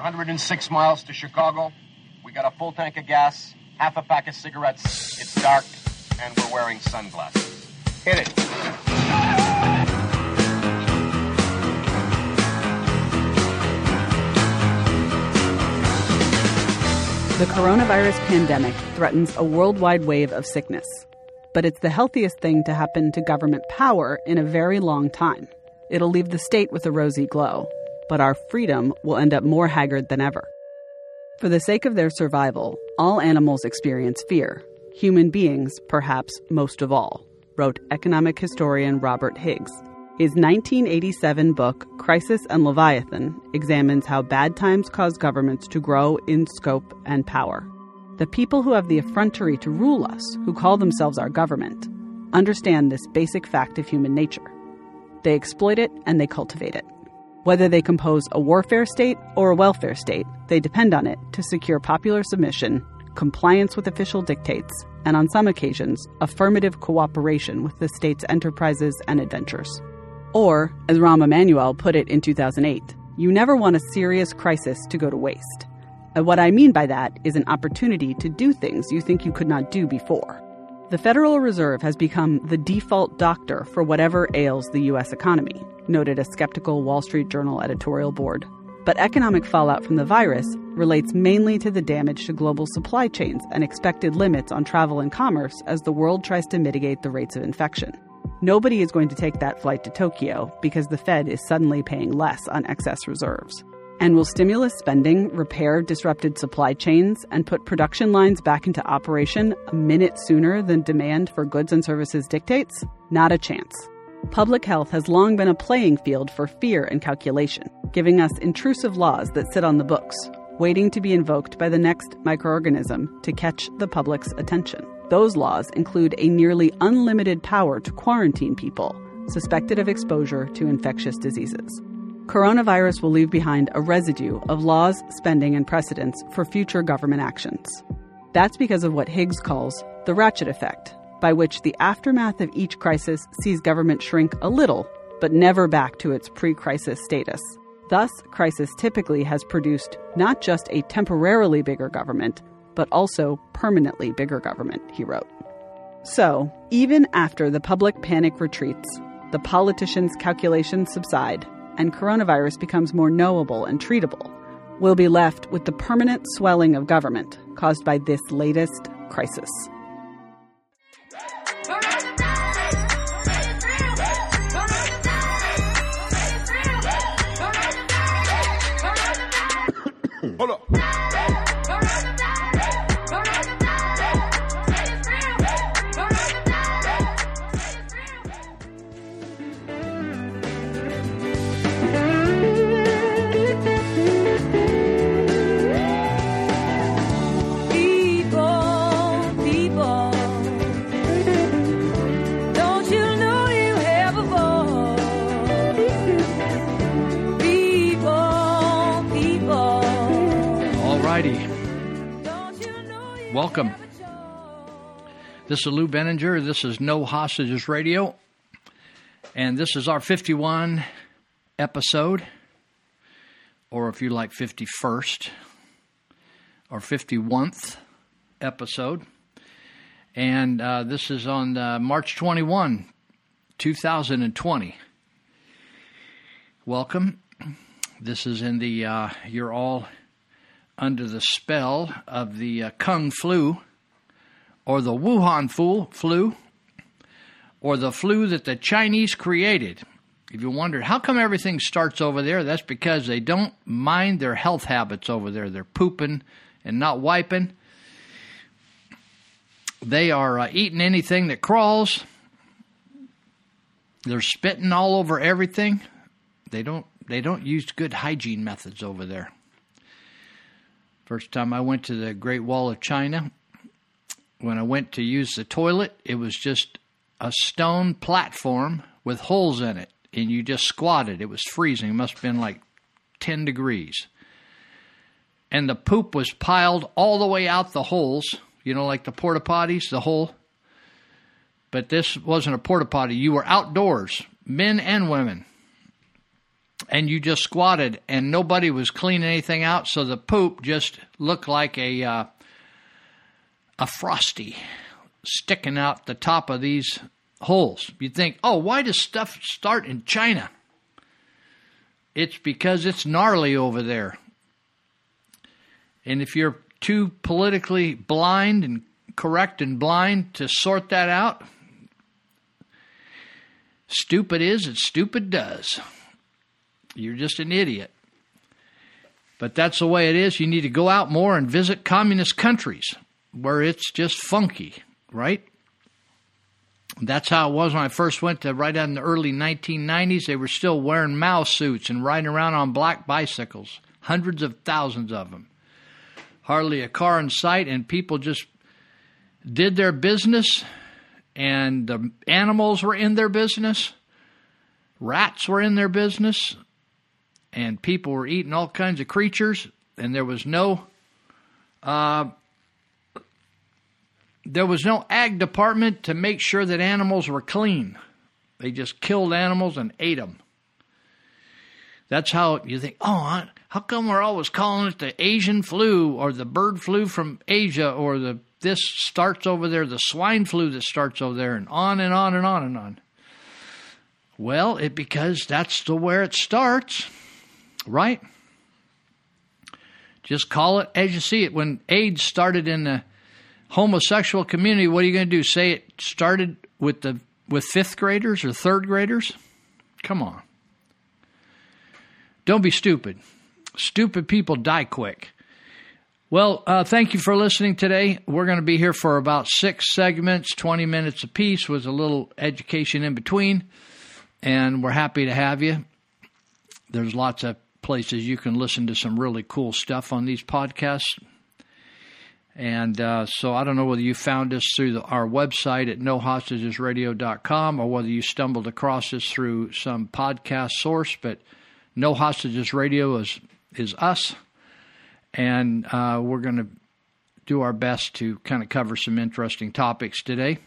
106 miles to Chicago. We got a full tank of gas, half a pack of cigarettes. It's dark, and we're wearing sunglasses. Hit it. The coronavirus pandemic threatens a worldwide wave of sickness. But it's the healthiest thing to happen to government power in a very long time. It'll leave the state with a rosy glow, but our freedom will end up more haggard than ever. For the sake of their survival, all animals experience fear, human beings, perhaps most of all, wrote economic historian Robert Higgs. His 1987 book, Crisis and Leviathan, examines how bad times cause governments to grow in scope and power. The people who have the effrontery to rule us, who call themselves our government, understand this basic fact of human nature. They exploit it and they cultivate it. Whether they compose a warfare state or a welfare state, they depend on it to secure popular submission, compliance with official dictates, and on some occasions, affirmative cooperation with the state's enterprises and adventures. Or, as Rahm Emanuel put it in 2008, you never want a serious crisis to go to waste. And what I mean by that is an opportunity to do things you think you could not do before. The Federal Reserve has become the default doctor for whatever ails the U.S. economy, noted a skeptical Wall Street Journal editorial board. But economic fallout from the virus relates mainly to the damage to global supply chains and expected limits on travel and commerce as the world tries to mitigate the rates of infection. Nobody is going to take that flight to Tokyo because the Fed is suddenly paying less on excess reserves. And will stimulus spending repair disrupted supply chains and put production lines back into operation a minute sooner than demand for goods and services dictates? Not a chance. Public health has long been a playing field for fear and calculation, giving us intrusive laws that sit on the books, waiting to be invoked by the next microorganism to catch the public's attention. Those laws include a nearly unlimited power to quarantine people suspected of exposure to infectious diseases. Coronavirus will leave behind a residue of laws, spending, and precedents for future government actions. That's because of what Higgs calls the ratchet effect, by which the aftermath of each crisis sees government shrink a little, but never back to its pre crisis status. Thus, crisis typically has produced not just a temporarily bigger government, but also permanently bigger government, he wrote. So, even after the public panic retreats, the politicians' calculations subside, and coronavirus becomes more knowable and treatable, we'll be left with the permanent swelling of government caused by this latest crisis. Hold up. Welcome. This is Lou Binninger. This is No Hostages Radio. And this is our 51 episode, or if you like, 51st or 51th episode. And uh, this is on uh, March 21, 2020. Welcome. This is in the, uh, you're all under the spell of the uh, Kung Flu or the Wuhan flu, flu, or the flu that the Chinese created. If you wondered how come everything starts over there, that's because they don't mind their health habits over there. They're pooping and not wiping. They are uh, eating anything that crawls. They're spitting all over everything. They don't they don't use good hygiene methods over there. First time I went to the Great Wall of China, when I went to use the toilet, it was just a stone platform with holes in it, and you just squatted. It was freezing. It must have been like 10 degrees. And the poop was piled all the way out the holes, you know, like the porta potties, the hole. But this wasn't a porta potty. You were outdoors, men and women. And you just squatted and nobody was cleaning anything out, so the poop just looked like a uh, a frosty sticking out the top of these holes. You'd think, oh, why does stuff start in China? It's because it's gnarly over there. And if you're too politically blind and correct and blind to sort that out, stupid is and stupid does. You're just an idiot. But that's the way it is. You need to go out more and visit communist countries where it's just funky, right? That's how it was when I first went to right out in the early 1990s. They were still wearing Mao suits and riding around on black bicycles, hundreds of thousands of them. Hardly a car in sight, and people just did their business, and the animals were in their business. Rats were in their business, and people were eating all kinds of creatures, and there was no uh, there was no ag department to make sure that animals were clean. They just killed animals and ate them. That's how you think, oh, how come we're always calling it the Asian flu or the bird flu from Asia or the this starts over there, the swine flu that starts over there, and on and on and on and on. Well, it because that's the where it starts, right? Just call it as you see it. When AIDS started in the homosexual community, what are you going to do? Say it started with the with fifth graders or third graders? Come on. Don't be stupid. Stupid people die quick. Well, uh, thank you for listening today. We're going to be here for about six segments, 20 minutes apiece, with a little education in between. And we're happy to have you. There's lots of places you can listen to some really cool stuff on these podcasts. And uh, so I don't know whether you found us through the, our website at nohostagesradio.com or whether you stumbled across us through some podcast source, but No Hostages Radio is, is us and uh, we're going to do our best to kind of cover some interesting topics today.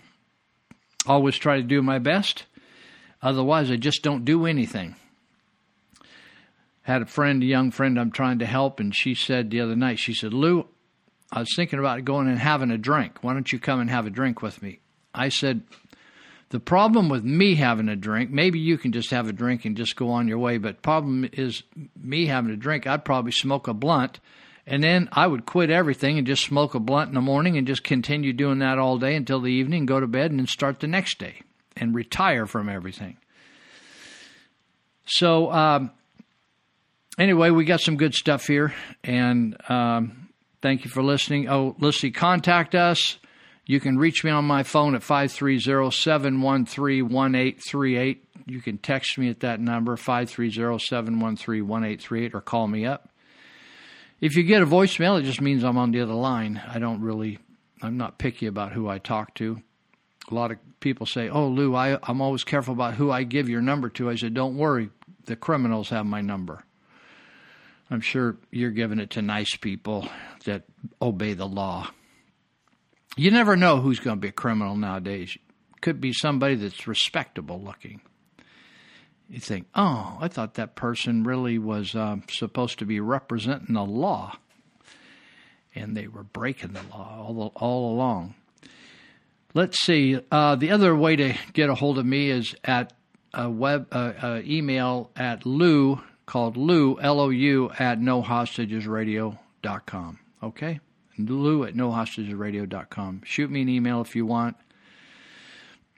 Always try to do my best. Otherwise, I just don't do anything. Had a friend, a young friend I'm trying to help, and she said the other night, she said, Lou, I was thinking about going and having a drink. Why don't you come and have a drink with me? I said, the problem with me having a drink, maybe you can just have a drink and just go on your way, but problem is me having a drink, I'd probably smoke a blunt and then I would quit everything and just smoke a blunt in the morning and just continue doing that all day until the evening, go to bed, and then start the next day and retire from everything. So, um, anyway, we got some good stuff here, and um, thank you for listening. Oh, let's see, contact us. You can reach me on my phone at 530 713 1838. You can text me at that number, 530 713 1838, or call me up. If you get a voicemail, it just means I'm on the other line. I don't really, I'm not picky about who I talk to. A lot of people say, "Oh, Lou, I, I'm always careful about who I give your number to." I said, "Don't worry, the criminals have my number." I'm sure you're giving it to nice people that obey the law. You never know who's going to be a criminal nowadays. Could be somebody that's respectable looking you think, oh, I thought that person really was uh, supposed to be representing the law, and they were breaking the law all, all along. Let's see. Uh, the other way to get a hold of me is at a web uh, uh email at Lou called Lou L O U at nohostagesradio.com. Okay, Lou at nohostagesradio.com. Shoot me an email if you want.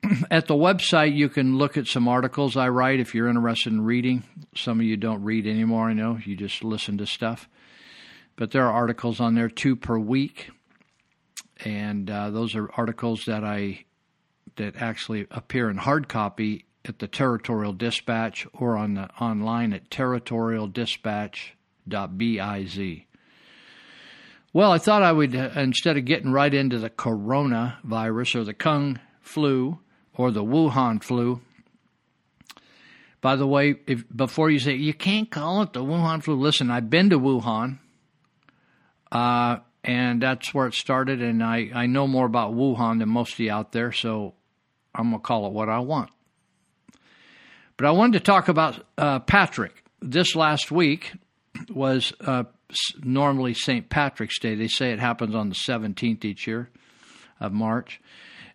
at the website, you can look at some articles I write if you're interested in reading. Some of you don't read anymore, I know. You just listen to stuff. But there are articles on there, two per week. And uh, those are articles that I that actually appear in hard copy at the Territorial Dispatch or on the online at territorialdispatch.biz. Well, I thought I would, uh, instead of getting right into the coronavirus or the Kung flu, or the Wuhan flu. By the way, if before you say you can't call it the Wuhan flu, listen, I've been to Wuhan, uh, and that's where it started, and I, I know more about Wuhan than most of you out there, so I'm gonna call it what I want. But I wanted to talk about uh, Patrick, this last week was uh, normally St. Patrick's Day. They say it happens on the 17th each year of March.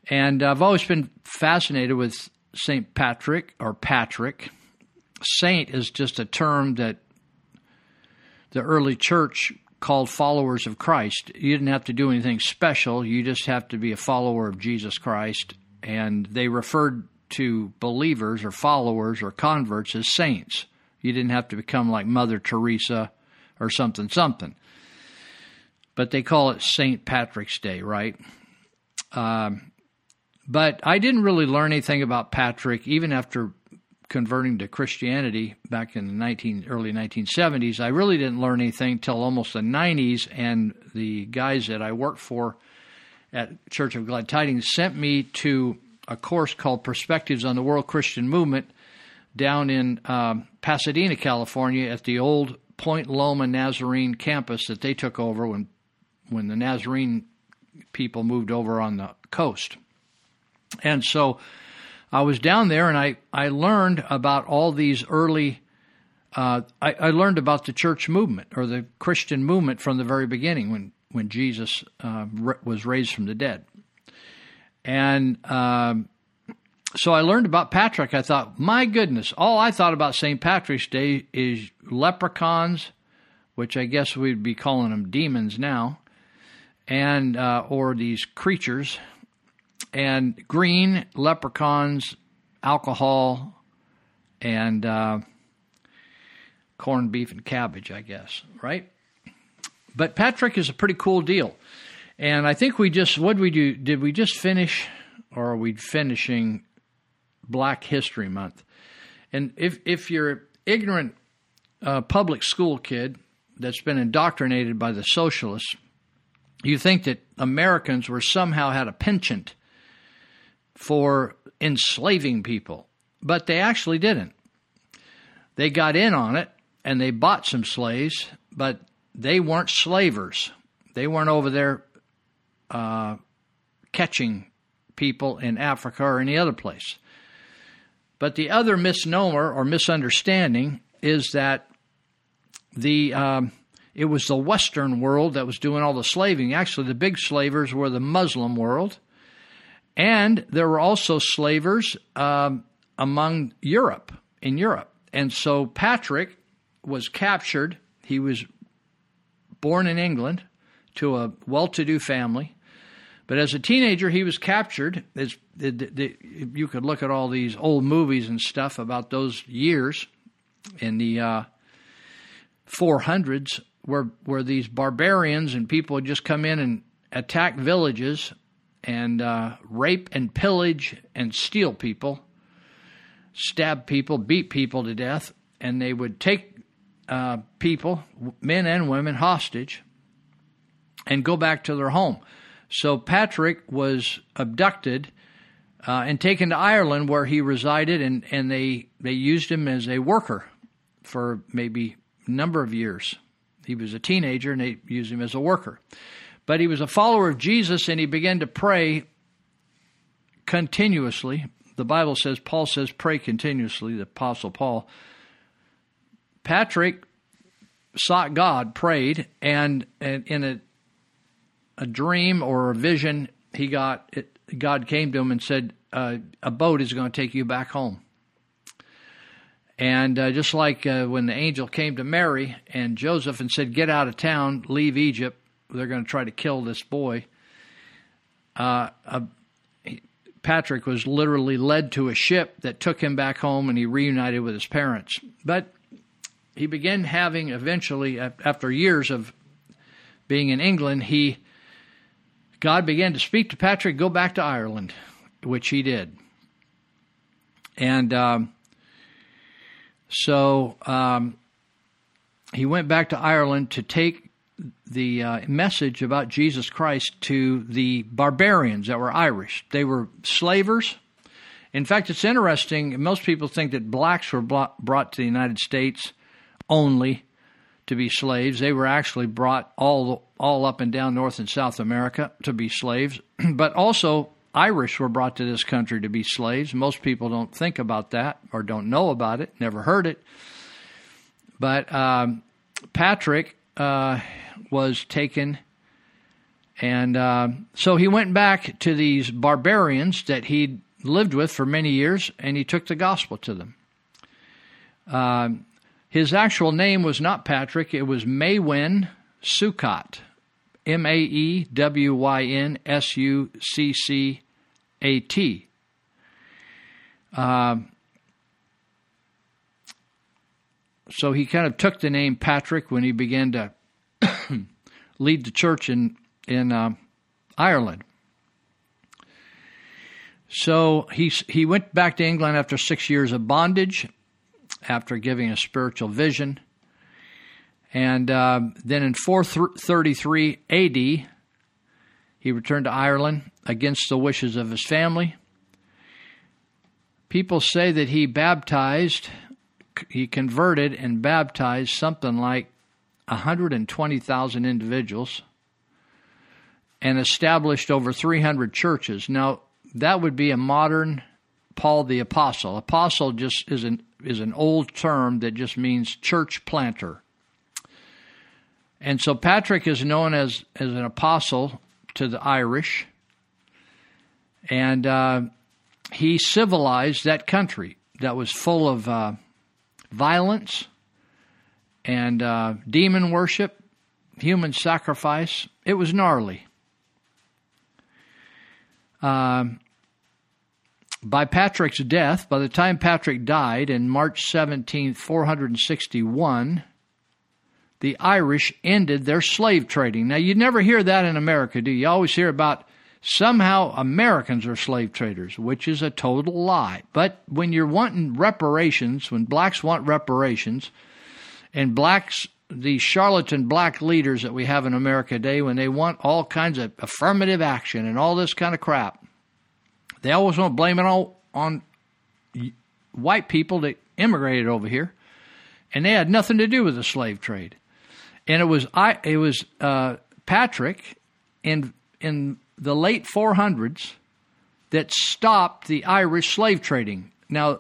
And I've always been fascinated with St. Patrick or Patrick. Saint is just a term that the early church called followers of Christ. You didn't have to do anything special, you just have to be a follower of Jesus Christ. And they referred to believers or followers or converts as saints. You didn't have to become like Mother Teresa or something, something. But they call it St. Patrick's Day, right? Um, but I didn't really learn anything about Patrick, even after converting to Christianity back in the 19, early 1970s. I really didn't learn anything till almost the 90s, and the guys that I worked for at Church of Glad Tidings sent me to a course called Perspectives on the World Christian Movement down in um, Pasadena, California, at the old Point Loma Nazarene campus that they took over when when the Nazarene people moved over on the coast. And so I was down there and I, I learned about all these early, uh, I, I, learned about the church movement or the Christian movement from the very beginning when, when Jesus uh, was raised from the dead. And um, so I learned about Patrick. I thought, my goodness, all I thought about St. Patrick's Day is leprechauns, which I guess we'd be calling them demons now, and uh, or these creatures, and green leprechauns, alcohol, and uh, corned beef and cabbage, I guess, right? But Patrick is a pretty cool deal. And I think we just, what we do? Did we just finish, or are we finishing Black History Month? And if, if you're ignorant uh, public school kid that's been indoctrinated by the socialists, you think that Americans were somehow had a penchant for enslaving people, but they actually didn't. They got in on it and they bought some slaves, but they weren't slavers. They weren't over there uh, catching people in Africa or any other place. But the other misnomer or misunderstanding is that the um, it was the Western world that was doing all the slaving. Actually, the big slavers were the Muslim world, and there were also slavers um, among Europe in Europe. And so Patrick was captured. He was born in England to a well-to-do family, but as a teenager, he was captured. You could look at all these old movies and stuff about those years in the uh, 400s where where these barbarians and people would just come in and attack villages and uh, rape and pillage and steal people, stab people, beat people to death, and they would take uh, people, men and women, hostage and go back to their home. So Patrick was abducted uh, and taken to Ireland, where he resided, and, and they they used him as a worker for maybe a number of years. He was a teenager and they used him as a worker. But he was a follower of Jesus and he began to pray continuously. The Bible says, Paul says, pray continuously, the Apostle Paul. Patrick sought God, prayed, and, and in a, a dream or a vision, he got it, God came to him and said, uh, A boat is going to take you back home. And uh, just like uh, when the angel came to Mary and Joseph and said, Get out of town, leave Egypt, they're going to try to kill this boy. Uh, Patrick was literally led to a ship that took him back home and he reunited with his parents. But he began having eventually, after years of being in England, he God began to speak to Patrick, go back to Ireland, which he did. And um, so um, he went back to Ireland to take the uh, message about Jesus Christ to the barbarians that were Irish. They were slavers. In fact, it's interesting. Most people think that blacks were brought to the United States only to be slaves. They were actually brought all all up and down North and South America to be slaves, but also Irish were brought to this country to be slaves. Most people don't think about that or don't know about it, never heard it. But um, Patrick uh, was taken, and uh, so he went back to these barbarians that he'd lived with for many years, and he took the gospel to them. Um, his actual name was not Patrick, it was Maewyn Succat. M A E W Y N S U C C A T. Um, so he kind of took the name Patrick when he began to lead the church in in uh, Ireland. So he he went back to England after six years of bondage, after giving a spiritual vision, and uh, then in 433 A.D. he returned to Ireland against the wishes of his family. People say that he baptized he converted and baptized something like 120,000 individuals and established over 300 churches. Now, that would be a modern Paul the Apostle. Apostle just is an is an old term that just means church planter. And so Patrick is known as as an apostle to the Irish, and uh, he civilized that country that was full of uh, violence and uh, demon worship, human sacrifice. It was gnarly. Um, by Patrick's death, by the time Patrick died in March 17, 461, the Irish ended their slave trading. Now, you never hear that in America, do you? You always hear about somehow Americans are slave traders, which is a total lie. But when you're wanting reparations, when blacks want reparations, and blacks, the charlatan black leaders that we have in America today, when they want all kinds of affirmative action and all this kind of crap, they always want to blame it all on white people that immigrated over here, and they had nothing to do with the slave trade. And it was I, it was uh, Patrick in in the late 400s that stopped the Irish slave trading. Now,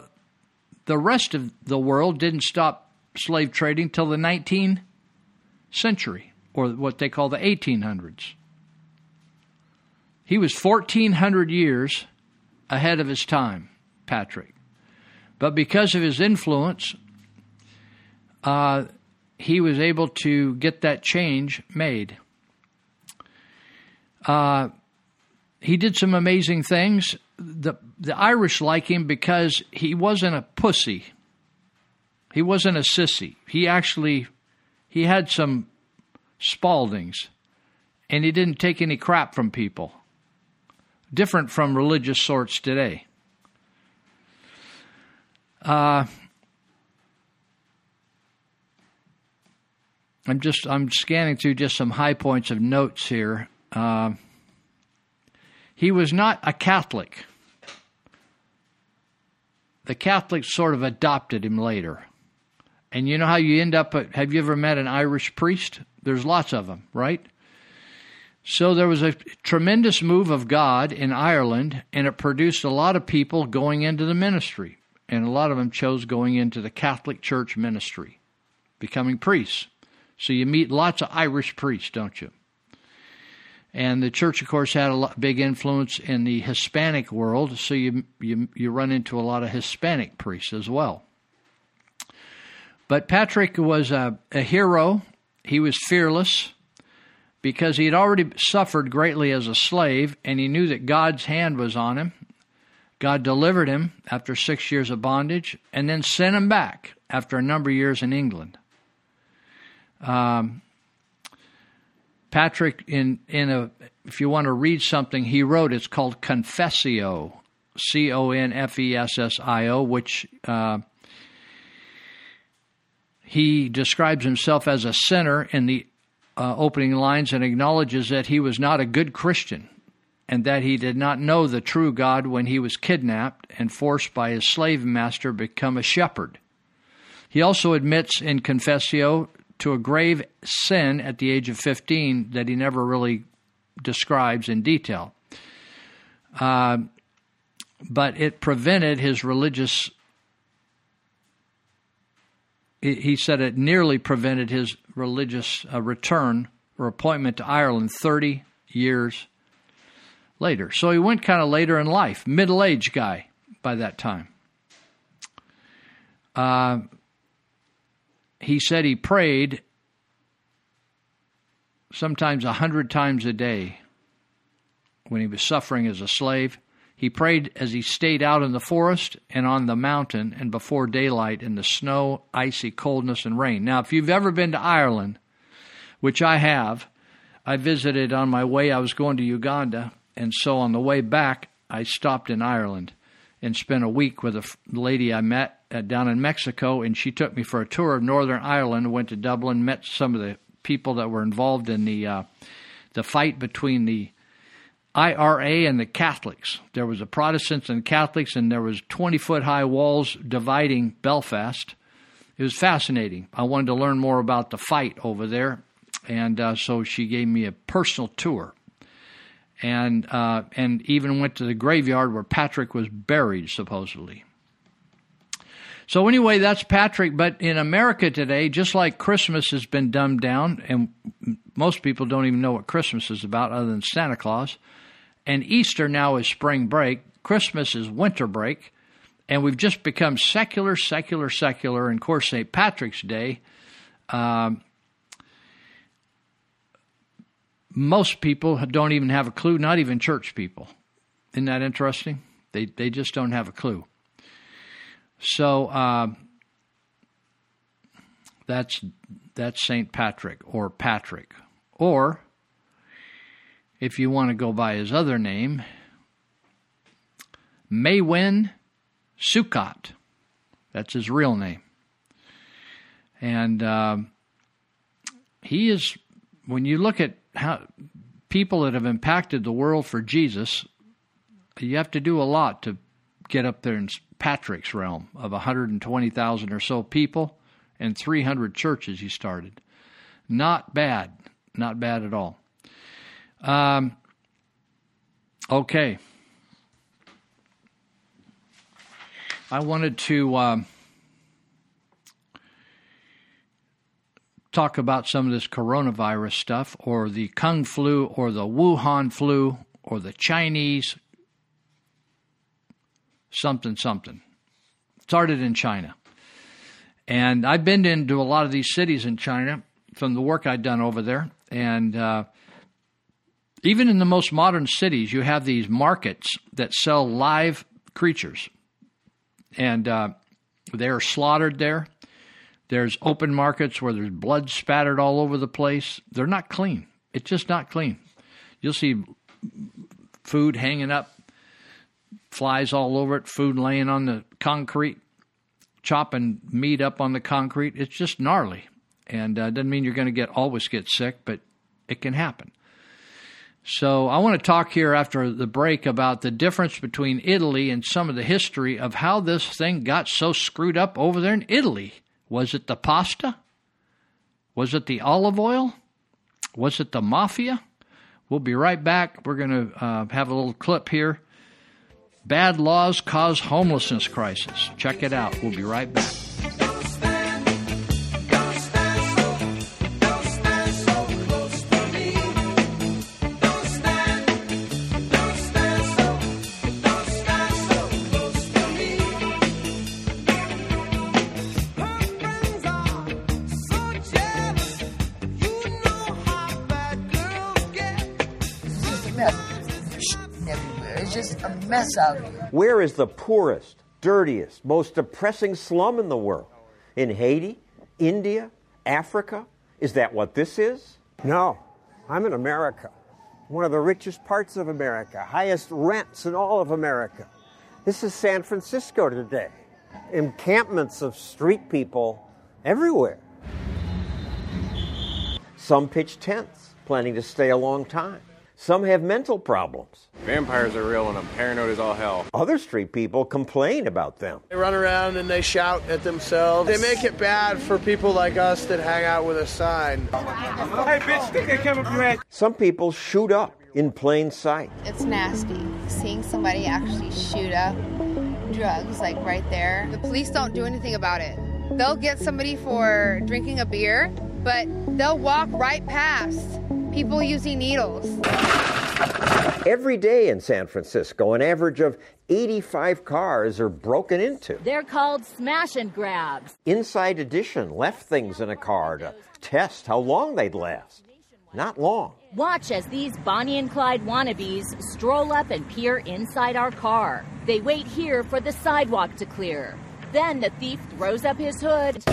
the rest of the world didn't stop slave trading till the 19th century, or what they call the 1800s. He was 1,400 years ahead of his time, Patrick. But because of his influence, uh, he was able to get that change made. Uh, he did some amazing things. The the Irish like him because he wasn't a pussy. He wasn't a sissy. He actually he had some Spaldings and he didn't take any crap from people. Different from religious sorts today. Uh, I'm just I'm scanning through just some high points of notes here. Uh, he was not a Catholic. The Catholics sort of adopted him later. And you know how you end up have you ever met an Irish priest? There's lots of them, right? So there was a tremendous move of God in Ireland, and it produced a lot of people going into the ministry. And a lot of them chose going into the Catholic Church ministry, becoming priests. So you meet lots of Irish priests, don't you? And the church, of course, had a lot, big influence in the Hispanic world, so you, you, you run into a lot of Hispanic priests as well. But Patrick was a, a hero. He was fearless because he had already suffered greatly as a slave, and he knew that God's hand was on him. God delivered him after six years of bondage and then sent him back after a number of years in England. Um, Patrick, in in a if you want to read something he wrote, it's called Confessio, C O N F E S S I O, which uh, he describes himself as a sinner in the uh, opening lines and acknowledges that he was not a good Christian and that he did not know the true God when he was kidnapped and forced by his slave master to become a shepherd. He also admits in Confessio to a grave sin at the age of 15 that he never really describes in detail. Uh, but it prevented his religious he, said it nearly prevented his religious uh, return or appointment to Ireland 30 years later. So he went kind of later in life, middle aged guy by that time. Uh, he said he prayed sometimes a hundred times a day when he was suffering as a slave. He prayed as he stayed out in the forest and on the mountain and before daylight in the snow, icy coldness, and rain. Now, if you've ever been to Ireland, which I have, I visited on my way, I was going to Uganda, and so on the way back, I stopped in Ireland and spent a week with a lady I met uh, down in Mexico, and she took me for a tour of Northern Ireland. Went to Dublin, met some of the people that were involved in the uh, the fight between the IRA and the Catholics. There was the Protestants and Catholics, and there was 20 foot high walls dividing Belfast. It was fascinating. I wanted to learn more about the fight over there, and uh, so she gave me a personal tour, and uh, and even went to the graveyard where Patrick was buried, supposedly. So anyway, that's Patrick. But in America today, just like Christmas has been dumbed down, and most people don't even know what Christmas is about other than Santa Claus and Easter now is spring break, Christmas is winter break, and we've just become secular, secular, secular. And of course, St. Patrick's Day, um, most people don't even have a clue, not even church people. Isn't that interesting? They, they just don't have a clue. So uh, that's that's Saint Patrick or Patrick, or if you want to go by his other name, Maewyn Succat. That's his real name. And uh, he is, when you look at how people that have impacted the world for Jesus, you have to do a lot to get up there in Patrick's realm of 120,000 or so people and 300 churches he started. Not bad. Not bad at all. Um, okay. I wanted to um, talk about some of this coronavirus stuff, or the Kung flu, or the Wuhan flu, or the Chinese something something. Started in China. And I've been into a lot of these cities in China from the work I'd done over there. And uh, even in the most modern cities, you have these markets that sell live creatures, and uh, they are slaughtered there. There's open markets where there's blood spattered all over the place. They're not clean. It's just not clean. You'll see food hanging up, flies all over it, food laying on the concrete, chopping meat up on the concrete. It's just gnarly, and uh, doesn't mean you're going to get always get sick, but it can happen. So I want to talk here after the break about the difference between Italy and some of the history of how this thing got so screwed up over there in Italy. Was it the pasta? Was it the olive oil? Was it the mafia? We'll be right back. We're going to uh, have a little clip here. Bad laws cause homelessness crisis. Check it out. We'll be right back. Mess out here. Where is the poorest, dirtiest, most depressing slum in the world? In Haiti? India? Africa? Is that what this is? No. I'm in America. One of the richest parts of America, highest rents in all of America. This is San Francisco today. Encampments of street people everywhere. Some pitch tents, planning to stay a long time. Some have mental problems. Vampires are real and I'm paranoid as all hell. Other street people complain about them. They run around and they shout at themselves. They make it bad for people like us that hang out with a sign. Hey, bitch, stick that camera up your ass. Some people shoot up in plain sight. It's nasty seeing somebody actually shoot up drugs like right there. The police don't do anything about it. They'll get somebody for drinking a beer, but they'll walk right past people using needles. Every day in San Francisco, an average of 85 cars are broken into. They're called smash and grabs. Inside Edition left things in a car to test how long they'd last. Not long. Watch as these Bonnie and Clyde wannabes stroll up and peer inside our car. They wait here for the sidewalk to clear. Then the thief throws up his hood.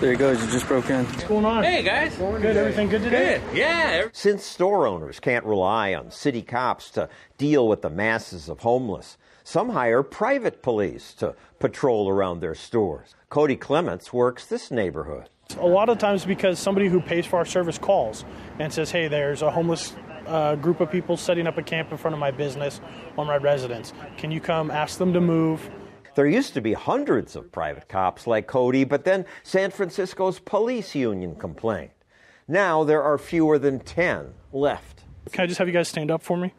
There he goes. You just broke in. What's going on? Hey guys. Good. Everything good today? Good. Yeah. Since store owners can't rely on city cops to deal with the masses of homeless, some hire private police to patrol around their stores. Cody Clements works this neighborhood. A lot of times because somebody who pays for our service calls and says, hey, there's a homeless uh, group of people setting up a camp in front of my business or my residence. Can you come ask them to move? There used to be hundreds of private cops like Cody, but then San Francisco's police union complained. Now there are fewer than 10 left. Can I just have you guys stand up for me?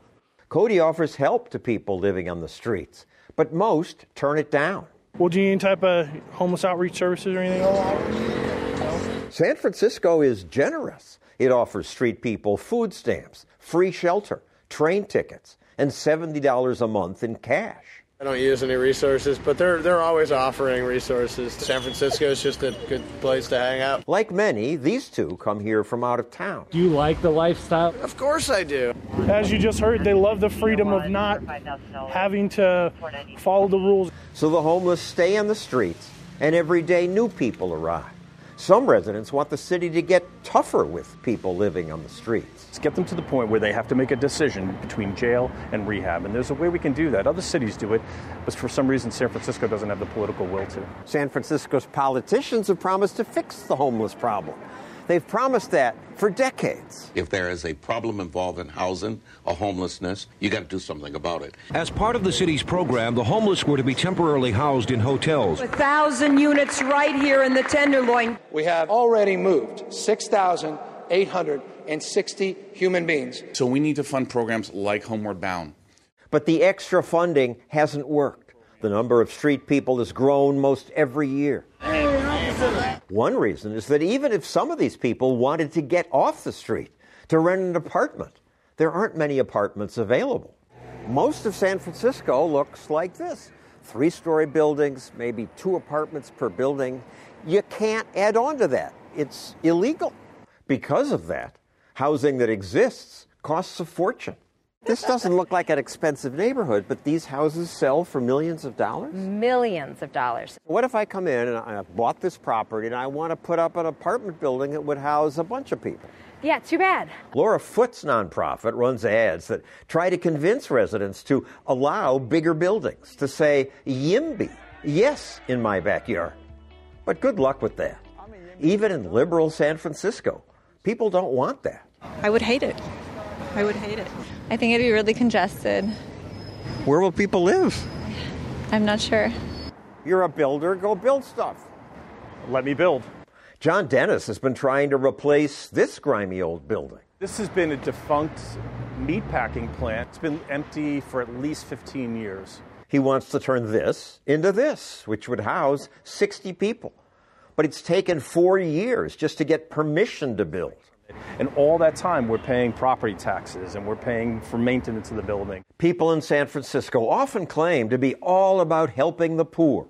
Cody offers help to people living on the streets, but most turn it down. Well, do you need any type of homeless outreach services or anything? San Francisco is generous. It offers street people food stamps, free shelter, train tickets, and $70 a month in cash. I don't use any resources, but they're they're always offering resources. San Francisco is just a good place to hang out. Like many, these two come here from out of town. Do you like the lifestyle? Of course I do. As you just heard, they love the freedom of not having to follow the rules. So the homeless stay on the streets, and every day new people arrive. Some residents want the city to get tougher with people living on the streets. Let's get them to the point where they have to make a decision between jail and rehab. And there's a way we can do that. Other cities do it, but for some reason, San Francisco doesn't have the political will to. San Francisco's politicians have promised to fix the homeless problem. They've promised that for decades. If there is a problem involved in housing or homelessness, you got to do something about it. As part of the city's program, the homeless were to be temporarily housed in hotels. A thousand units right here in the Tenderloin. We have already moved 6,860 human beings. So we need to fund programs like Homeward Bound. But the extra funding hasn't worked. The number of street people has grown most every year. One reason is that even if some of these people wanted to get off the street to rent an apartment, there aren't many apartments available. Most of San Francisco looks like this three story buildings, maybe two apartments per building. You can't add on to that, it's illegal. Because of that, housing that exists costs a fortune. This doesn't look like an expensive neighborhood, but these houses sell for millions of dollars? Millions of dollars. What if I come in and I bought this property and I want to put up an apartment building that would house a bunch of people? Yeah, too bad. Laura Foote's nonprofit runs ads that try to convince residents to allow bigger buildings, to say, YIMBY, yes, in my backyard. But good luck with that. Even in liberal San Francisco, people don't want that. I would hate it. I would hate it. I think it'd be really congested. Where will people live? I'm not sure. You're a builder, go build stuff. Let me build. John Dennis has been trying to replace this grimy old building. This has been a defunct meatpacking plant. It's been empty for at least 15 years. He wants to turn this into this, which would house 60 people. But it's taken four years just to get permission to build. And all that time, we're paying property taxes and we're paying for maintenance of the building. People in San Francisco often claim to be all about helping the poor,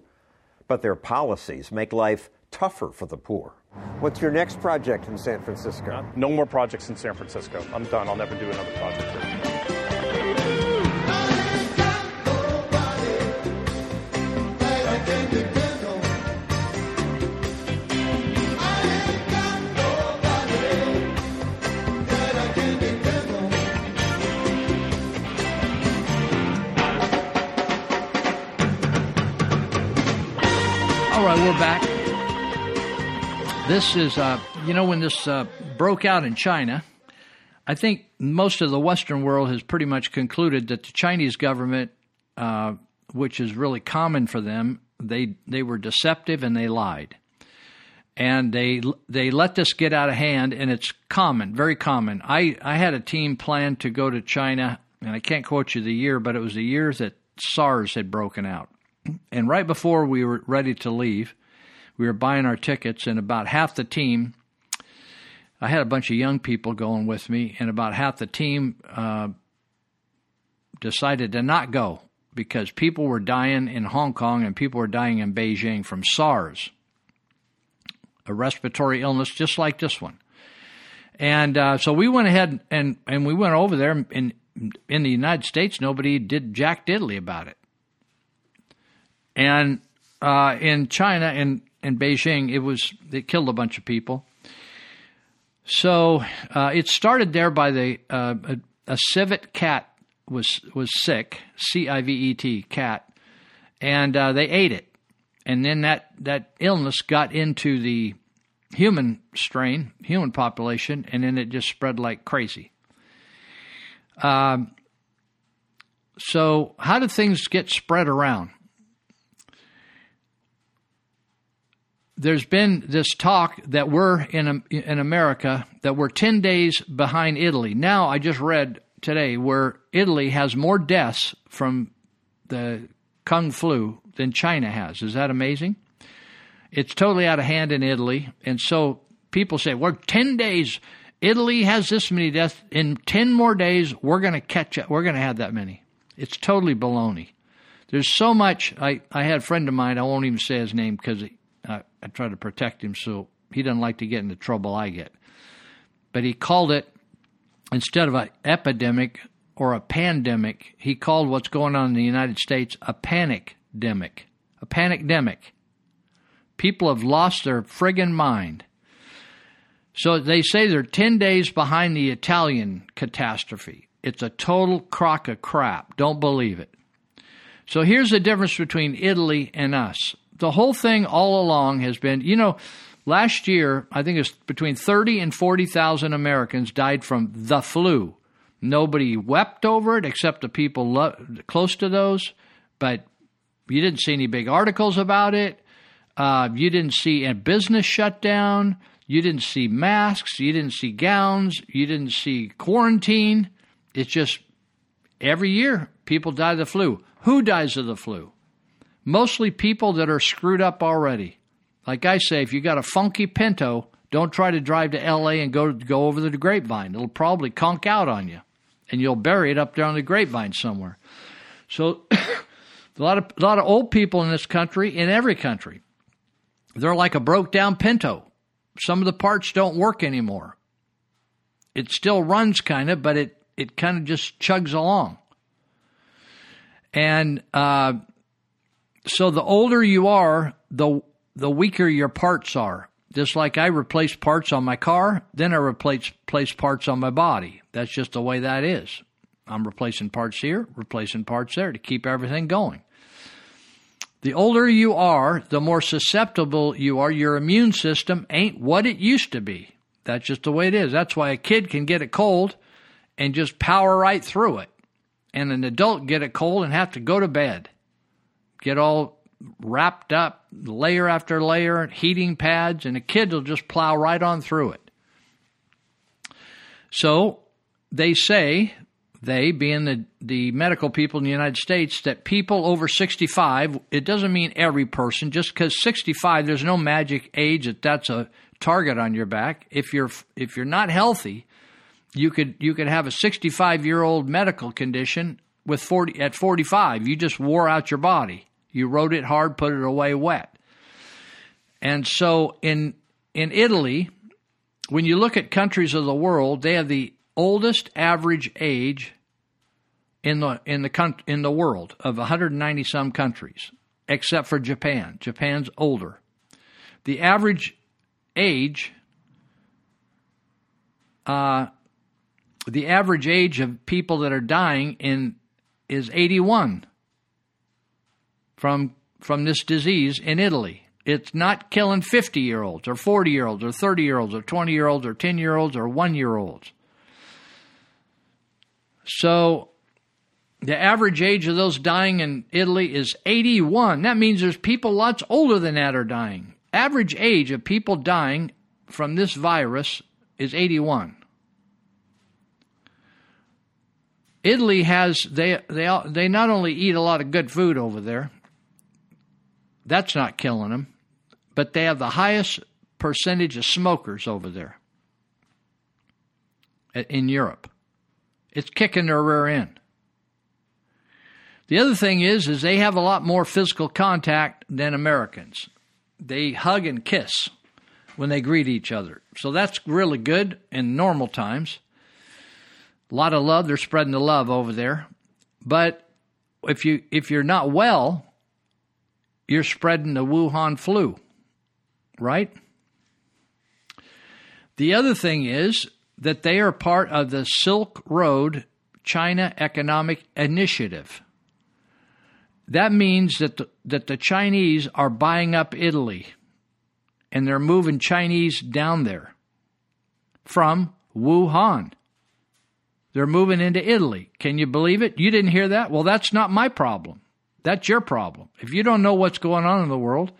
but their policies make life tougher for the poor. What's your next project in San Francisco? No more projects in San Francisco. I'm done. I'll never do another project here. Right, we're back. This is, uh, you know, when this uh, broke out in China, I think most of the Western world has pretty much concluded that the Chinese government, uh, which is really common for them, they they were deceptive and they lied, and they they let this get out of hand, and it's common, very common. I I had a team plan to go to China, and I can't quote you the year, but it was the year that SARS had broken out. And right before we were ready to leave, we were buying our tickets, and about half the team, I had a bunch of young people going with me, and about half the team uh, decided to not go because people were dying in Hong Kong and people were dying in Beijing from SARS, a respiratory illness just like this one. And uh, so we went ahead and, and we went over there in in the United States. Nobody did jack diddly about it. And uh, in China and in Beijing, it was it killed a bunch of people. So uh, it started there by the uh, a, a civet cat was was sick, C I V E T cat, and uh, they ate it, and then that that illness got into the human strain, human population, and then it just spread like crazy. Um, so, how do things get spread around? There's been this talk that we're in in America that we're 10 days behind Italy. Now, I just read today where Italy has more deaths from the Kung flu than China has. Is that amazing? It's totally out of hand in Italy. And so people say, we're 10 days. Italy has this many deaths. In 10 more days, we're going to catch up. We're going to have that many. It's totally baloney. There's so much. I, I had a friend of mine, I won't even say his name because I, I try to protect him so he doesn't like to get into trouble I get. But he called it, instead of an epidemic or a pandemic, he called what's going on in the United States a panic demic. A panic demic. People have lost their friggin' mind. So they say they're 10 days behind the Italian catastrophe. It's a total crock of crap. Don't believe it. So here's the difference between Italy and us. The whole thing all along has been, you know, last year, I think it's between 30 and 40,000 Americans died from the flu. Nobody wept over it except the people lo- close to those, but you didn't see any big articles about it. Uh, you didn't see a business shutdown. You didn't see masks. You didn't see gowns. You didn't see quarantine. It's just every year people die of the flu. Who dies of the flu? Mostly people that are screwed up already. Like I say, if you got a funky Pinto, don't try to drive to L.A. and go go over the grapevine. It'll probably conk out on you, and you'll bury it up there on the grapevine somewhere. So, a lot of a lot of old people in this country, in every country, they're like a broke down Pinto. Some of the parts don't work anymore. It still runs kind of, but it, it kind of just chugs along. And uh, so the older you are, the the weaker your parts are. Just like I replace parts on my car, then I replace place parts on my body. That's just the way that is. I'm replacing parts here, replacing parts there to keep everything going. The older you are, the more susceptible you are. Your immune system ain't what it used to be. That's just the way it is. That's why a kid can get a cold and just power right through it. And an adult get a cold and have to go to bed. Get all wrapped up, layer after layer, heating pads, and a kid will just plow right on through it. So they say they being the, the medical people in the United States, that people over 65, it doesn't mean every person, just because 65, there's no magic age that that's a target on your back. If you're, if you're not healthy, you could, you could have a 65 year old medical condition with 40, at 45. You just wore out your body. You rode it hard, put it away wet. And so in, in Italy, when you look at countries of the world, they have the oldest average age in the in the in the world of 190 some countries, except for Japan. Japan's older. The average age, uh, the average age of people that are dying in is 81 from from this disease in Italy. It's not killing 50 year olds or 40 year olds or 30 year olds or 20 year olds or 10 year olds or 1 year olds. So the average age of those dying in Italy is 81. That means there's people lots older than that are dying. Average age of people dying from this virus is 81. Italy has they they they not only eat a lot of good food over there, That's not killing them. But they have the highest percentage of smokers over there in Europe. It's kicking their rear end. The other thing is, is they have a lot more physical contact than Americans. They hug and kiss when they greet each other. So that's really good in normal times. A lot of love. They're spreading the love over there. But if you if you're not well, you're spreading the Wuhan flu, right? The other thing is that they are part of the Silk Road China Economic Initiative. That means that the, that the Chinese are buying up Italy and they're moving Chinese down there from Wuhan. They're moving into Italy. Can you believe it? You didn't hear that? Well, that's not my problem. That's your problem. If you don't know what's going on in the world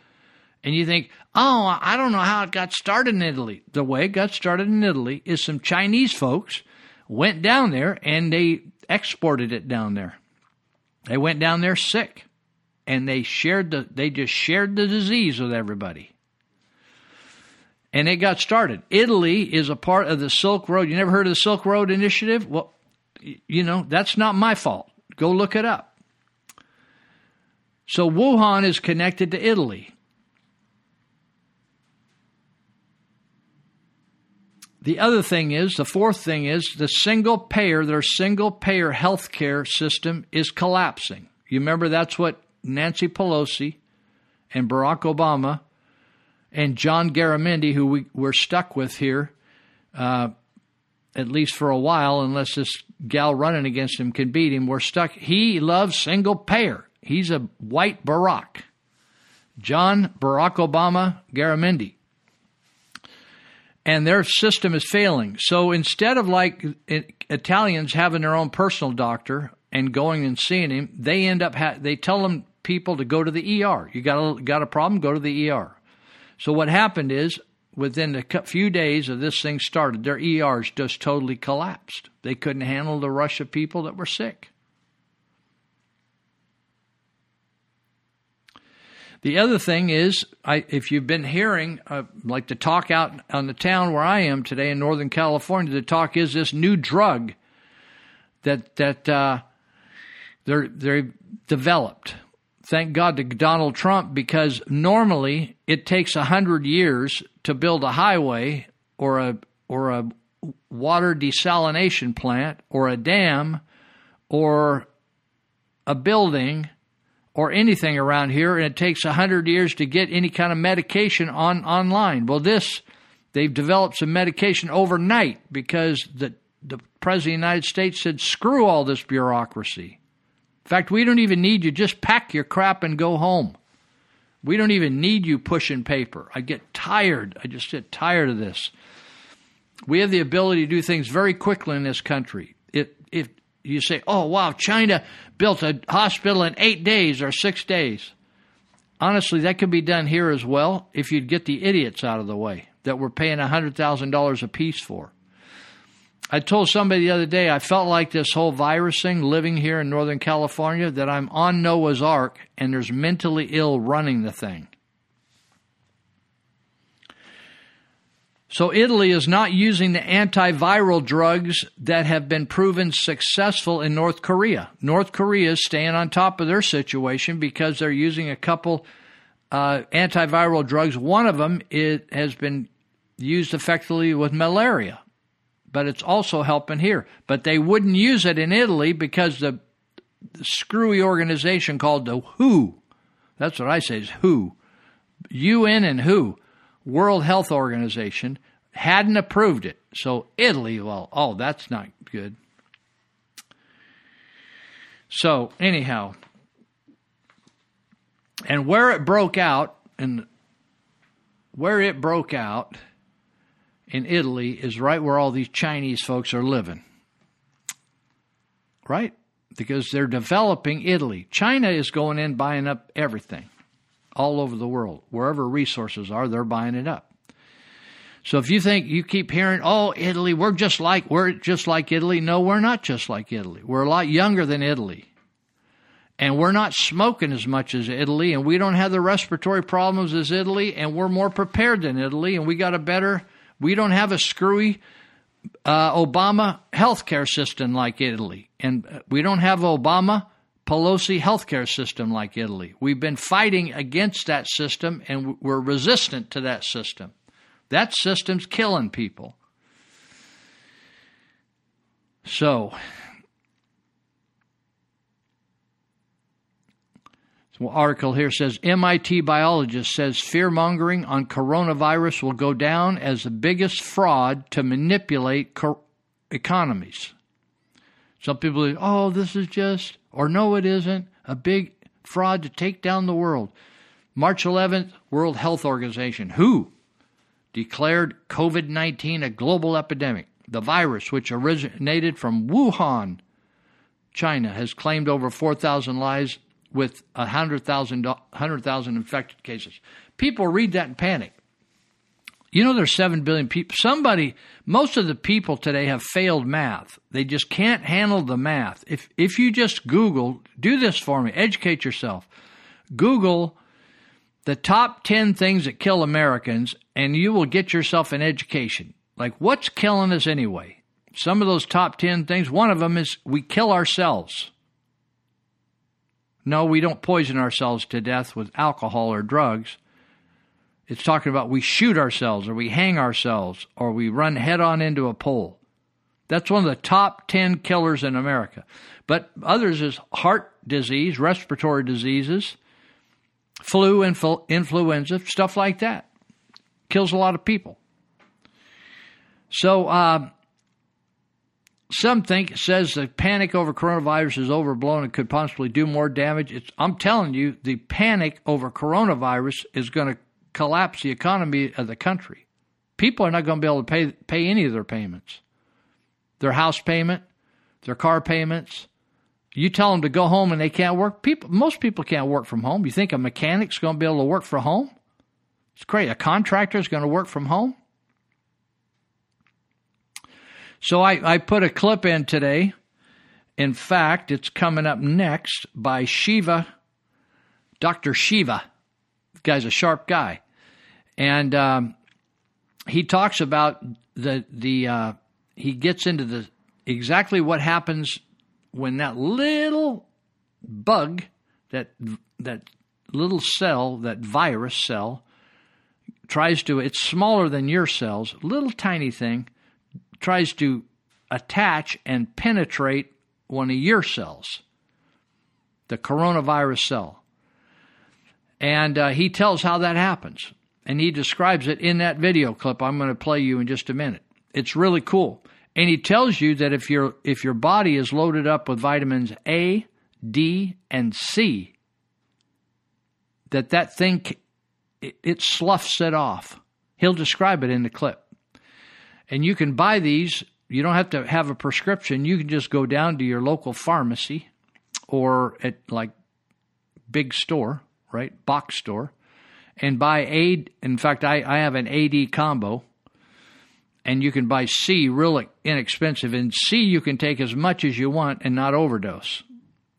and you think, oh, I don't know how it got started in Italy, the way it got started in Italy is some Chinese folks went down there and they exported it down there. They went down there sick and they shared the they just shared the disease with everybody. And it got started. Italy is a part of the Silk Road. You never heard of the Silk Road Initiative? Well, you know, that's not my fault. Go look it up. So Wuhan is connected to Italy. The other thing is, the fourth thing is, the single payer, their single payer healthcare system is collapsing. You remember that's what Nancy Pelosi and Barack Obama and John Garamendi, who we, we're stuck with here, uh, at least for a while, unless this gal running against him can beat him, we're stuck. He loves single payer. He's a white Barack. John Barack Obama Garamendi and their system is failing. So instead of like Italians having their own personal doctor and going and seeing him, they end up ha- they tell them people to go to the ER. You got a, got a problem? Go to the ER. So what happened is within a few days of this thing started, their ERs just totally collapsed. They couldn't handle the rush of people that were sick. The other thing is, I, if you've been hearing, uh, like the talk out on the town where I am today in Northern California, the talk is this new drug that that uh, they're they developed. Thank God to Donald Trump because normally it takes hundred years to build a highway or a or a water desalination plant or a dam or a building or anything around here, and it takes a hundred years to get any kind of medication on online. Well, this they've developed some medication overnight because the the president of the United States said, "Screw all this bureaucracy." In fact, we don't even need you. Just pack your crap and go home. We don't even need you pushing paper. I get tired. I just get tired of this. We have the ability to do things very quickly in this country. It, if you say, "Oh, wow, China built a hospital in eight days or six days. Honestly, that could be done here as well if you'd get the idiots out of the way that we're paying $100,000 a piece for. I told somebody the other day I felt like this whole virus thing living here in Northern California that I'm on Noah's Ark and there's mentally ill running the thing. So Italy is not using the antiviral drugs that have been proven successful in North Korea. North Korea is staying on top of their situation because they're using a couple uh, antiviral drugs. One of them it has been used effectively with malaria, but it's also helping here. But they wouldn't use it in Italy because the, the screwy organization called the WHO, that's what I say is WHO, UN and WHO World Health Organization hadn't approved it. So Italy, well, oh, that's not good. So, anyhow, and where it broke out, and where it broke out in Italy is right where all these Chinese folks are living. Right? Because they're developing Italy. China is going in buying up everything all over the world. Wherever resources are, they're buying it up. So if you think you keep hearing, "Oh, Italy, we're just like we're just like Italy," no, we're not just like Italy. We're a lot younger than Italy. and we're not smoking as much as Italy, and we don't have the respiratory problems as Italy, and we're more prepared than Italy, and we got a better, we don't have a screwy uh, Obama healthcare system like Italy, and we don't have Obama Pelosi healthcare system like Italy. We've been fighting against that system, and we're resistant to that system. That system's killing people. So, article here says MIT biologist says fear mongering on coronavirus will go down as the biggest fraud to manipulate co- economies. Some people say, oh, this is just, or no, it isn't, a big fraud to take down the world. March 11th, World Health Organization, WHO, declared COVID 19 a global epidemic. The virus, which originated from Wuhan, China, has claimed over 4,000 lives with 100,000 100, infected cases. People read that and panic. You know, there's 7 billion people. Somebody, most of the people today have failed math. They just can't handle the math. If, if you just Google, do this for me, educate yourself. Google the top 10 things that kill Americans, and you will get yourself an education. Like, what's killing us anyway? Some of those top 10 things, one of them is we kill ourselves. No, we don't poison ourselves to death with alcohol or drugs. It's talking about we shoot ourselves or we hang ourselves or we run head on into a pole. That's one of the top 10 killers in America. But others is heart disease, respiratory diseases, flu, influ- influenza, stuff like that. Kills a lot of people. So, uh, some think says the panic over coronavirus is overblown and could possibly do more damage. It's, I'm telling you, the panic over coronavirus is going to collapse the economy of the country. People are not going to be able to pay pay any of their payments, their house payment, their car payments. You tell them to go home and they can't work. People, most people can't work from home. You think a mechanic's going to be able to work from home? It's great. A contractor is going to work from home. So I, I put a clip in today. In fact, it's coming up next by Shiva, Dr. Shiva. Guy's a sharp guy. And um, he talks about the, the uh, he gets into the exactly what happens when that little bug, that, that little cell, that virus cell, tries to, it's smaller than your cells, little tiny thing tries to attach and penetrate one of your cells, the coronavirus cell. And uh, he tells how that happens. And he describes it in that video clip I'm going to play you in just a minute. It's really cool. And he tells you that if your if your body is loaded up with vitamins A, D, and C, that that thing it, it sloughs it off. He'll describe it in the clip. And you can buy these. You don't have to have a prescription. You can just go down to your local pharmacy or at like big store, right? Box store and buy A. In fact, I, I have an AD combo and you can buy C real inexpensive. And C you can take as much as you want and not overdose.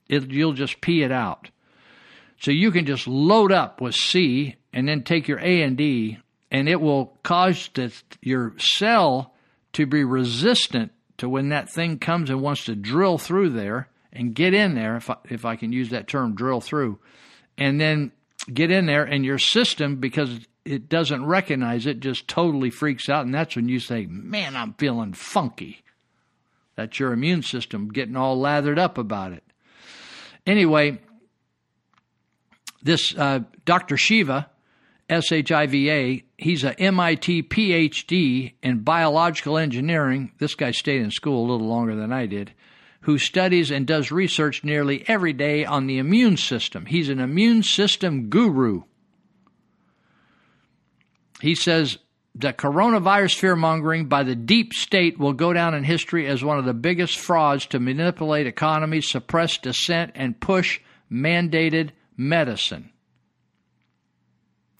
It, you'll just pee it out. So you can just load up with C and then take your A and D and it will cause the, your cell to be resistant to when that thing comes and wants to drill through there and get in there, if I, if I can use that term, drill through, and then get in there, and your system, because it doesn't recognize it, just totally freaks out. And that's when you say, Man, I'm feeling funky. That's your immune system getting all lathered up about it. Anyway, this uh, Dr. Shiva S H I V A. He's a MIT PhD in biological engineering. This guy stayed in school a little longer than I did. Who studies and does research nearly every day on the immune system. He's an immune system guru. He says that coronavirus fear mongering by the deep state will go down in history as one of the biggest frauds to manipulate economies, suppress dissent, and push mandated medicine.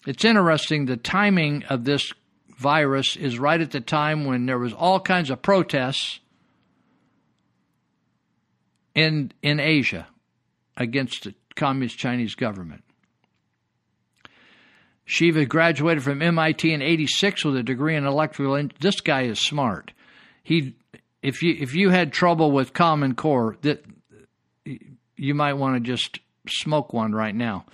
It's interesting the timing of this virus is right at the time when there was all kinds of protests in in Asia. against the communist Chinese government. Shiva graduated from MIT in 86 with a degree in electrical. En- this guy is smart. He, if you if you had trouble with Common Core, that you might want to just smoke one right now.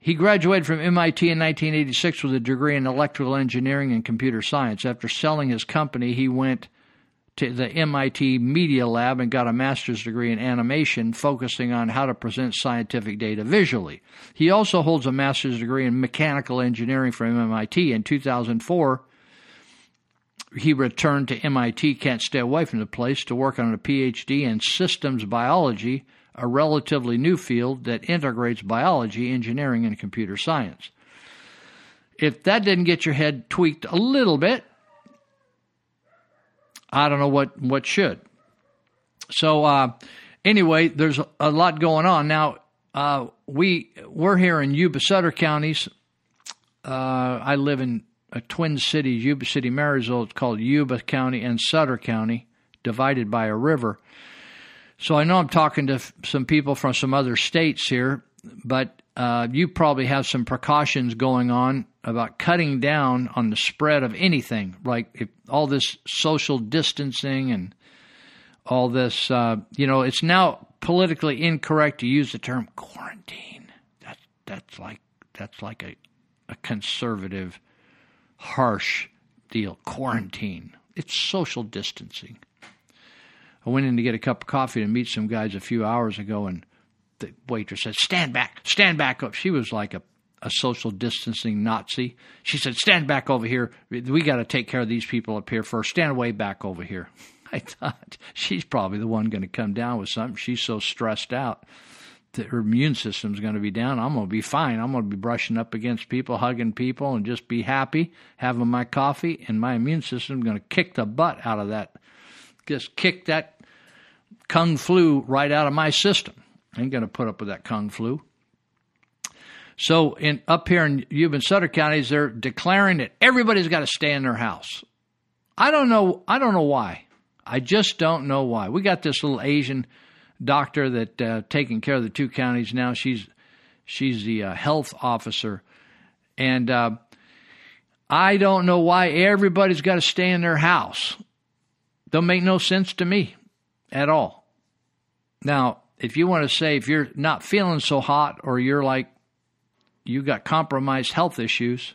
He graduated from MIT in 1986 with a degree in electrical engineering and computer science. After selling his company, he went to the MIT Media Lab and got a master's degree in animation, focusing on how to present scientific data visually. He also holds a master's degree in mechanical engineering from MIT. In 2004, he returned to MIT, can't stay away from the place, to work on a PhD in systems biology a relatively new field that integrates biology, engineering, and computer science. If that didn't get your head tweaked a little bit, I don't know what, what should. So, uh, anyway, there's a lot going on. Now, uh, we, we're here in Yuba Sutter counties. Uh, I live in a twin city, Yuba City, Marysville. It's called Yuba County and Sutter County, divided by a river. So I know I'm talking to f- some people from some other states here, but uh, you probably have some precautions going on about cutting down on the spread of anything, like all this social distancing and all this. Uh, you know, it's now politically incorrect to use the term quarantine. That that's like that's like a a conservative, harsh deal. Quarantine. It's social distancing. I went in to get a cup of coffee to meet some guys a few hours ago, and the waitress said, "Stand back, stand back up." She was like a a social distancing Nazi. She said, "Stand back over here. We got to take care of these people up here first. Stand way back over here." I thought she's probably the one going to come down with something. She's so stressed out that her immune system's going to be down. I'm going to be fine. I'm going to be brushing up against people, hugging people, and just be happy, having my coffee, and my immune system's going to kick the butt out of that. Just kick that kung flu right out of my system. I ain't going to put up with that kung flu. So in up here in Yuba and Sutter counties, they're declaring that everybody's got to stay in their house. I don't know. I don't know why. I just don't know why. We got this little Asian doctor that uh, taking care of the two counties now. She's she's the uh, health officer, and uh, I don't know why everybody's got to stay in their house. Don't make no sense to me at all. Now, if you want to say if you're not feeling so hot or you're like you got compromised health issues,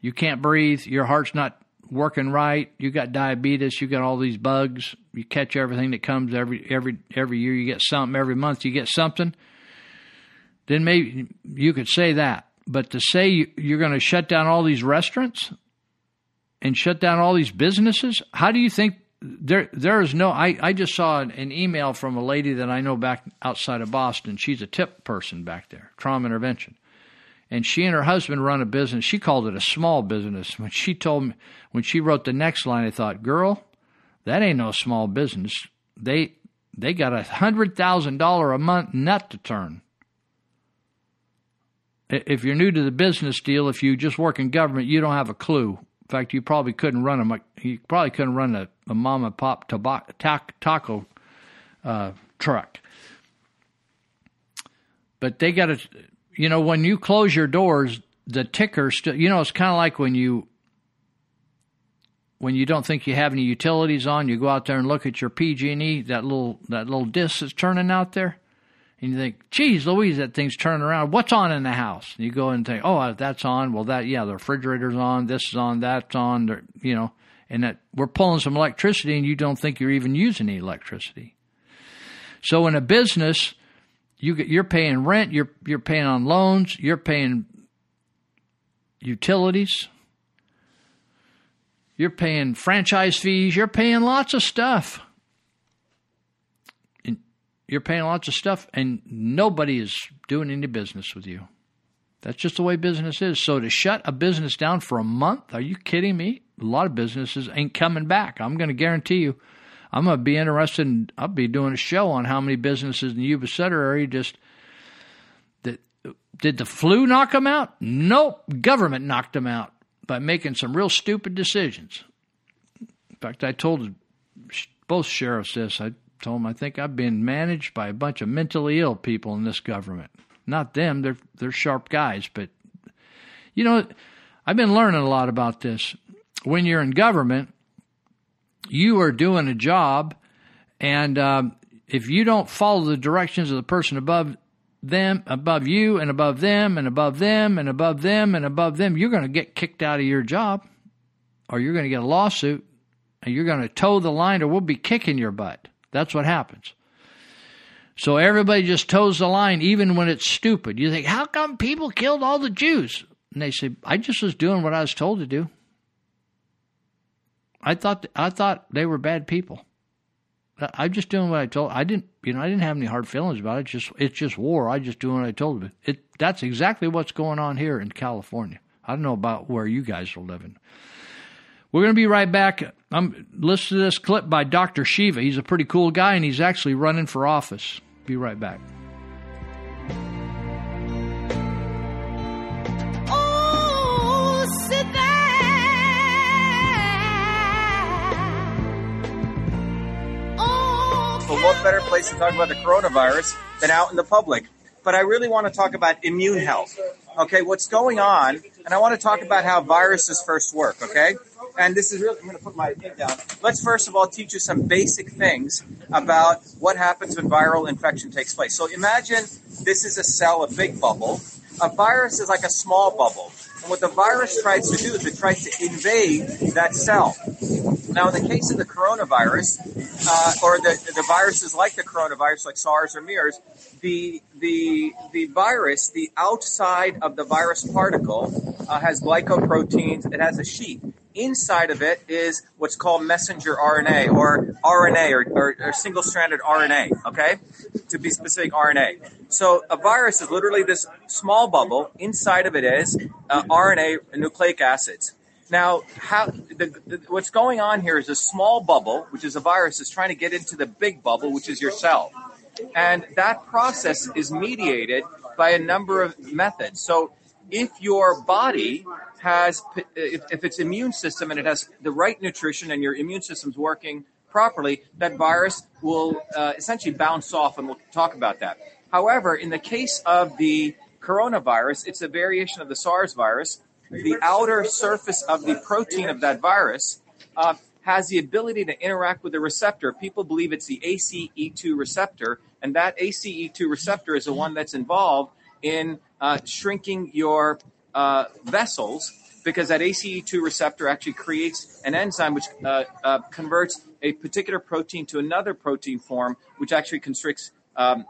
you can't breathe, your heart's not working right, you got diabetes, you got all these bugs, you catch everything that comes every every every year, you get something every month, you get something, then maybe you could say that. But to say you're going to shut down all these restaurants and shut down all these businesses, how do you think there there is no I, I just saw an, email from a lady that I know back outside of Boston. She's a tip person back there, trauma intervention. And she and her husband run a business. She called it a small business. When she told me when she wrote the next line, I thought, "Girl, that ain't no small business. They they got a hundred thousand dollar a month nut to turn. If you're new to the business deal, if you just work in government, you don't have a clue. In fact, you probably couldn't run a you probably couldn't run a, a mom and pop taco uh, truck. But they got to, you know, when you close your doors, the ticker still, you know, it's kind of like when you when you don't think you have any utilities on, you go out there and look at your PG&E, that little that little disc that's turning out there, and you think, "Geez, Louise, that thing's turning around. What's on in the house?" And you go and think, "Oh, that's on. Well, that yeah, the refrigerator's on. This is on. That's on. You know." And that we're pulling some electricity and you don't think you're even using any electricity. So in a business, you you're paying rent, you're you're paying on loans, you're paying utilities, you're paying franchise fees, you're paying lots of stuff. And you're paying lots of stuff and nobody is doing any business with you. That's just the way business is. So to shut a business down for a month, are you kidding me? A lot of businesses ain't coming back. I'm going to guarantee you. I'm going to be interested in, I'll be doing a show on how many businesses in the Yuba Sutter area just, did, did the flu knock them out? Nope. Government knocked them out by making some real stupid decisions. In fact, I told both sheriffs this. I Told them I think I've been managed by a bunch of mentally ill people in this government. Not them; they're they're sharp guys, but you know, I've been learning a lot about this. When you're in government, you are doing a job, and um, if you don't follow the directions of the person above them, above you, and above them, and above them, and above them, and above them, you're going to get kicked out of your job, or you're going to get a lawsuit, and you're going to toe the line, or we'll be kicking your butt. That's what happens. So everybody just toes the line, even when it's stupid. You think, how come people killed all the Jews? And they say, I just was doing what I was told to do. I thought I thought they were bad people. I'm just doing what I told. I didn't, you know, I didn't have any hard feelings about it. It's just it's just war. I just doing what I told them. It that's exactly what's going on here in California. I don't know about where you guys are living. We're going to be right back. I'm listen to this clip by Dr. Shiva. He's a pretty cool guy, and he's actually running for office. Be right back. Oh, sit So oh, what better place to talk about the coronavirus than out in the public? But I really want to talk about immune health. Okay, what's going on? And I want to talk about how viruses first work. Okay, and this is really I'm going to put my thing down. Let's first of all teach you some basic things about what happens when viral infection takes place. So imagine this is a cell, a big bubble. A virus is like a small bubble. And what the virus tries to do is it tries to invade that cell. Now, in the case of the coronavirus, uh, or the, the viruses like the coronavirus, like SARS or MERS, the the the virus, the outside of the virus particle, uh, has glycoproteins. It has a sheet. Inside of it is what's called messenger RNA or RNA or, or, or single stranded RNA, okay? To be specific, RNA. So a virus is literally this small bubble. Inside of it is uh, RNA nucleic acids. Now, how the, the, what's going on here is a small bubble, which is a virus, is trying to get into the big bubble, which is your cell, and that process is mediated by a number of methods. So, if your body has, if, if its immune system and it has the right nutrition and your immune system's working properly, that virus will uh, essentially bounce off, and we'll talk about that. However, in the case of the coronavirus, it's a variation of the SARS virus the outer surface of the protein of that virus uh, has the ability to interact with the receptor. People believe it's the ACE2 receptor, and that ACE2 receptor is the one that's involved in shrinking your uh, vessels because that ACE2 receptor actually creates an enzyme which uh, uh, converts a particular protein to another protein form, which actually constricts um,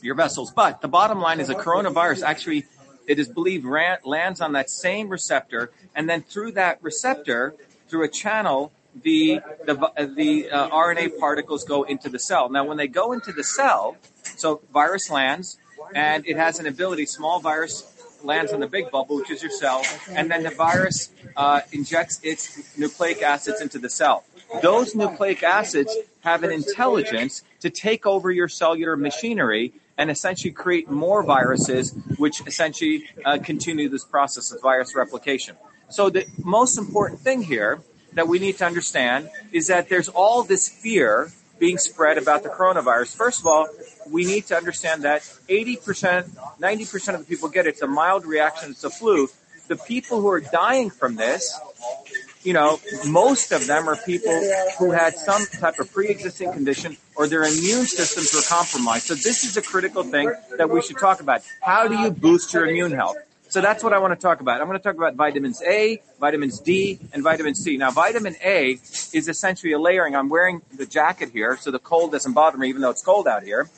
your vessels. But the bottom line is a coronavirus actually it is believed ran, lands on that same receptor, and then through that receptor, through a channel, the the, the uh, RNA particles go into the cell. Now, when they go into the cell, so virus lands, and it has an ability. Small virus lands on the big bubble, which is your cell, and then the virus uh, injects its nucleic acids into the cell. Those nucleic acids have an intelligence to take over your cellular machinery and essentially create more viruses, which essentially uh, continue this process of virus replication. So the most important thing here that we need to understand is that there's all this fear being spread about the coronavirus. First of all, we need to understand that 80%, 90% of the people get it. It's a mild reaction. It's a flu. The people who are dying from this you know, most of them are people who had some type of pre-existing condition or their immune systems were compromised. So this is a critical thing that we should talk about. How do you boost your immune health? So that's what I want to talk about. I'm going to talk about vitamins A, vitamins D, and vitamin C. Now, vitamin A is essentially a layering. I'm wearing the jacket here, so the cold doesn't bother me, even though it's cold out here.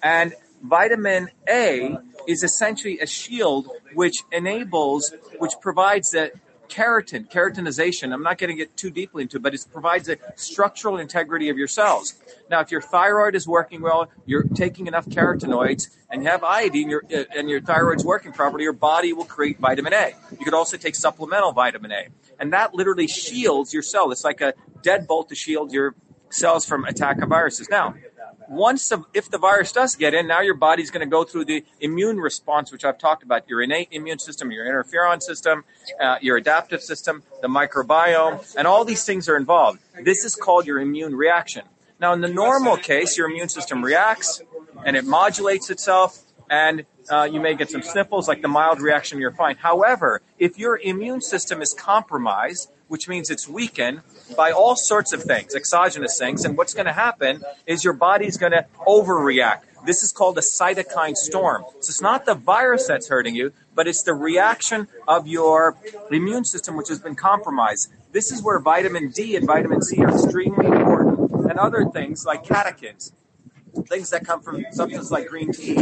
And vitamin A is essentially a shield which enables, which provides the keratin, keratinization. I'm not going to get too deeply into it, but it provides a structural integrity of your cells. Now, if your thyroid is working well, you're taking enough carotenoids, and you have iodine, your, uh, and your thyroid's working properly, your body will create vitamin A. You could also take supplemental vitamin A, and that literally shields your cell. It's like a deadbolt to shield your cells from attack of viruses. Now, once if the virus does get in, now your body's going to go through the immune response, which I've talked about your innate immune system, your interferon system, uh, your adaptive system, the microbiome, and all these things are involved. This is called your immune reaction. Now, in the normal case, your immune system reacts and it modulates itself, and uh, you may get some sniffles, like the mild reaction, you're fine. However, if your immune system is compromised, which means it's weakened by all sorts of things, exogenous things, and what's going to happen is your body's going to overreact. This is called a cytokine storm. So it's not the virus that's hurting you, but it's the reaction of your immune system which has been compromised. This is where vitamin D and vitamin C are extremely important, and other things like catechins things that come from substances like green tea.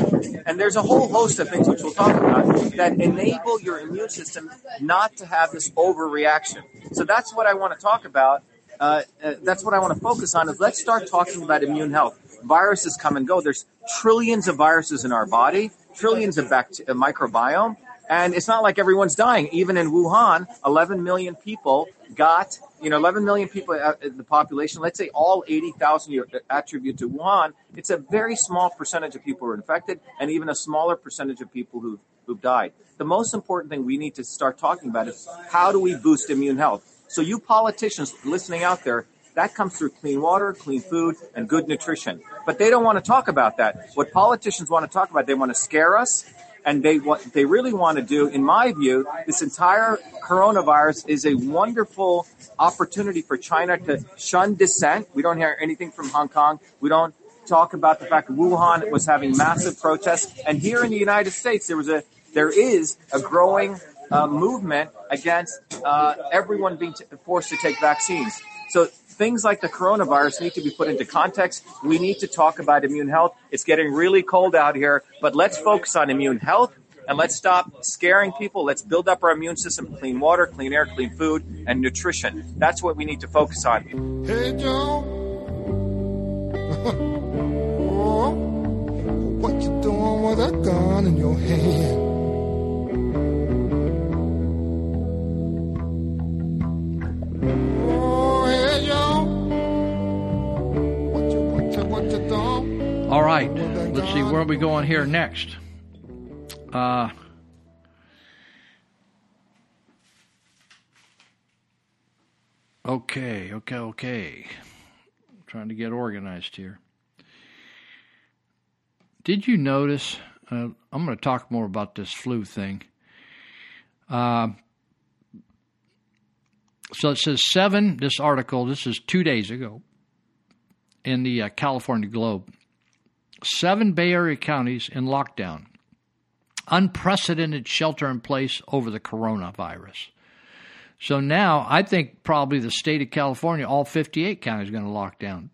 And there's a whole host of things which we'll talk about that enable your immune system not to have this overreaction. So that's what I want to talk about. Uh, uh, that's what I want to focus on. Is let's start talking about immune health. Viruses come and go. There's trillions of viruses in our body, trillions of bacteria, microbiome, and it's not like everyone's dying. Even in Wuhan, 11 million people got, you know, 11 million people, uh, in the population, let's say all 80,000 you uh, attribute to Wuhan, it's a very small percentage of people who are infected and even a smaller percentage of people who've, who've died. The most important thing we need to start talking about is how do we boost immune health? So, you politicians listening out there, that comes through clean water, clean food, and good nutrition. But they don't want to talk about that. What politicians want to talk about, they want to scare us and they what they really want to do, in my view, this entire coronavirus is a wonderful opportunity for China to shun dissent. We don't hear anything from Hong Kong. We don't talk about the fact that Wuhan was having massive protests, and here in the United States, there was a there is a growing uh, movement against uh, everyone being t- forced to take vaccines. So things like the coronavirus need to be put into context. We need to talk about immune health. It's getting really cold out here, but let's focus on immune health and let's stop scaring people. Let's build up our immune system, clean water, clean air, clean food, and nutrition. That's what we need to focus on. Hey, Joe. oh, what you doing with that gun in your hand? Oh, All right, let's see where are we going here next. Uh, okay, okay, okay. trying to get organized here. Did you notice? Uh, I'm going to talk more about this flu thing. Uh, so it says seven, this article, this is two days ago in the uh, California Globe. Seven Bay Area counties in lockdown. Unprecedented shelter in place over the coronavirus. So now I think probably the state of California, all 58 counties, are going to lock down,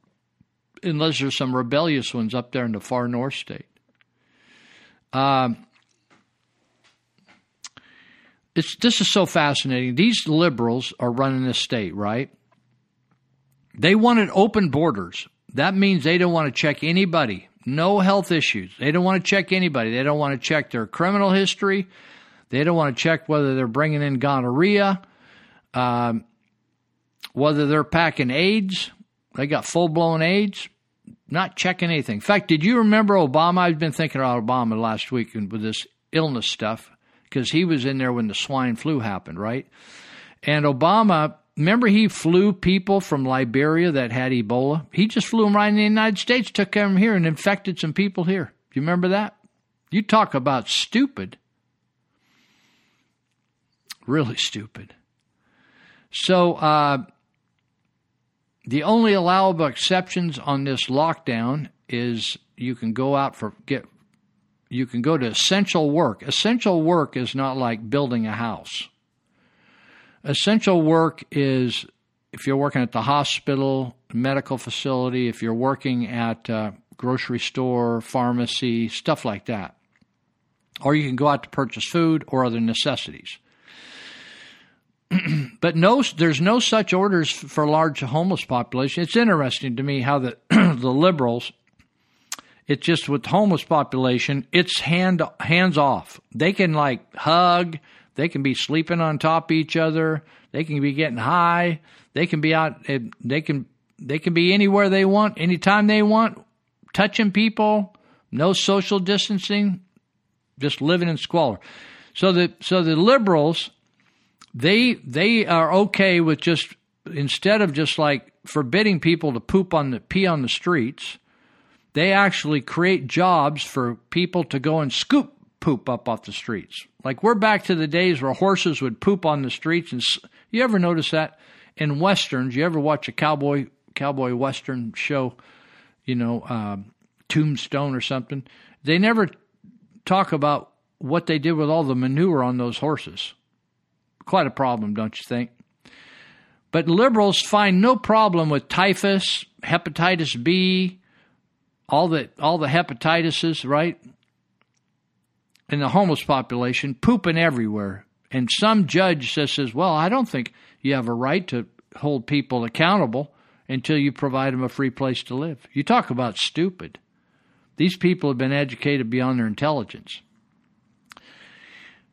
unless there's some rebellious ones up there in the far north state. Um, it's this is so fascinating. These liberals are running this state, right? They wanted open borders. That means they don't want to check anybody. No health issues. They don't want to check anybody. They don't want to check their criminal history. They don't want to check whether they're bringing in gonorrhea, um, whether they're packing AIDS. They got full blown AIDS. Not checking anything. In fact, did you remember Obama? I've been thinking about Obama last week with this illness stuff because he was in there when the swine flu happened, right? And Obama, remember he flew people from Liberia that had Ebola? He just flew them right in the United States, took them here, and infected some people here. Do you remember that? You talk about stupid. Really stupid. So, uh, the only allowable exceptions on this lockdown is you can go out for get you can go to essential work. Essential work is not like building a house. Essential work is if you're working at the hospital, medical facility, if you're working at a grocery store, pharmacy, stuff like that. Or you can go out to purchase food or other necessities. but no, there's no such orders for large homeless population. It's interesting to me how the the liberals it's just with homeless population, it's hand hands off. They can like hug, they can be sleeping on top of each other, they can be getting high, they can be out eh, they can they can be anywhere they want, anytime they want, touching people, no social distancing, just living in squalor. So the so the liberals they they are okay with just instead of just like forbidding people to poop on the pee on the streets, they actually create jobs for people to go and scoop poop up off the streets. Like we're back to the days where horses would poop on the streets, and you ever notice that in westerns? You ever watch a cowboy cowboy western show? You know, uh, Tombstone or something. They never talk about what they did with all the manure on those horses. Quite a problem, don't you think? But liberals find no problem with typhus, hepatitis B, all the all the hepatitises, right? In the homeless population, pooping everywhere. And some judge says, says, well, I don't think you have a right to hold people accountable until you provide them a free place to live. You talk about stupid. These people have been educated beyond their intelligence.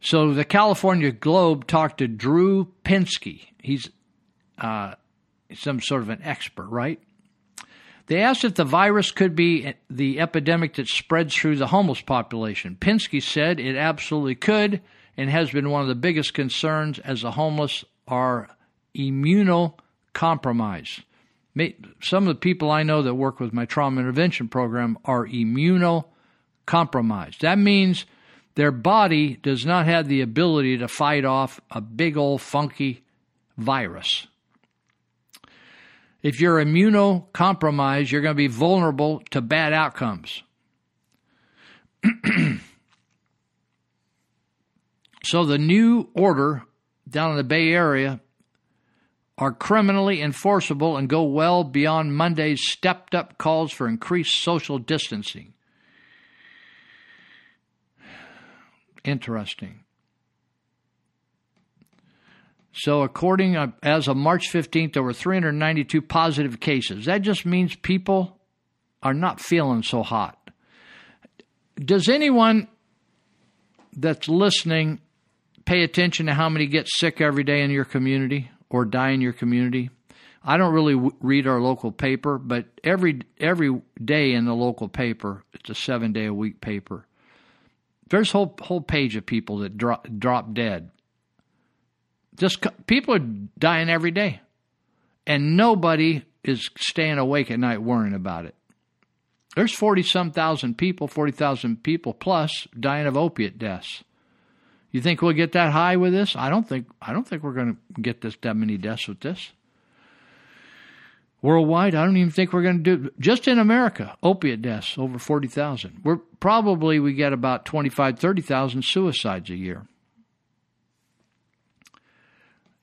So the California Globe talked to Drew Pinsky. He's uh, some sort of an expert, right? They asked if the virus could be the epidemic that spreads through the homeless population. Pinsky said it absolutely could and has been one of the biggest concerns as the homeless are immunocompromised. Some of the people I know that work with my trauma intervention program are immunocompromised. That means their body does not have the ability to fight off a big old funky virus. If you're immunocompromised, you're going to be vulnerable to bad outcomes. so the new order down in the Bay Area are criminally enforceable and go well beyond Monday's stepped up calls for increased social distancing. Interesting. So, according uh, as of March 15th, there were 392 positive cases. That just means people are not feeling so hot. Does anyone that's listening pay attention to how many get sick every day in your community or die in your community? I don't really w- read our local paper, but every every day in the local paper, it's a seven day a week paper. There's whole whole page of people that drop drop dead just people are dying every day. And nobody is staying awake at night worrying about it. There's 40 some thousand people 40,000 people plus dying of opiate deaths. You think we'll get that high with this? I don't think i don't think we're going to get this that many deaths with this. Worldwide i don't even think we're going to do just in america opiate deaths over 40,000 we're probably we get about 25 30,000 suicides a year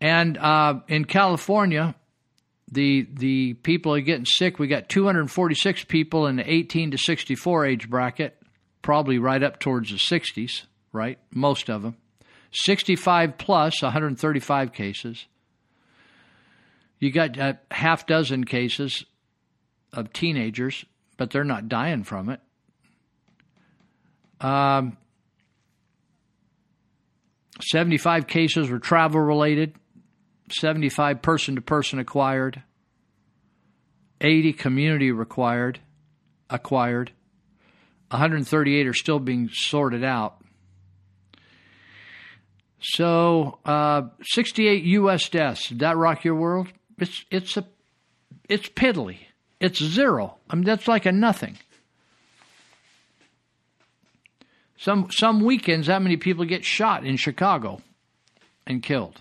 and uh, in California, the the people are getting sick. We got 246 people in the 18 to 64 age bracket, probably right up towards the 60s, right? Most of them. 65 plus, 135 cases. You got a half dozen cases of teenagers, but they're not dying from it. Um, 75 cases were travel related. 75 person to person acquired, 80 community required, acquired, 138 are still being sorted out. So, uh, 68 U.S. deaths. Did that rock your world? It's it's a it's piddly. It's zero. I mean, that's like a nothing. Some some weekends, that many people get shot in Chicago and killed.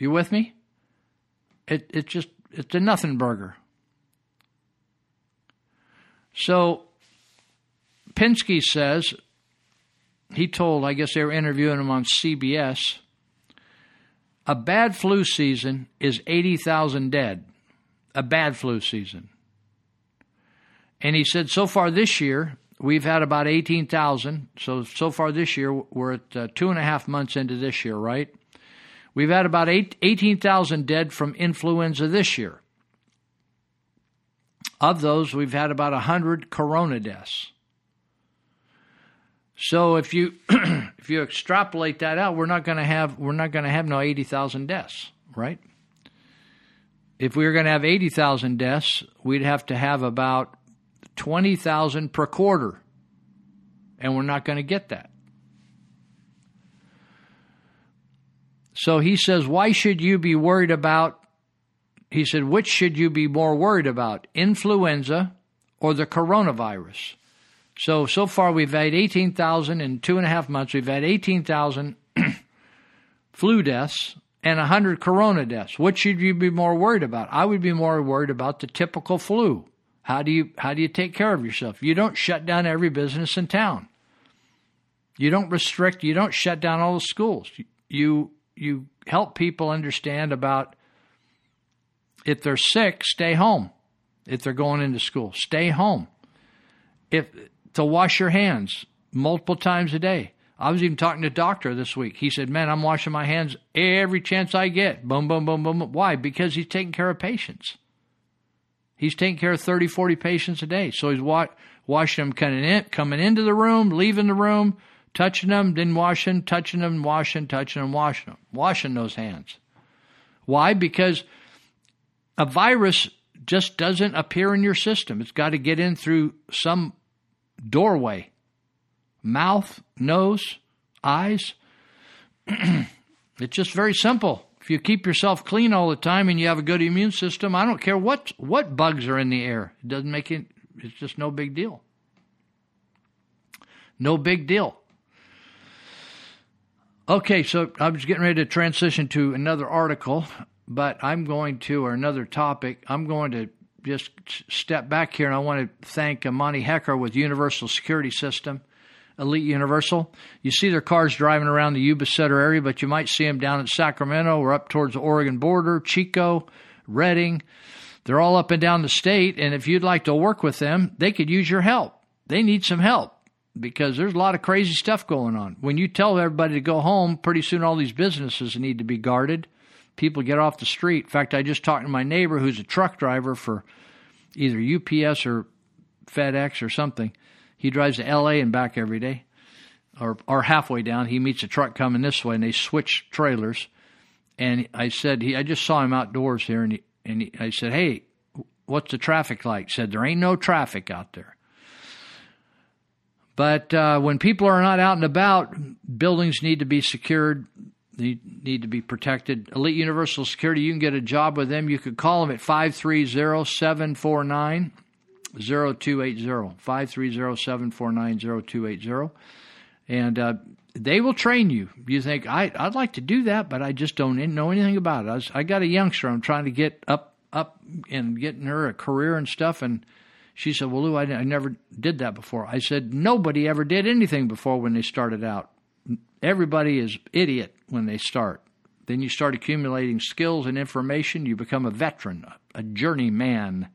You with me? It it just it's a nothing burger. So Pinsky says he told, I guess they were interviewing him on CBS. A bad flu season is eighty thousand dead. A bad flu season. And he said so far this year we've had about eighteen thousand. So so far this year we're at uh, two and a half months into this year, right? We've had about eight, 18,000 dead from influenza this year. Of those, we've had about 100 corona deaths. So if you if you extrapolate that out, we're not going to have we're not going to have no 80,000 deaths, right? If we were going to have 80,000 deaths, we'd have to have about 20,000 per quarter. And we're not going to get that. So he says, why should you be worried about? He said, which should you be more worried about, influenza or the coronavirus? So, so far we've had 18,000 in two and a half months. We've had 18,000 flu deaths and 100 corona deaths. What should you be more worried about? I would be more worried about the typical flu. How do you how do you take care of yourself? You don't shut down every business in town. You don't restrict, you don't shut down all the schools. You you help people understand about if they're sick, stay home. If they're going into school, stay home. If to wash your hands multiple times a day. I was even talking to a doctor this week. He said, "Man, I'm washing my hands every chance I get." Boom, boom, boom, boom. Why? Because he's taking care of patients. He's taking care of 30, 40 patients a day. So he's wa- washing them coming, in, coming into the room, leaving the room, touching them, then washing, touching them, washing, touching them, washing them, washing those hands. Why? Because a virus just doesn't appear in your system. It's got to get in through some doorway mouth, nose, eyes. it's just very simple. If you keep yourself clean all the time and you have a good immune system, I don't care what what bugs are in the air. It doesn't make it it's just no big deal. No big deal. Okay, so I was getting ready to transition to another article, but I'm going to, or another topic, I'm going to just step back here and I want to thank Monty Hecker with Universal Security System, Elite Universal. You see their cars driving around the Yuba-Sutter area, but you might see them down in Sacramento or up towards the Oregon border, Chico, Redding. They're all up and down the state, and if you'd like to work with them, they could use your help. They need some help because there's a lot of crazy stuff going on. When you tell everybody to go home, pretty soon all these businesses need to be guarded. People get off the street. In fact, I just talked to my neighbor who's a truck driver for either UPS or FedEx or something. He drives to LA and back every day, or or halfway down. He meets a truck coming this way, and they switch trailers. And I said, he, I just saw him outdoors here, and he, and he, I said, hey, what's the traffic like? He said there ain't no traffic out there. But uh, when people are not out and about, buildings need to be secured. They need to be protected. Elite Universal Security, you can get a job with them. You could call them at 530 749 0280. 530 749 0280. And uh, they will train you. You think, I, I'd like to do that, but I just don't know anything about it. I, was, I got a youngster I'm trying to get up, up and getting her a career and stuff. And she said, Well, Lou, I, I never did that before. I said, Nobody ever did anything before when they started out. Everybody is idiot when they start. Then you start accumulating skills and information. You become a veteran, a journeyman.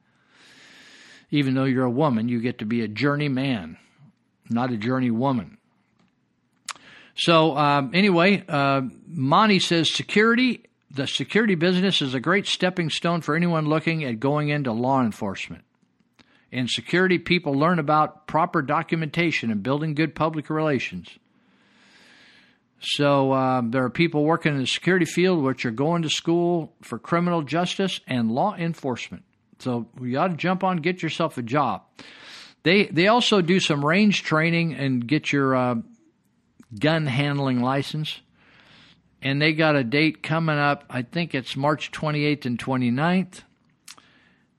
Even though you're a woman, you get to be a journeyman, not a journeywoman. So, um, anyway, uh, Monty says security, the security business is a great stepping stone for anyone looking at going into law enforcement. In security, people learn about proper documentation and building good public relations. So um, there are people working in the security field which are going to school for criminal justice and law enforcement. So you ought to jump on, get yourself a job. They they also do some range training and get your uh, gun handling license. And they got a date coming up. I think it's March 28th and 29th.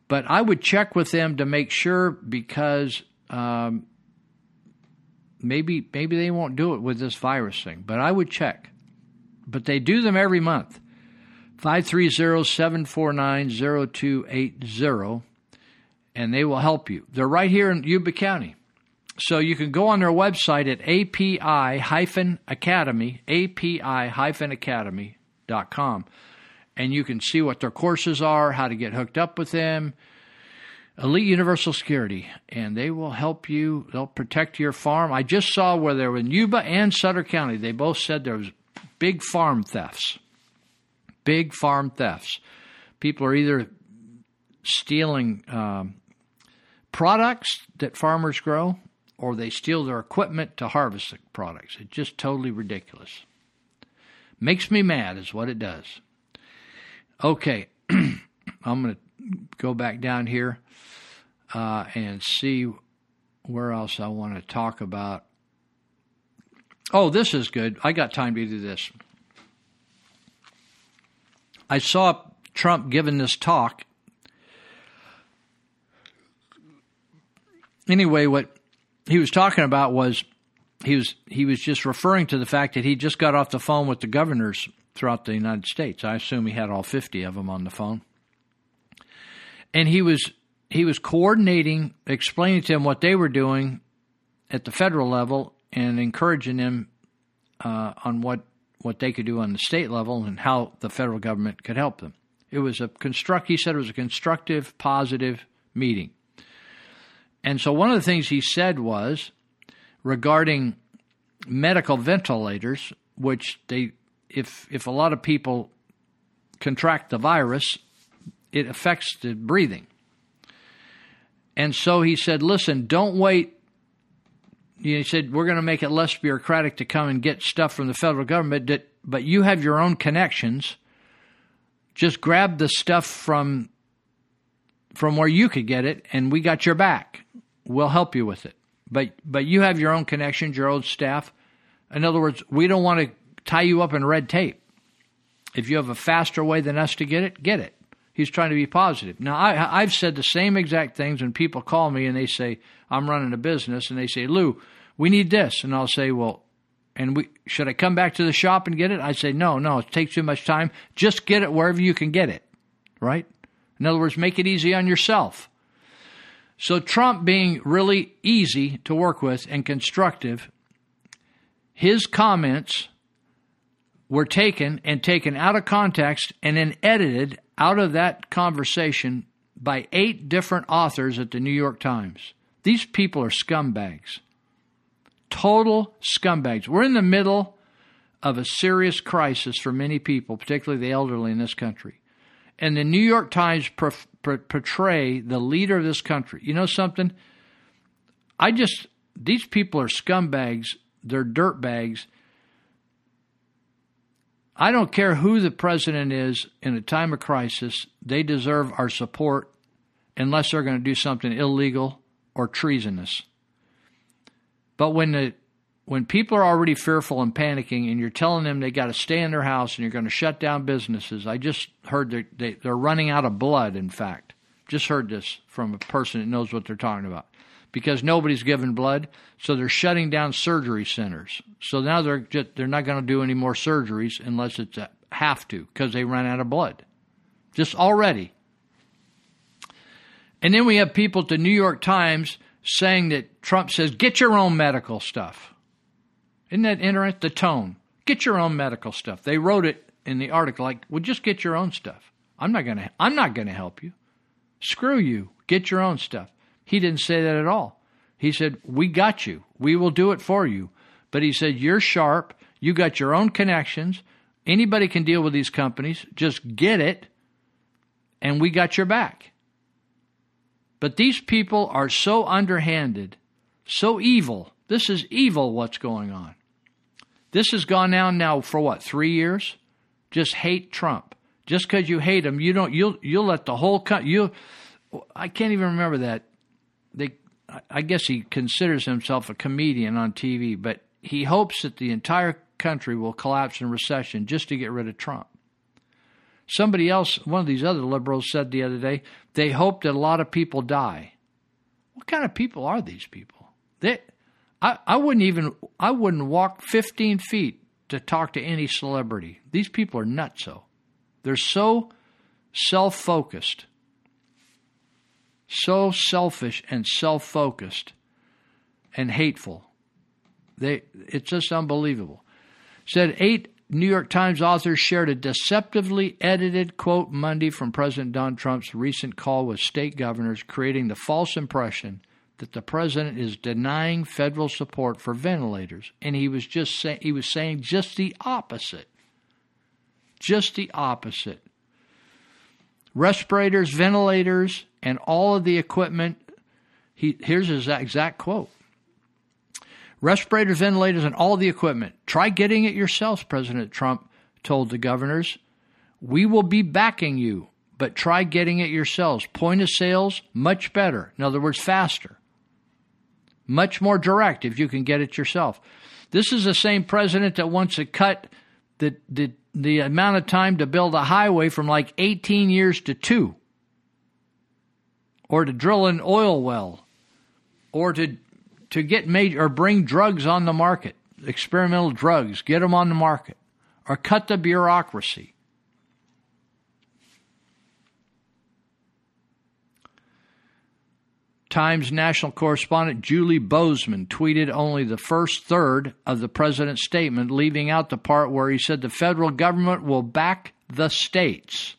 But I would check with them to make sure because um, maybe maybe they won't do it with this virus thing. But I would check. But they do them every month. 530-749-0280 and they will help you. They're right here in Yuba County. So you can go on their website at api-academy, api-academy.com and you can see what their courses are, how to get hooked up with them. Elite Universal Security, and they will help you. They'll protect your farm. I just saw where they were in Yuba and Sutter County. They both said there was big farm thefts. Big farm thefts. People are either stealing um, products that farmers grow, or they steal their equipment to harvest the products. It's just totally ridiculous. Makes me mad, is what it does. Okay, I'm going to go back down here uh, and see where else I want to talk about. Oh, this is good. I got time to do this. I saw Trump giving this talk. Anyway, what he was talking about was he was he was just referring to the fact that he just got off the phone with the governors throughout the United States. I assume he had all 50 of them on the phone. And he was he was coordinating, explaining to them what they were doing at the federal level and encouraging them uh, on what what they could do on the state level and how the federal government could help them. It was a construct. He said it was a constructive, positive meeting. And so one of the things he said was regarding medical ventilators, which they, if if a lot of people contract the virus, it affects the breathing. And so he said, listen, don't wait. He said we're going to make it less bureaucratic to come and get stuff from the federal government that, but you have your own connections. Just grab the stuff from from where you could get it and we got your back. We'll help you with it. But but you have your own connections your own staff. In other words we don't want to tie you up in red tape if you have a faster way than us to get it get it he's trying to be positive now I, i've said the same exact things when people call me and they say I'm running a business, and they say, Lou, we need this, and I'll say, well, and we should I come back to the shop and get it? I say, no, no, it takes too much time. Just get it wherever you can get it, right? In other words, make it easy on yourself. So Trump being really easy to work with and constructive, his comments were taken and taken out of context and then edited out of that conversation by eight different authors at the New York Times. These people are scumbags. Total scumbags. We're in the middle of a serious crisis for many people, particularly the elderly in this country. And the New York Times portray the leader of this country. You know something? I just, these people are scumbags. They're dirtbags. I don't care who the president is in a time of crisis, they deserve our support unless they're going to do something illegal or treasonous. But when the when people are already fearful and panicking, and you're telling them they got to stay in their house and you're going to shut down businesses, I just heard they're, they, they're running out of blood. In fact, just heard this from a person that knows what they're talking about because nobody's given blood, so they're shutting down surgery centers. So now they're just, they're not going to do any more surgeries unless it's a have to because they run out of blood. Just already. And then we have people at the New York Times saying that Trump says, get your own medical stuff. Isn't that interesting? The tone. Get your own medical stuff. They wrote it in the article like, well, just get your own stuff. I'm not gonna I'm not gonna help you. Screw you. Get your own stuff. He didn't say that at all. He said, We got you. We will do it for you. But he said, You're sharp. You got your own connections. Anybody can deal with these companies. Just get it, and we got your back. But these people are so underhanded, so evil. This is evil what's going on. This has gone on now for what, three years? Just hate Trump. Just because you hate him, you don't you'll you'll let the whole country you I can't even remember that. I guess he considers himself a comedian on TV, but he hopes that the entire country will collapse in recession just to get rid of Trump. Somebody else, one of these other liberals, said the other day, they hope that a lot of people die. What kind of people are these people? They, I, I wouldn't even, I wouldn't walk 15 feet to talk to any celebrity. These people are nuts. nutso. They're so self focused, so selfish and self focused and hateful. They, it's just unbelievable. Said eight New York Times authors shared a deceptively edited quote Monday from President Donald Trump's recent call with state governors, creating the false impression that the president is denying federal support for ventilators, and he was just say, he was saying just the opposite. Just the opposite. Respirators, ventilators, and all of the equipment. He, here's his exact quote respirators, ventilators, and all the equipment. Try getting it yourselves, President Trump told the governors. We will be backing you, but try getting it yourselves. Point of sales, much better. In other words, faster. Much more direct if you can get it yourself. This is the same president that wants to cut the, the the amount of time to build a highway from like 18 years to two, or to drill an oil well, or to to get major or bring drugs on the market, experimental drugs, get them on the market, or cut the bureaucracy. Times national correspondent Julie Bosman tweeted only the first third of the president's statement, leaving out the part where he said the federal government will back the states.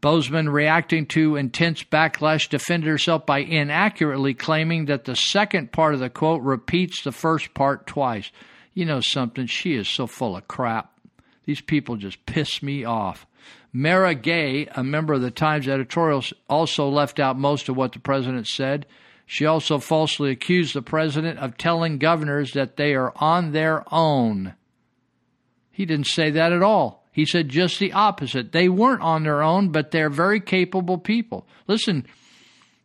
Bosman, reacting to intense backlash, defended herself by inaccurately claiming that the second part of the quote repeats the first part twice. You know something? She is so full of crap. These people just piss me off. Mara Gay, a member of the Times editorial, also left out most of what the president said. She also falsely accused the president of telling governors that they are on their own. He didn't say that at all. He said just the opposite. They weren't on their own, but they're very capable people. Listen,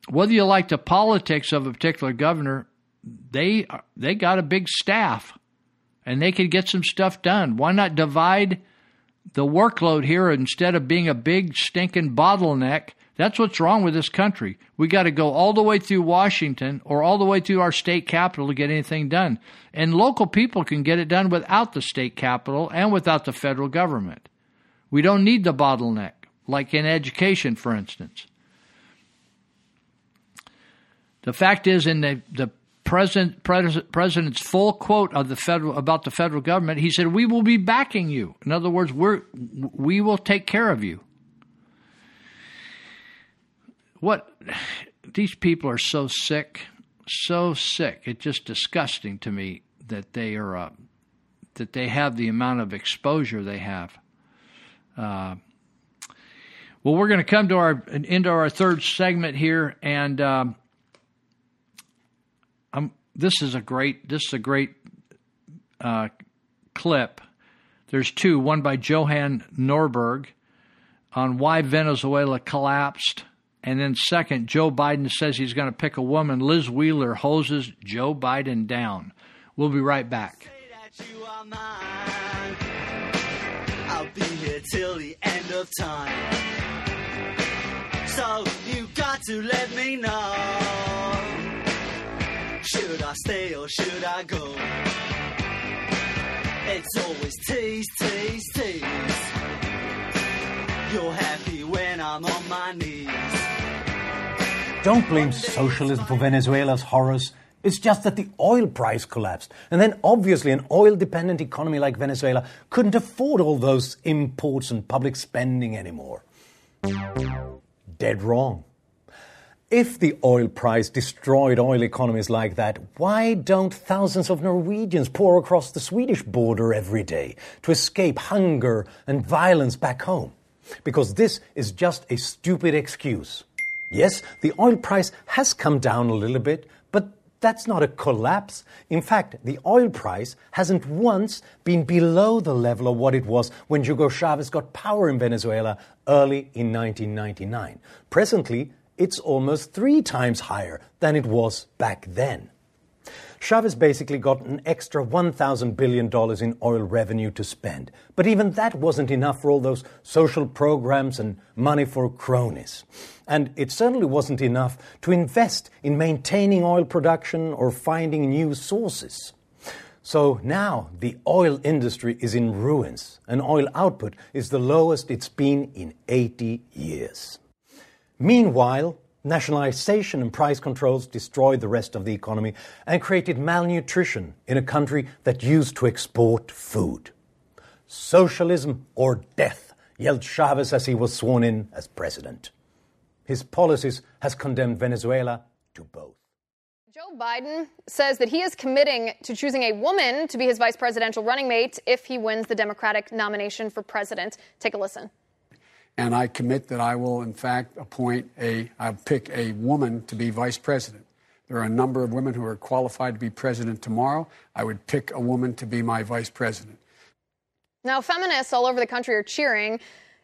whether you like the politics of a particular governor, they they got a big staff and they could get some stuff done. Why not divide the workload here instead of being a big stinking bottleneck? That's what's wrong with this country. We got to go all the way through Washington or all the way through our state capital to get anything done. And local people can get it done without the state capital and without the federal government. We don't need the bottleneck, like in education, for instance. The fact is, in the, the president, pres, president's full quote of the federal about the federal government, he said, "We will be backing you." In other words, we're we will take care of you. What these people are so sick, so sick. It's just disgusting to me that they are uh, that they have the amount of exposure they have. Uh, well, we're going to come to our into our third segment here, and um, this is a great this is a great uh, clip. There's two, one by Johan Norberg on why Venezuela collapsed, and then second, Joe Biden says he's going to pick a woman. Liz Wheeler hoses Joe Biden down. We'll be right back. I'll be here till the end of time. So you got to let me know. Should I stay or should I go? It's always tease, tease, tease. You're happy when I'm on my knees. Don't blame socialism for Venezuela's horrors. It's just that the oil price collapsed. And then, obviously, an oil dependent economy like Venezuela couldn't afford all those imports and public spending anymore. Dead wrong. If the oil price destroyed oil economies like that, why don't thousands of Norwegians pour across the Swedish border every day to escape hunger and violence back home? Because this is just a stupid excuse. Yes, the oil price has come down a little bit, but that's not a collapse. In fact, the oil price hasn't once been below the level of what it was when Hugo Chavez got power in Venezuela early in 1999. Presently, it's almost three times higher than it was back then. Chavez basically got an extra $1,000 billion in oil revenue to spend. But even that wasn't enough for all those social programs and money for cronies. And it certainly wasn't enough to invest in maintaining oil production or finding new sources. So now the oil industry is in ruins, and oil output is the lowest it's been in 80 years. Meanwhile, nationalization and price controls destroyed the rest of the economy and created malnutrition in a country that used to export food. Socialism or death, yelled Chavez as he was sworn in as president. His policies has condemned Venezuela to both. Joe Biden says that he is committing to choosing a woman to be his vice presidential running mate if he wins the Democratic nomination for president. Take a listen. And I commit that I will, in fact, appoint a, I'll pick a woman to be vice president. There are a number of women who are qualified to be president tomorrow. I would pick a woman to be my vice president. Now, feminists all over the country are cheering,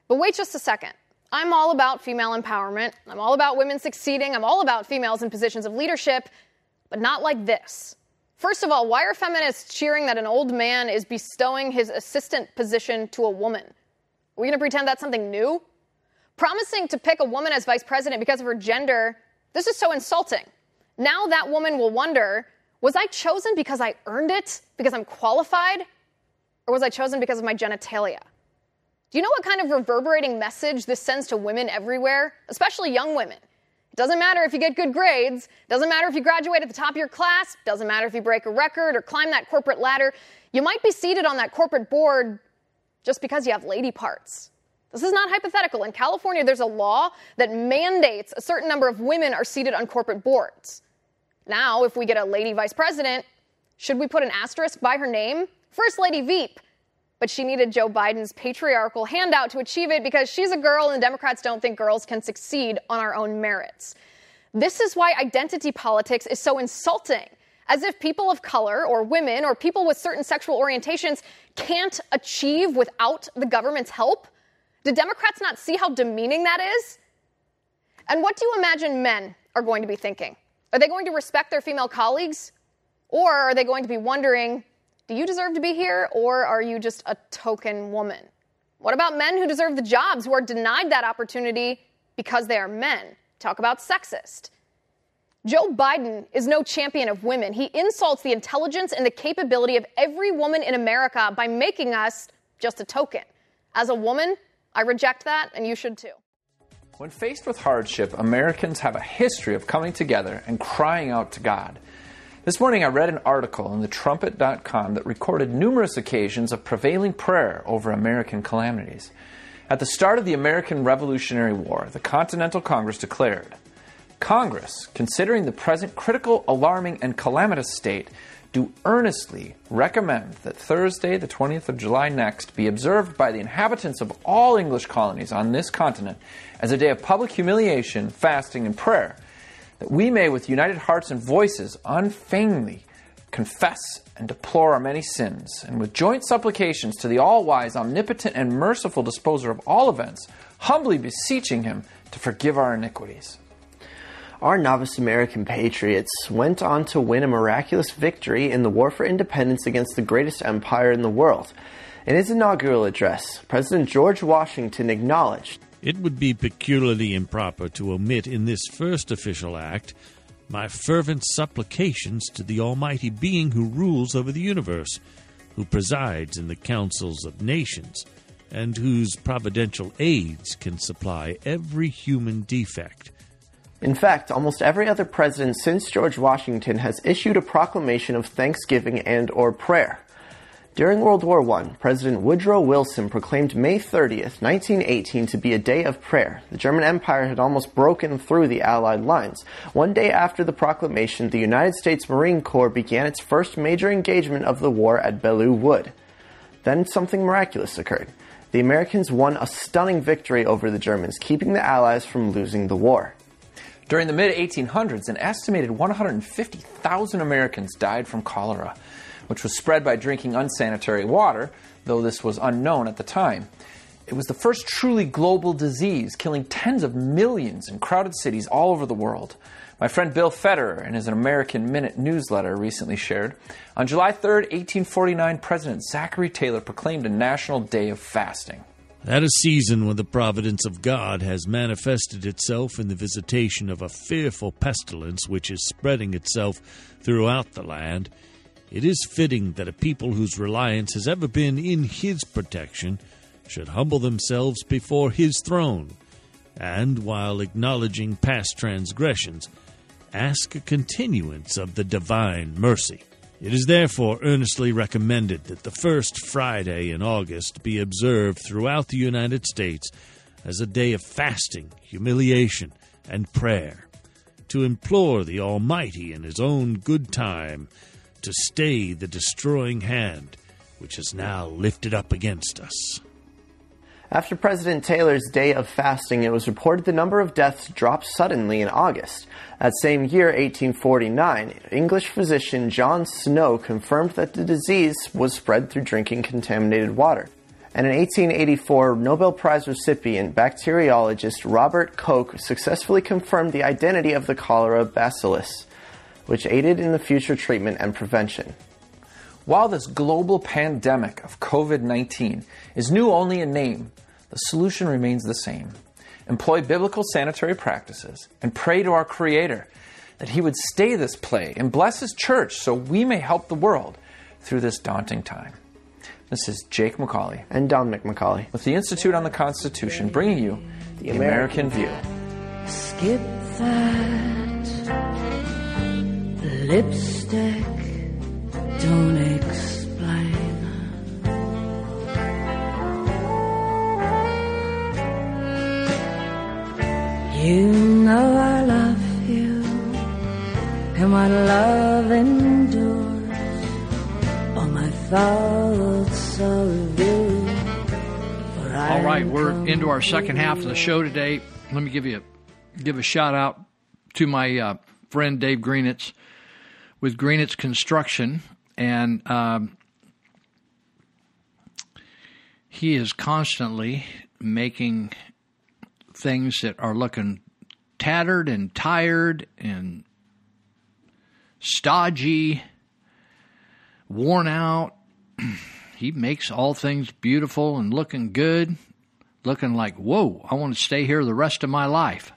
but wait just a second. I'm all about female empowerment. I'm all about women succeeding. I'm all about females in positions of leadership, but not like this. First of all, why are feminists cheering that an old man is bestowing his assistant position to a woman? Are we going to pretend that's something new? Promising to pick a woman as vice president because of her gender, this is so insulting. Now that woman will wonder was I chosen because I earned it, because I'm qualified, or was I chosen because of my genitalia? Do you know what kind of reverberating message this sends to women everywhere, especially young women? It doesn't matter if you get good grades, doesn't matter if you graduate at the top of your class, doesn't matter if you break a record or climb that corporate ladder. You might be seated on that corporate board just because you have lady parts. This is not hypothetical. In California, there's a law that mandates a certain number of women are seated on corporate boards. Now, if we get a lady vice president, should we put an asterisk by her name? First Lady Veep. But she needed Joe Biden's patriarchal handout to achieve it because she's a girl and Democrats don't think girls can succeed on our own merits. This is why identity politics is so insulting. As if people of color or women or people with certain sexual orientations can't achieve without the government's help. Do Democrats not see how demeaning that is? And what do you imagine men are going to be thinking? Are they going to respect their female colleagues? Or are they going to be wondering, do you deserve to be here, or are you just a token woman? What about men who deserve the jobs, who are denied that opportunity because they are men? Talk about sexist. Joe Biden is no champion of women. He insults the intelligence and the capability of every woman in America by making us just a token. As a woman, I reject that, and you should too. When faced with hardship, Americans have a history of coming together and crying out to God. This morning I read an article in thetrumpet.com that recorded numerous occasions of prevailing prayer over American calamities. At the start of the American Revolutionary War, the Continental Congress declared Congress, considering the present critical, alarming, and calamitous state, do earnestly recommend that Thursday, the 20th of July next, be observed by the inhabitants of all English colonies on this continent as a day of public humiliation, fasting, and prayer, that we may, with united hearts and voices, unfeignedly confess and deplore our many sins, and with joint supplications to the all wise, omnipotent, and merciful disposer of all events, humbly beseeching him to forgive our iniquities. Our novice American patriots went on to win a miraculous victory in the war for independence against the greatest empire in the world. In his inaugural address, President George Washington acknowledged It would be peculiarly improper to omit in this first official act my fervent supplications to the Almighty Being who rules over the universe, who presides in the councils of nations, and whose providential aids can supply every human defect. In fact, almost every other president since George Washington has issued a proclamation of thanksgiving and or prayer. During World War I, President Woodrow Wilson proclaimed May 30th, 1918 to be a day of prayer. The German Empire had almost broken through the Allied lines. One day after the proclamation, the United States Marine Corps began its first major engagement of the war at Belleau Wood. Then something miraculous occurred. The Americans won a stunning victory over the Germans, keeping the Allies from losing the war. During the mid 1800s, an estimated 150,000 Americans died from cholera, which was spread by drinking unsanitary water, though this was unknown at the time. It was the first truly global disease, killing tens of millions in crowded cities all over the world. My friend Bill Federer, in his American Minute newsletter, recently shared On July 3, 1849, President Zachary Taylor proclaimed a national day of fasting. At a season when the providence of God has manifested itself in the visitation of a fearful pestilence which is spreading itself throughout the land, it is fitting that a people whose reliance has ever been in His protection should humble themselves before His throne, and, while acknowledging past transgressions, ask a continuance of the divine mercy. It is therefore earnestly recommended that the first Friday in August be observed throughout the United States as a day of fasting, humiliation, and prayer, to implore the Almighty in His own good time to stay the destroying hand which is now lifted up against us. After President Taylor's day of fasting, it was reported the number of deaths dropped suddenly in August. That same year, 1849, English physician John Snow confirmed that the disease was spread through drinking contaminated water. And in 1884, Nobel Prize recipient bacteriologist Robert Koch successfully confirmed the identity of the cholera bacillus. which aided in the future treatment and prevention. While this global pandemic of COVID 19 is new only in name, the solution remains the same. Employ biblical sanitary practices and pray to our Creator that He would stay this plague and bless His church so we may help the world through this daunting time. This is Jake MacAulay and Dominic MacAulay with the Institute on the Constitution bringing you the, American, American View. Skip that lipstick, don't explain. You know I love you, and my love endures. All my thoughts of you. All right, we're into our second half of the show today. Let me give you a, give a shout out to my uh, friend Dave Greenetz with Greenetz Construction, and um, he is constantly making things that are looking tattered and tired and stodgy, worn out. he makes all things beautiful and looking good, looking like, whoa, I want to stay here the rest of my life.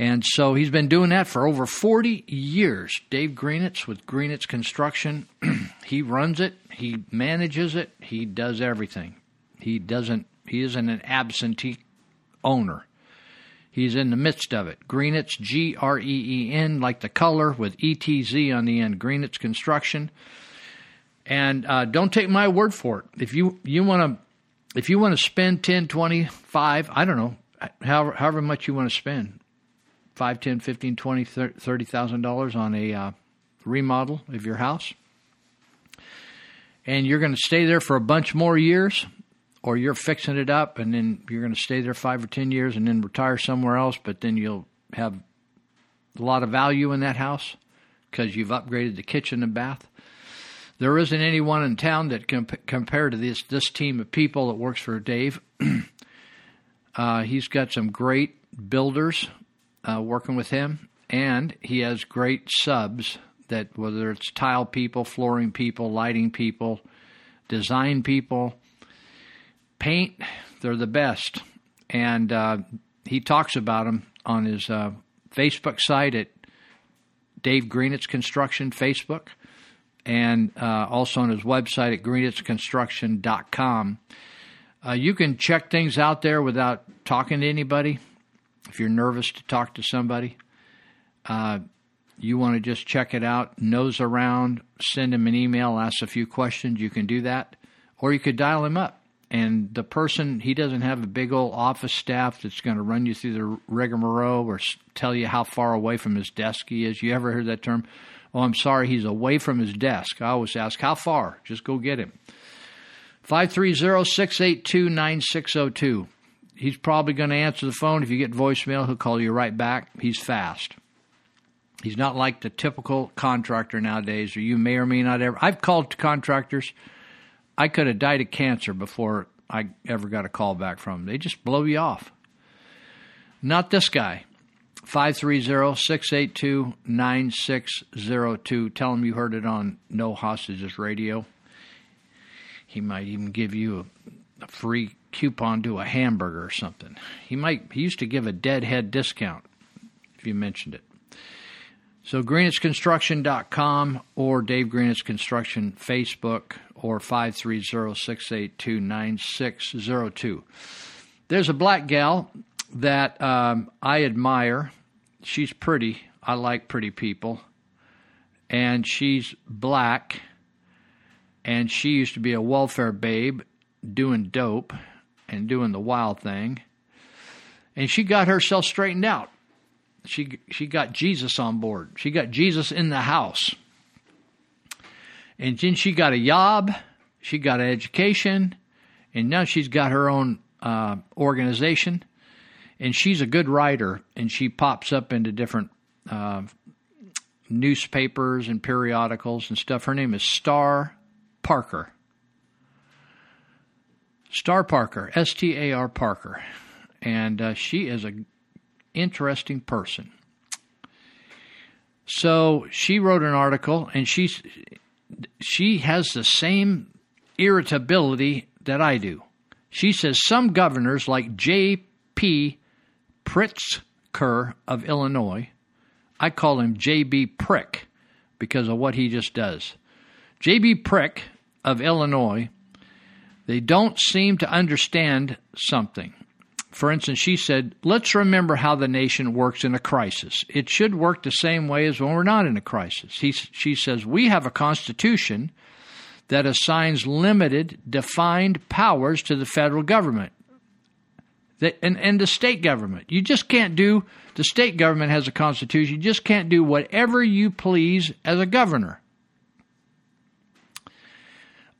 And so he's been doing that for over 40 years. Dave Greenetz with Greenetz Construction. he runs it, he manages it, he does everything. He doesn't he isn't an absentee owner. He's in the midst of it. Greenetz, G R E E N, like the color with E T Z on the end. Greenetz Construction. And uh, don't take my word for it. If you you want to if you want to spend 10, 20, 5, I don't know, however, however much you want to spend, five, ten, fifteen, twenty, thirty thousand dollars on a uh, remodel of your house, and you're going to stay there for a bunch more years, or you're fixing it up and then you're going to stay there five or ten years and then retire somewhere else, but then you'll have a lot of value in that house because you've upgraded the kitchen and bath. There isn't anyone in town that can compare to this this team of people that works for Dave. uh, he's got some great builders uh, working with him, and he has great subs that whether it's tile people, flooring people, lighting people, design people, paint, they're the best. And uh, he talks about them on his uh, Facebook site at Dave Greenetz Construction Facebook, and uh, also on his website at greenetzconstruction.com. Uh, you can check things out there without talking to anybody if you're nervous to talk to somebody, uh, you want to just check it out, nose around, send him an email, ask a few questions, you can do that. Or you could dial him up. And the person, he doesn't have a big old office staff that's going to run you through the rigmarole or tell you how far away from his desk he is. You ever heard that term? Oh, I'm sorry, he's away from his desk. I always ask, how far? Just go get him. 530 682 9602 he's probably going to answer the phone. If you get voicemail, he'll call you right back. He's fast. He's not like the typical contractor nowadays, or you may or may not ever. I've called contractors. I could have died of cancer before I ever got a call back from them. They just blow you off. Not this guy. 530 682 9602. Tell him you heard it on No Hostages Radio. He might even give you a, a free coupon to a hamburger or something. He might he used to give a deadhead discount if you mentioned it. So greenetzconstruction.com or Dave Greenetz Construction Facebook or 530-682-9602. There's a black gal that um, I admire. She's pretty. I like pretty people. And she's black. And she used to be a welfare babe doing dope and doing the wild thing. And she got herself straightened out. She she got Jesus on board. She got Jesus in the house. And then she got a job, she got an education, and now she's got her own uh, organization. And she's a good writer, and she pops up into different uh, newspapers and periodicals and stuff. Her name is Star Parker. Star Parker, S T A R Parker, and uh, she is a interesting person. So she wrote an article, and she she has the same irritability that I do. She says some governors, like J.B. Pritzker of Illinois, I call him J.B. Prick because of what he just does. J.B. Prick of Illinois, they don't seem to understand something. For instance, she said, Let's remember how the nation works in a crisis. It should work the same way as when we're not in a crisis. He, she says, We have a constitution that assigns limited, defined powers to the federal government the, and, and the state government. You just can't do, the state government has a constitution. You just can't do whatever you please as a governor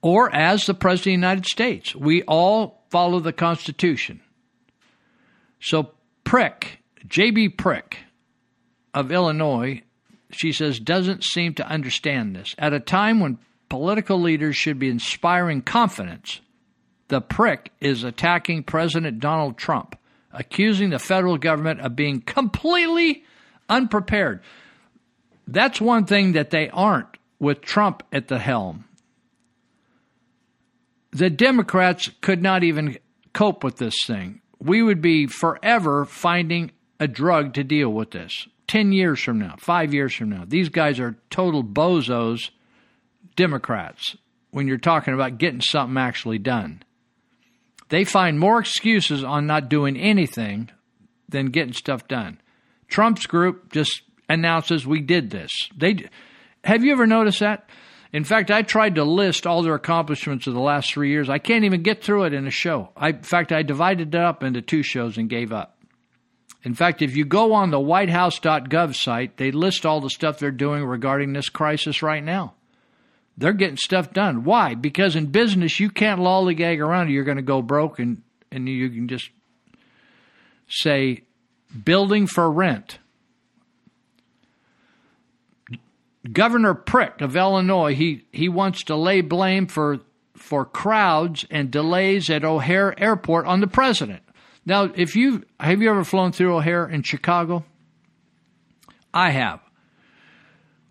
or as the President of the United States. We all follow the Constitution. So, Prick, J.B. Prick of Illinois, she says, doesn't seem to understand this. At a time when political leaders should be inspiring confidence, the prick is attacking President Donald Trump, accusing the federal government of being completely unprepared. That's one thing that they aren't with Trump at the helm. The Democrats could not even cope with this thing we would be forever finding a drug to deal with this. 10 years from now, five years from now. These guys are total bozos, Democrats, when you're talking about getting something actually done. They find more excuses on not doing anything than getting stuff done. Trump's group just announces we did this. They have you ever noticed that? In fact, I tried to list all their accomplishments of the last three years. I can't even get through it in a show. I, in fact, I divided it up into two shows and gave up. In fact, if you go on the whitehouse.gov site, they list all the stuff they're doing regarding this crisis right now. They're getting stuff done. Why? Because in business, you can't lollygag around. You're going to go broke, and, and you can just say, building for rent. Governor Prick of Illinois, he, he wants to lay blame for for crowds and delays at O'Hare Airport on the president. Now, if you have you ever flown through O'Hare in Chicago? I have.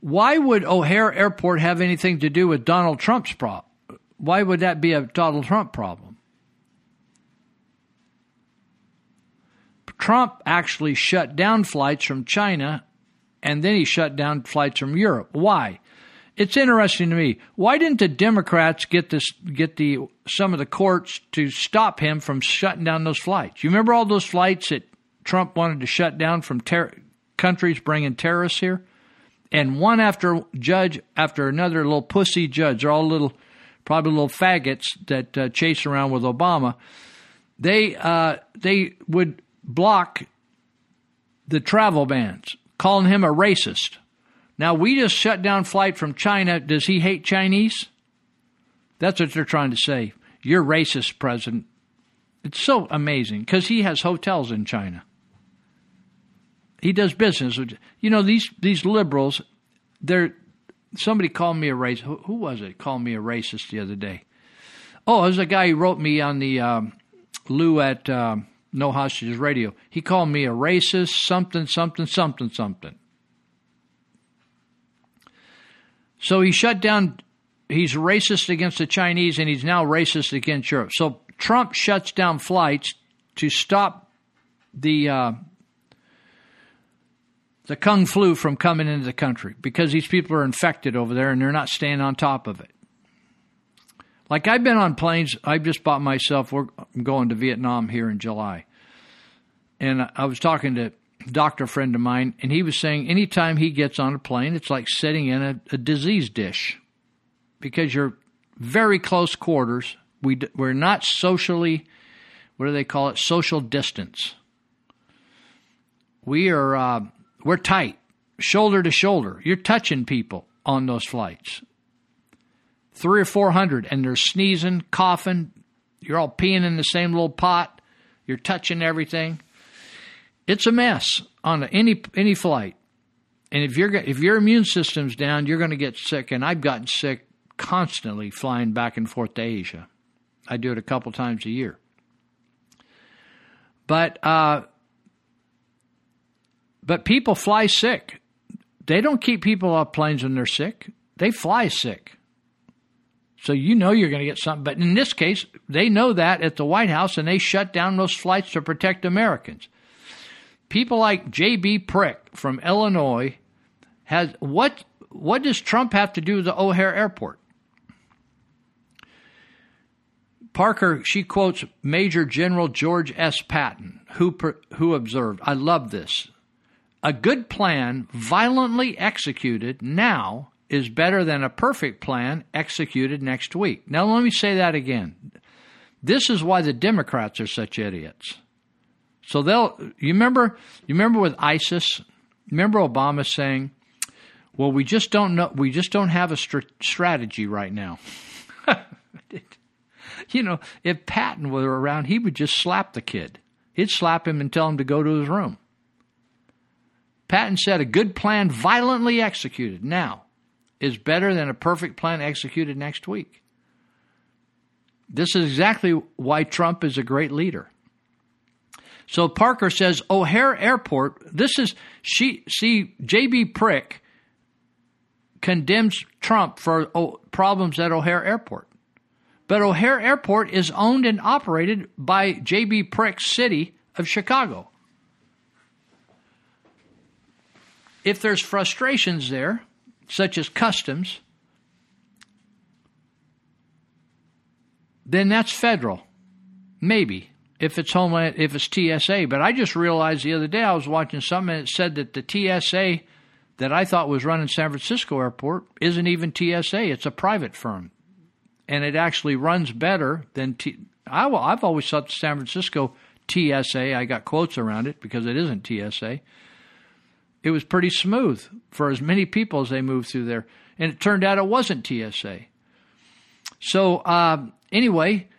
Why would O'Hare Airport have anything to do with Donald Trump's problem? Why would that be a Donald Trump problem? Trump actually shut down flights from China and then he shut down flights from Europe. Why? It's interesting to me. Why didn't the Democrats get this get the some of the courts to stop him from shutting down those flights? You remember all those flights that Trump wanted to shut down from ter- countries bringing terrorists here? And one after judge after another little pussy judge, they're all little, probably little faggots that uh, chase around with Obama. They uh, they would block the travel bans calling him a racist. Now, we just shut down flight from China. Does he hate Chinese? That's what they're trying to say. You're racist, President. It's so amazing because he has hotels in China. He does business. With, you know, these, these liberals, they're, somebody called me a racist. Who, who, was it? Called me a racist the other day. Oh, it was a guy who wrote me on the um, Lou at um, no Hostages Radio. He called me a racist, something, something, something, something. So he shut down, he's racist against the Chinese and he's now racist against Europe. So Trump shuts down flights to stop the. Uh, the kung flu from coming into the country because these people are infected over there and they're not staying on top of it. Like I've been on planes. I've just bought myself. We're I'm going to Vietnam here in July, and I was talking to a doctor friend of mine, and he was saying anytime he gets on a plane, it's like sitting in a, a disease dish because you're very close quarters. We we're not socially. What do they call it? Social distance. We are uh, we're tight, shoulder to shoulder. You're touching people on those flights three or four hundred, and they're sneezing, coughing. You're all peeing in the same little pot. You're touching everything. It's a mess on any any flight. And if your if your immune system's down, you're going to get sick. And I've gotten sick constantly flying back and forth to Asia. I do it a couple times a year. But uh, but people fly sick. They don't keep people off planes when they're sick. They fly sick. So you know you're going to get something. But in this case, they know that at the White House and they shut down those flights to protect Americans. People like J.B. Prick from Illinois has what what does Trump have to do with the O'Hare Airport? Parker, she quotes Major General George S. Patton, who, who observed, I love this. A good plan violently executed now is better than a perfect plan executed next week. Now, let me say that again. This is why the Democrats are such idiots. So they'll, you remember, you remember with ISIS, remember Obama saying, well, we just don't know, we just don't have a str- strategy right now. you know, if Patton were around, he would just slap the kid. He'd slap him and tell him to go to his room. Patton said a good plan violently executed now is better than a perfect plan executed next week. This is exactly why Trump is a great leader. So Parker says O'Hare Airport, this is she see JB Prick condemns Trump for oh, problems at O'Hare Airport. But O'Hare Airport is owned and operated by J.B. Prick's city of Chicago. If there's frustrations there, such as customs, then that's federal. Maybe if it's homeland, if it's TSA. But I just realized the other day I was watching something and it said that the TSA that I thought was running San Francisco Airport isn't even TSA. It's a private firm and it actually runs better than T. I, I've always thought San Francisco TSA. I got quotes around it because it isn't TSA. It was pretty smooth for as many people as they moved through there, and it turned out it wasn't TSA. So uh, anyway,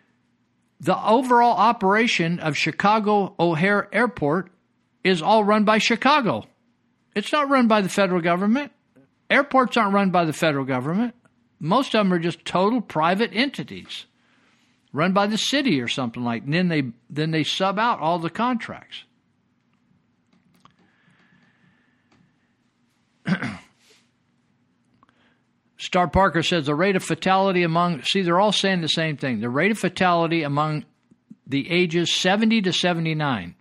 the overall operation of Chicago O'Hare Airport is all run by Chicago. It's not run by the federal government. Airports aren't run by the federal government. Most of them are just total private entities run by the city or something like. And then they then they sub out all the contracts. Star Parker says the rate of fatality among see they're all saying the same thing. The rate of fatality among the ages 70 to 79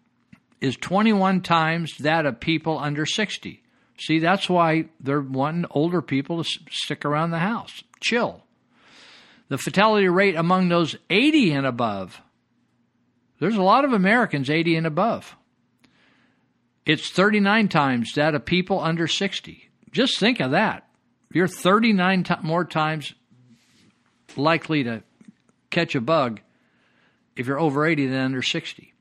is 21 times that of people under 60. See, that's why they're wanting older people to stick around the house chill. The fatality rate among those 80 and above, there's a lot of Americans 80 and above. It's 39 times that of people under 60. Just think of that. You're 39 t- more times likely to catch a bug if you're over 80 than under 60.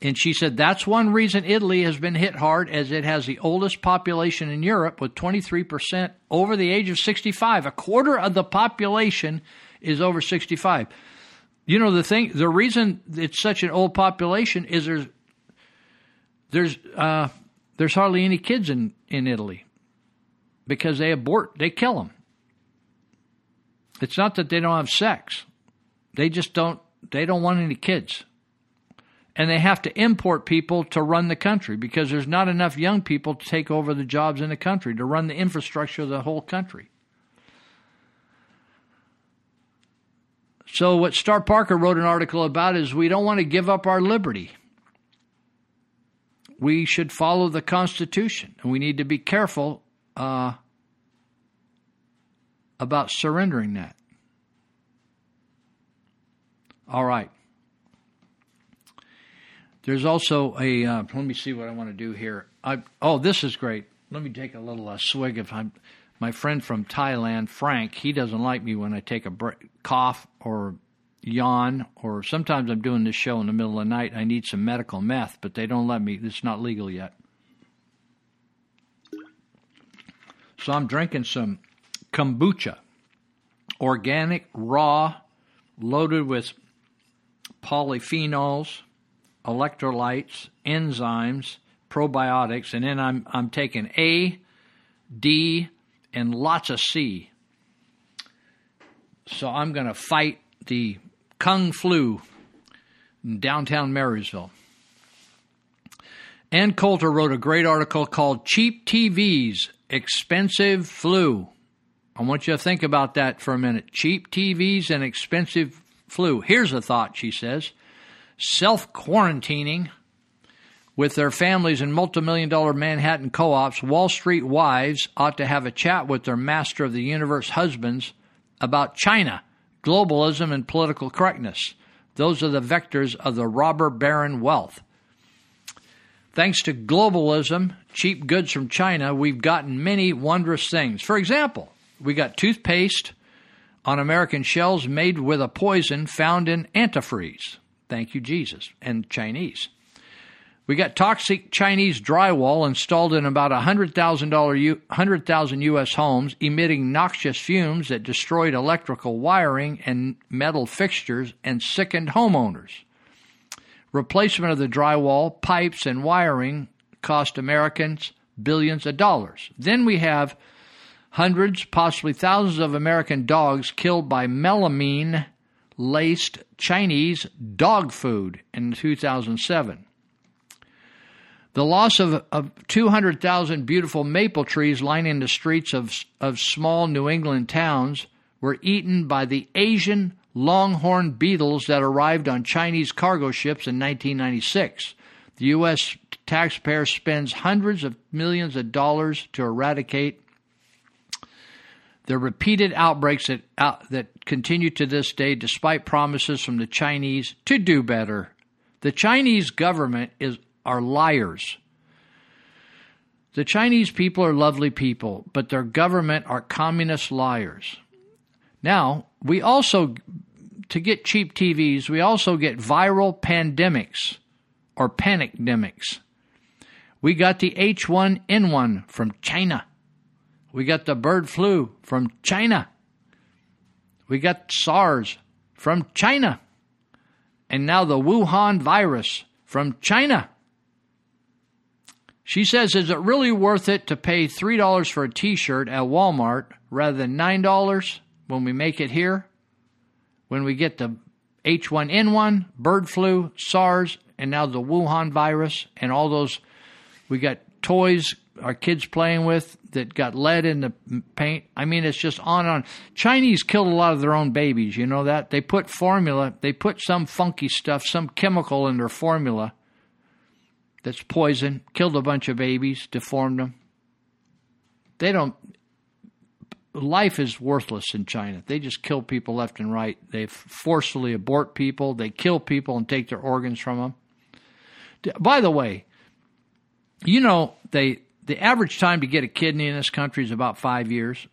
And she said that's one reason Italy has been hit hard, as it has the oldest population in Europe, with 23% over the age of 65. A quarter of the population is over 65. You know the thing, the reason it's such an old population is there's there's uh, there's hardly any kids in in Italy because they abort, they kill them. It's not that they don't have sex; they just don't they don't want any kids and they have to import people to run the country because there's not enough young people to take over the jobs in the country to run the infrastructure of the whole country. So, what Star Parker wrote an article about is we don't want to give up our liberty. We should follow the Constitution, and we need to be careful uh, about surrendering that. All right. There's also a. Uh, let me see what I want to do here. I, oh, this is great. Let me take a little uh, swig of I'm, my friend from Thailand, Frank. He doesn't like me when I take a break, cough or yawn, or sometimes I'm doing this show in the middle of the night. I need some medical meth, but they don't let me. It's not legal yet. So I'm drinking some kombucha, organic, raw, loaded with polyphenols electrolytes, enzymes, probiotics, and then I'm I'm taking A, D, and lots of C. So I'm going to fight the Kung Flu in downtown Marysville. Ann Coulter wrote a great article called Cheap TVs, Expensive Flu. I want you to think about that for a minute. Cheap TVs and expensive flu. Here's a thought, she says. Self quarantining with their families in multimillion dollar Manhattan co-ops, Wall Street wives ought to have a chat with their master of the universe husbands about China, globalism, and political correctness. Those are the vectors of the robber baron wealth. Thanks to globalism, cheap goods from China, we've gotten many wondrous things. For example, we got toothpaste on American shelves made with a poison found in antifreeze. Thank you, Jesus, and Chinese. We got toxic Chinese drywall installed in about 100,000 100,000 U.S. homes, emitting noxious fumes that destroyed electrical wiring and metal fixtures and sickened homeowners. Replacement of the drywall, pipes, and wiring cost Americans billions of dollars. Then we have hundreds, possibly thousands of American dogs killed by melamine laced Chinese dog food in 2007. The loss of, of 200,000 beautiful maple trees lining the streets of, of small New England towns were eaten by the Asian longhorn beetles that arrived on Chinese cargo ships in 1996. The U.S. taxpayer spends hundreds of millions of dollars to eradicate the repeated outbreaks that, out, that continue to this day, despite promises from the Chinese to do better. The Chinese government is are liars. The Chinese people are lovely people, but their government are communist liars. Now, we also, to get cheap TVs, we also get viral pandemics or panicdemics. We got the H1N1 from China. We got the bird flu from China. We got SARS from China. And now the Wuhan virus from China. She says, Is it really worth it to pay $3 for a t shirt at Walmart rather than $9 when we make it here? When we get the H1N1, bird flu, SARS, and now the Wuhan virus, and all those, we got toys our kids playing with that got lead in the paint. I mean, it's just on and on. Chinese killed a lot of their own babies. You know that? They put formula, they put some funky stuff, some chemical in their formula that's poison, killed a bunch of babies, deformed them. They don't. Life is worthless in China. They just kill people left and right. They forcibly abort people. They kill people and take their organs from them. By the way, you know they the average time to get a kidney in this country is about five years.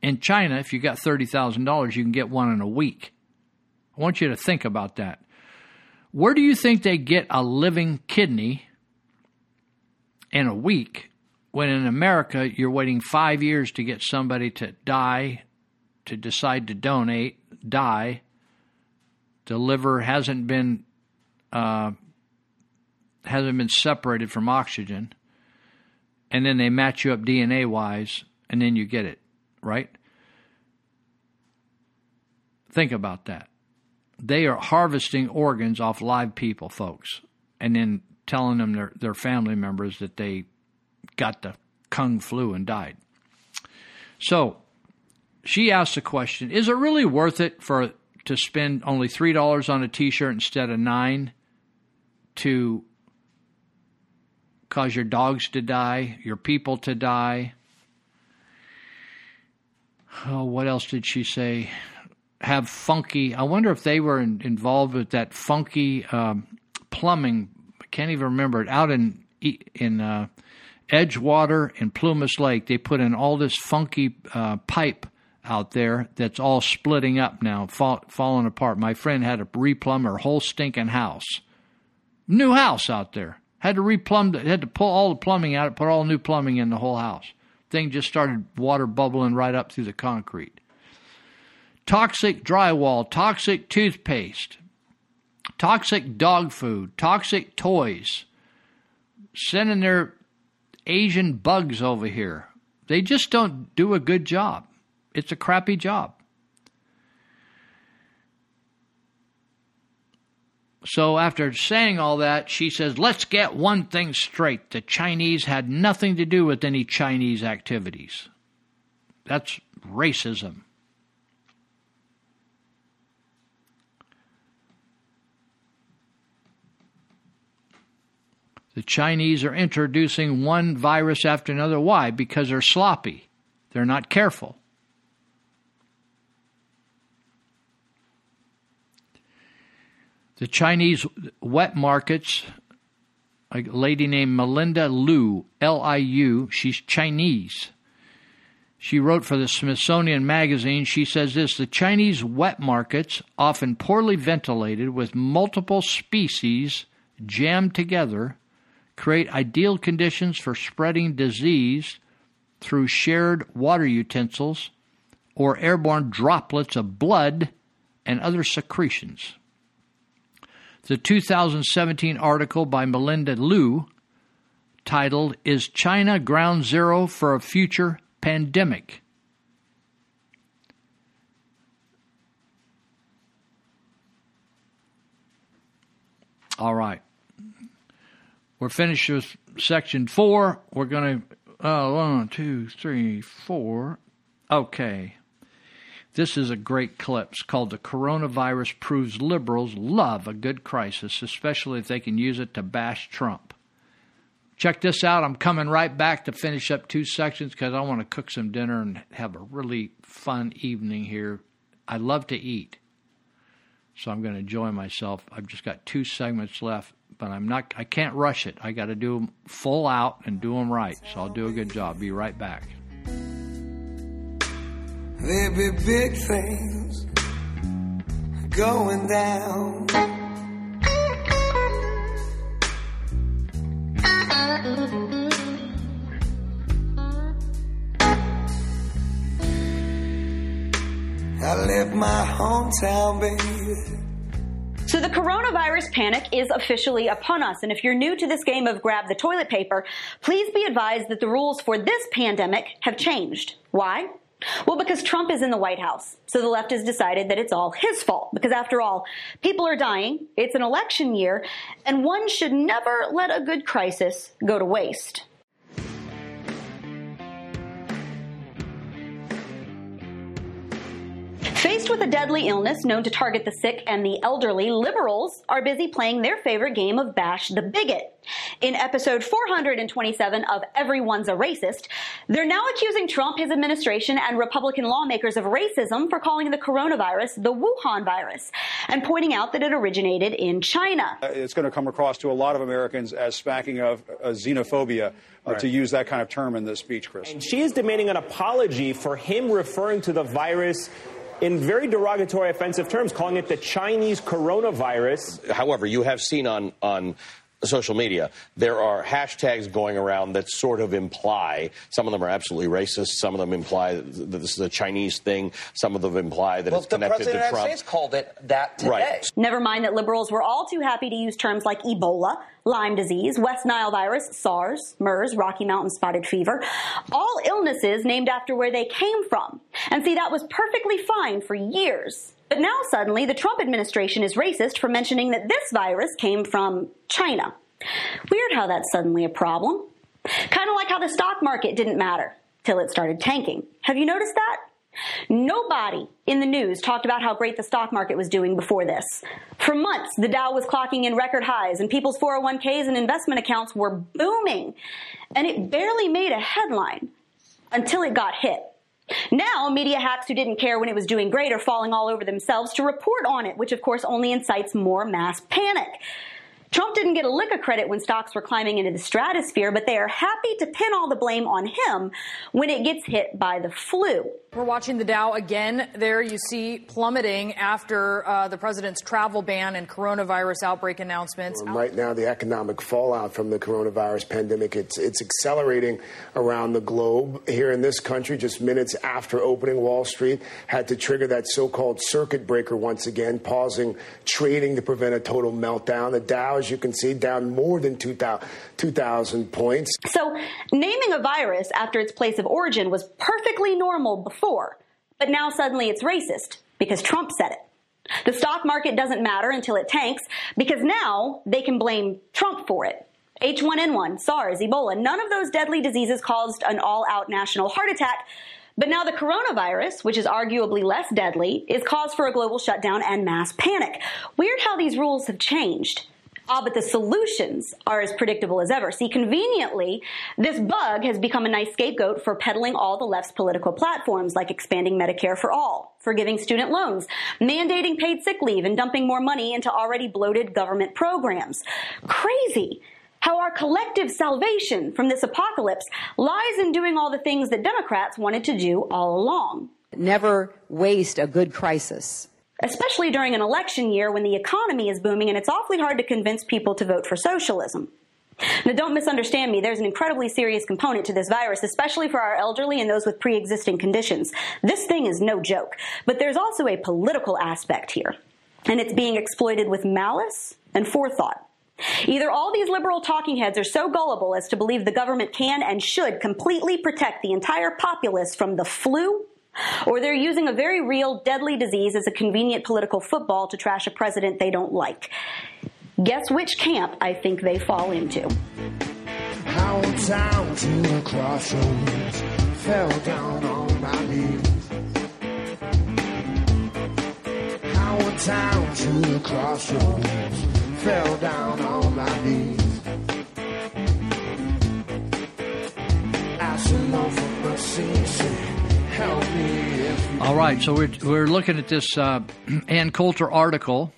In China, if you got thirty thousand dollars, you can get one in a week. I want you to think about that. Where do you think they get a living kidney in a week when in America you're waiting five years to get somebody to die, to decide to donate, die. The liver hasn't been uh, hasn't been separated from oxygen, and then they match you up DNA wise, and then you get it right. Think about that. They are harvesting organs off live people, folks, and then telling them their, their family members that they got the kung flu and died. So she asked the question Is it really worth it for to spend only $3 on a t shirt instead of nine to cause your dogs to die, your people to die? Oh, what else did she say? Have funky. I wonder if they were in, involved with that funky um, plumbing can't even remember it. Out in in uh, Edgewater and Plumas Lake, they put in all this funky uh, pipe out there that's all splitting up now, fall, falling apart. My friend had to replumb her whole stinking house. New house out there. Had to replumb, had to pull all the plumbing out, put all new plumbing in the whole house. Thing just started water bubbling right up through the concrete. Toxic drywall, toxic toothpaste, toxic dog food, toxic toys, sending their Asian bugs over here. They just don't do a good job. It's a crappy job. So after saying all that, she says, let's get one thing straight. The Chinese had nothing to do with any Chinese activities. That's racism. The Chinese are introducing one virus after another. Why? Because they're sloppy. They're not careful. The Chinese wet markets, a lady named Melinda Liu, L I U, she's Chinese. She wrote for the Smithsonian Magazine. She says this The Chinese wet markets, often poorly ventilated with multiple species jammed together, create ideal conditions for spreading disease through shared water utensils or airborne droplets of blood and other secretions. The 2017 article by Melinda Liu, titled Is China Ground Zero for a Future Pandemic? All right. We're finished with section four. We're going to, uh, one, two, three, four. Okay. This is a great clip. It's called The Coronavirus Proves Liberals Love a Good Crisis, especially if they can use it to bash Trump. Check this out. I'm coming right back to finish up two sections because I want to cook some dinner and have a really fun evening here. I love to eat, so I'm going to enjoy myself. I've just got two segments left, but I'm not. I can't rush it. I got to do them full out and do them right. So I'll do a good job. Be right back. There'll be big things going down. I left my hometown, baby. So the coronavirus panic is officially upon us. And if you're new to this game of grab the toilet paper, please be advised that the rules for this pandemic have changed. Why? Well, because Trump is in the White House. So the left has decided that it's all his fault. Because after all, people are dying, it's an election year, and one should never let a good crisis go to waste. Faced with a deadly illness known to target the sick and the elderly, liberals are busy playing their favorite game of Bash the Bigot. In episode 427 of Everyone's a Racist, they're now accusing Trump, his administration, and Republican lawmakers of racism for calling the coronavirus the Wuhan virus and pointing out that it originated in China. Uh, It's going to come across to a lot of Americans as smacking of uh, xenophobia uh, to use that kind of term in this speech, Chris. And she is demanding an apology for him referring to the virus in very derogatory, offensive terms, calling it the Chinese coronavirus. However, you have seen on on social media there are hashtags going around that sort of imply some of them are absolutely racist. Some of them imply that this is a Chinese thing. Some of them imply that Well, it's the connected president of to the United Trump. States called it that today. Right. Never mind that liberals were all too happy to use terms like Ebola, Lyme disease, West Nile virus, SARS, MERS, Rocky Mountain spotted fever, all illnesses named after where they came from. And see, that was perfectly fine for years. But now suddenly the Trump administration is racist for mentioning that this virus came from China. Weird how that's suddenly a problem. Kind of like how the stock market didn't matter till it started tanking. Have you noticed that? Nobody in the news talked about how great the stock market was doing before this. For months, the Dow was clocking in record highs and people's 401ks and investment accounts were booming. And it barely made a headline until it got hit. Now, media hacks who didn't care when it was doing great are falling all over themselves to report on it, which of course only incites more mass panic. Trump didn't get a lick of credit when stocks were climbing into the stratosphere, but they are happy to pin all the blame on him when it gets hit by the flu. We're watching the Dow again. There you see plummeting after uh, the president's travel ban and coronavirus outbreak announcements. Right now, the economic fallout from the coronavirus pandemic, it's, it's accelerating around the globe. Here in this country, just minutes after opening, Wall Street had to trigger that so-called circuit breaker once again, pausing trading to prevent a total meltdown. The Dow, as you can see, down more than 2,000 2,000 points. So, naming a virus after its place of origin was perfectly normal before, but now suddenly it's racist because Trump said it. The stock market doesn't matter until it tanks because now they can blame Trump for it. H1N1, SARS, Ebola, none of those deadly diseases caused an all out national heart attack. But now the coronavirus, which is arguably less deadly, is cause for a global shutdown and mass panic. Weird how these rules have changed. Ah, but the solutions are as predictable as ever. See, conveniently, this bug has become a nice scapegoat for peddling all the left's political platforms, like expanding Medicare for all, forgiving student loans, mandating paid sick leave, and dumping more money into already bloated government programs. Crazy how our collective salvation from this apocalypse lies in doing all the things that Democrats wanted to do all along. Never waste a good crisis. Especially during an election year when the economy is booming and it's awfully hard to convince people to vote for socialism. Now, don't misunderstand me. There's an incredibly serious component to this virus, especially for our elderly and those with pre existing conditions. This thing is no joke. But there's also a political aspect here, and it's being exploited with malice and forethought. Either all these liberal talking heads are so gullible as to believe the government can and should completely protect the entire populace from the flu, or they're using a very real deadly disease as a convenient political football to trash a president they don't like. Guess which camp I think they fall into? To crossroads, fell down on my knees. How down to the crossroads, fell down on my knees. Asking for mercy, All right, so we're, we're looking at this uh, Ann Coulter article,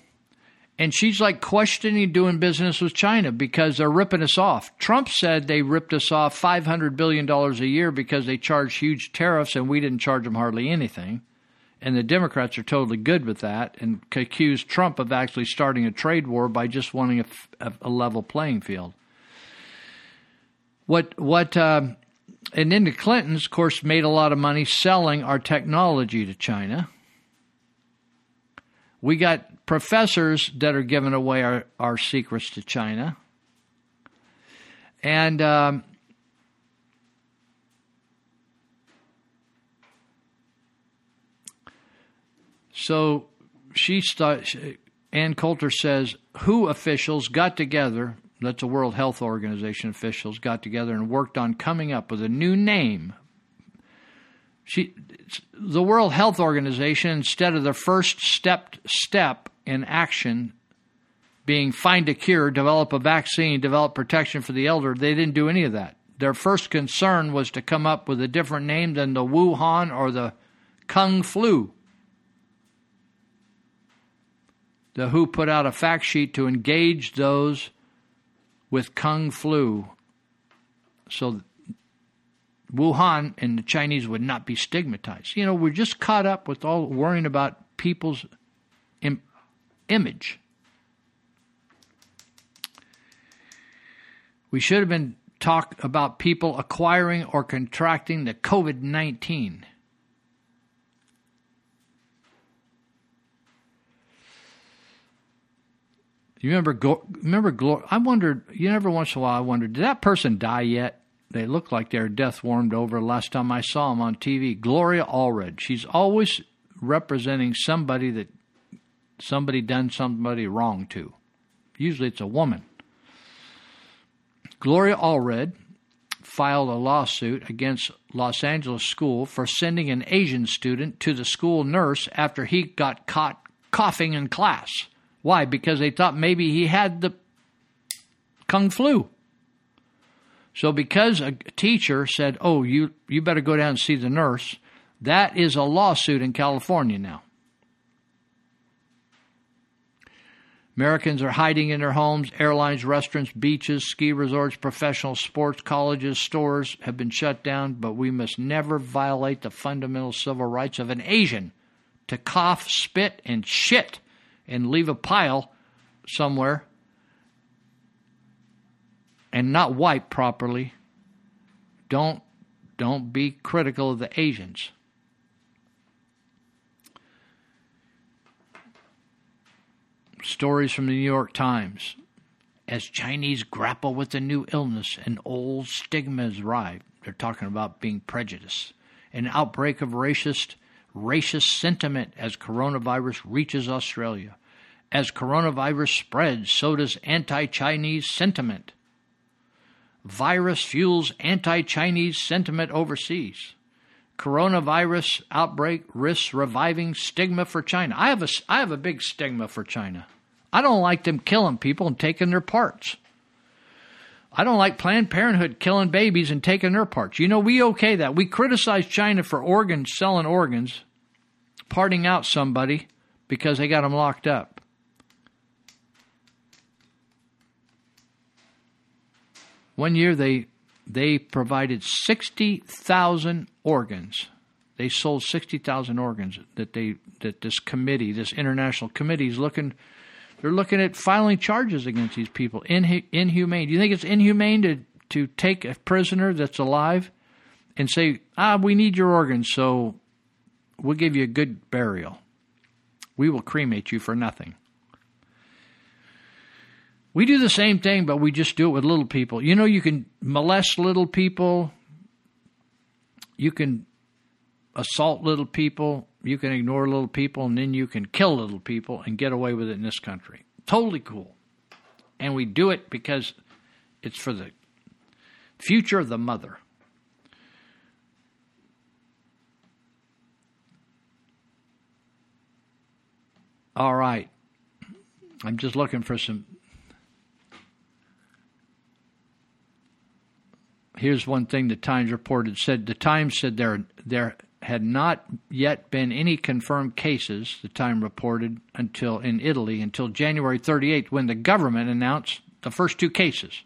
and she's like questioning doing business with China because they're ripping us off. Trump said they ripped us off $500 billion a year because they charged huge tariffs and we didn't charge them hardly anything. And the Democrats are totally good with that and accused Trump of actually starting a trade war by just wanting a, a, a level playing field. What, what, uh, and then the Clintons, of course, made a lot of money selling our technology to China. We got professors that are giving away our, our secrets to China. And um, so she start, Ann Coulter says, WHO officials got together, that's the World Health Organization officials, got together and worked on coming up with a new name. She, the World Health Organization, instead of the first step step in action being find a cure, develop a vaccine, develop protection for the elder, they didn't do any of that. Their first concern was to come up with a different name than the Wuhan or the Kung Flu. The WHO put out a fact sheet to engage those with Kung Flu so Wuhan and the Chinese would not be stigmatized. You know, we're just caught up with all worrying about people's Im- image. We should have been talk about people acquiring or contracting the COVID 19. You remember? Remember? I wondered. You know, every once in a while, I wondered, did that person die yet? They look like they're death warmed over. Last time I saw them on TV, Gloria Allred. She's always representing somebody that somebody done somebody wrong to. Usually, it's a woman. Gloria Allred filed a lawsuit against Los Angeles School for sending an Asian student to the school nurse after he got caught coughing in class. Why? Because they thought maybe he had the kung flu. So because a teacher said, "Oh, you you better go down and see the nurse," that is a lawsuit in California now. Americans are hiding in their homes. Airlines, restaurants, beaches, ski resorts, professional sports, colleges, stores have been shut down, but we must never violate the fundamental civil rights of an Asian to cough, spit, and shit and leave a pile somewhere and not wipe properly. Don't don't be critical of the Asians. Stories from the New York Times. As Chinese grapple with the new illness, an old stigma has arrived. They're talking about being prejudiced. An outbreak of racist racist sentiment as coronavirus reaches Australia. As coronavirus spreads, so does anti Chinese sentiment. Virus fuels anti Chinese sentiment overseas. Coronavirus outbreak risks reviving stigma for China. I have a, I have a big stigma for China. I don't like them killing people and taking their parts. I don't like Planned Parenthood killing babies and taking their parts. You know, we okay that. We criticize China for organs, selling organs, parting out somebody because they got them locked up. One year they they provided 60,000 organs. They sold 60,000 organs that they that this committee, this international committee is looking they're looking at filing charges against these people. In, inhumane. Do you think it's inhumane to, to take a prisoner that's alive and say, ah, we need your organs, so we'll give you a good burial? We will cremate you for nothing. We do the same thing, but we just do it with little people. You know, you can molest little people, you can assault little people, you can ignore little people, and then you can kill little people and get away with it in this country. Totally cool. And we do it because it's for the future of the mother. All right. I'm just looking for some. Here's one thing the Times reported said the Times said there there had not yet been any confirmed cases, the Time reported, until in Italy until January 38th when the government announced the first two cases.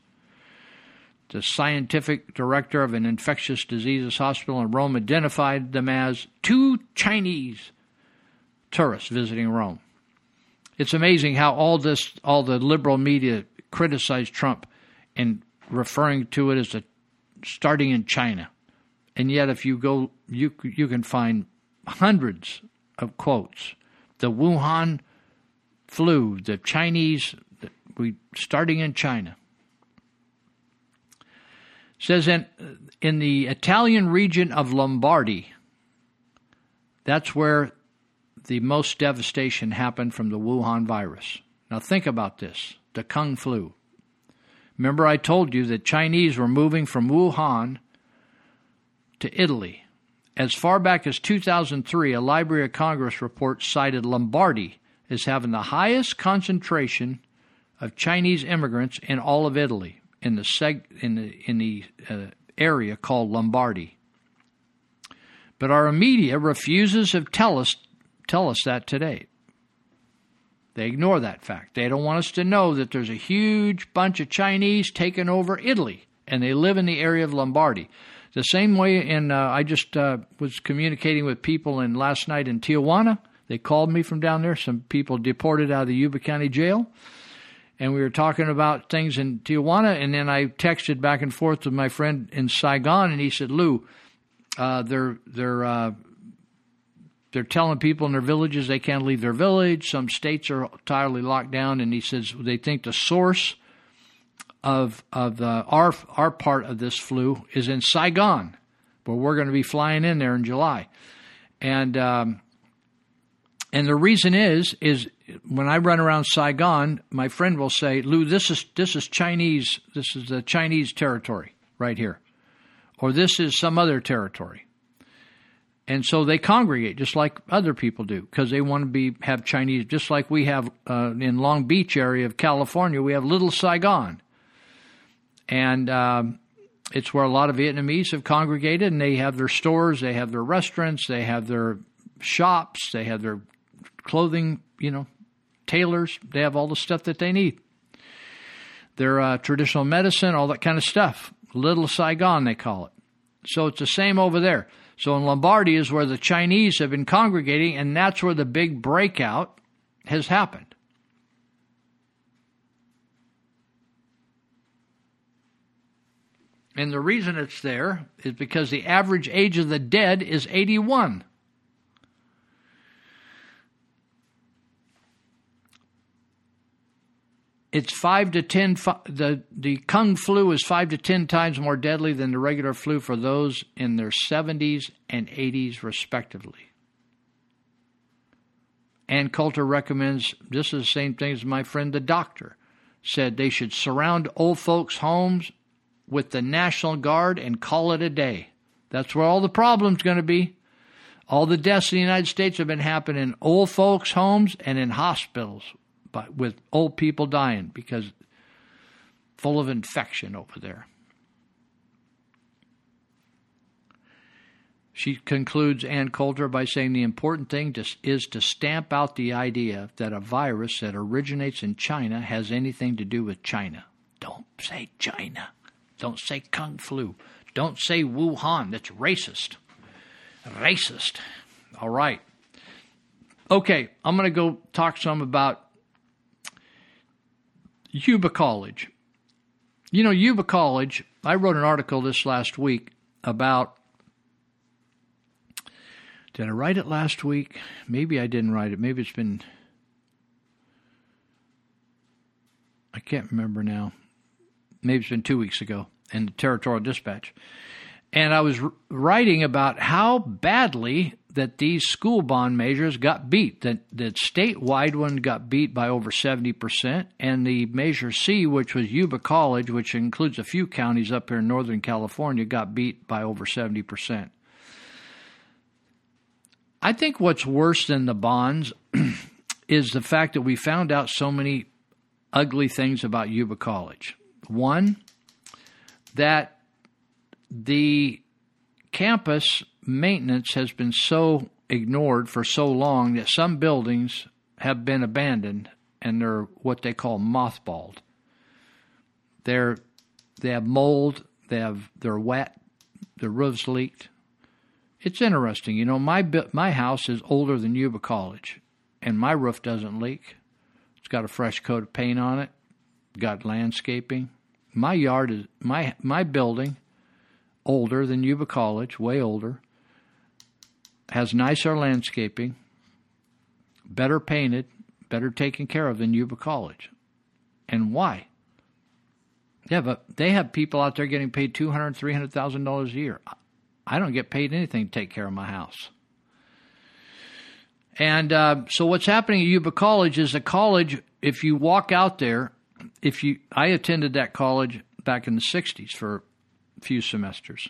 The scientific director of an infectious diseases hospital in Rome identified them as two Chinese tourists visiting Rome. It's amazing how all this, all the liberal media criticized Trump and referring to it as a starting in China. And yet, if you go, you you can find hundreds of quotes. The Wuhan flu, the Chinese, we starting in China. Says in in the Italian region of Lombardy. That's where the most devastation happened from the Wuhan virus. Now think about this: the Kung flu. Remember, I told you that Chinese were moving from Wuhan to Italy. As far back as 2003, a Library of Congress report cited Lombardy as having the highest concentration of Chinese immigrants in all of Italy, in the, seg- in the, in the uh, area called Lombardy. But our media refuses to tell us, tell us that today. They ignore that fact. They don't want us to know that there's a huge bunch of Chinese taking over Italy, and they live in the area of Lombardy. The same way, and uh, I just uh, was communicating with people in last night in Tijuana. They called me from down there. Some people deported out of the Yuba County Jail, and we were talking about things in Tijuana. And then I texted back and forth with my friend in Saigon, and he said, "Lou, uh, they're they're uh, they're telling people in their villages they can't leave their village. Some states are entirely locked down, and he says they think the source." of of the, our our part of this flu is in Saigon, but we're going to be flying in there in July, and um, and the reason is is when I run around Saigon, my friend will say, "Lou, this is this is Chinese. This is the Chinese territory right here, or this is some other territory." And so they congregate just like other people do because they want to be have Chinese, just like we have uh, in Long Beach area of California. We have Little Saigon, and um, it's where a lot of Vietnamese have congregated, and they have their stores, they have their restaurants, they have their shops, they have their clothing, you know, tailors. They have all the stuff that they need. Their uh, traditional medicine, all that kind of stuff. Little Saigon, they call it. So it's the same over there. So in Lombardy is where the Chinese have been congregating, and that's where the big breakout has happened. And the reason it's there is because the average age of the dead is 81. It's five to ten. The the kung flu is five to ten times more deadly than the regular flu for those in their 70s and 80s, respectively. Ann Coulter recommends this is the same thing as my friend the doctor said they should surround old folks' homes with the National Guard and call it a day. That's where all the problem's going to be. All the deaths in the United States have been happening in old folks' homes and in hospitals, but with old people dying because full of infection over there. She concludes Ann Coulter by saying the important thing is to stamp out the idea that a virus that originates in China has anything to do with China. Don't say China. Don't say Kung Flu. Don't say Wuhan. That's racist. Racist. All right. Okay, I'm going to go talk some about Yuba College. You know, Yuba College, I wrote an article this last week about. Did I write it last week? Maybe I didn't write it. Maybe it's been. I can't remember now. Maybe it's been two weeks ago in the Territorial Dispatch. And I was writing about how badly that these school bond measures got beat. That the statewide one got beat by over 70%, and the Measure C, which was Yuba College, which includes a few counties up here in Northern California, got beat by over 70%. I think what's worse than the bonds is the fact that we found out so many ugly things about Yuba College. One, that the campus maintenance has been so ignored for so long that some buildings have been abandoned and they're what they call mothballed. They're they have mold, they have they're wet, the roofs leaked. It's interesting, you know. My my house is older than Yuba College, and my roof doesn't leak. It's got a fresh coat of paint on it, got landscaping. My yard is my my building, older than Yuba College, way older. Has nicer landscaping, better painted, better taken care of than Yuba College. And why? Yeah, but they have people out there getting paid two hundred, three hundred thousand dollars a year. I don't get paid anything to take care of my house. And uh, so, what's happening at Yuba College is a college. If you walk out there, if you, I attended that college back in the '60s for a few semesters.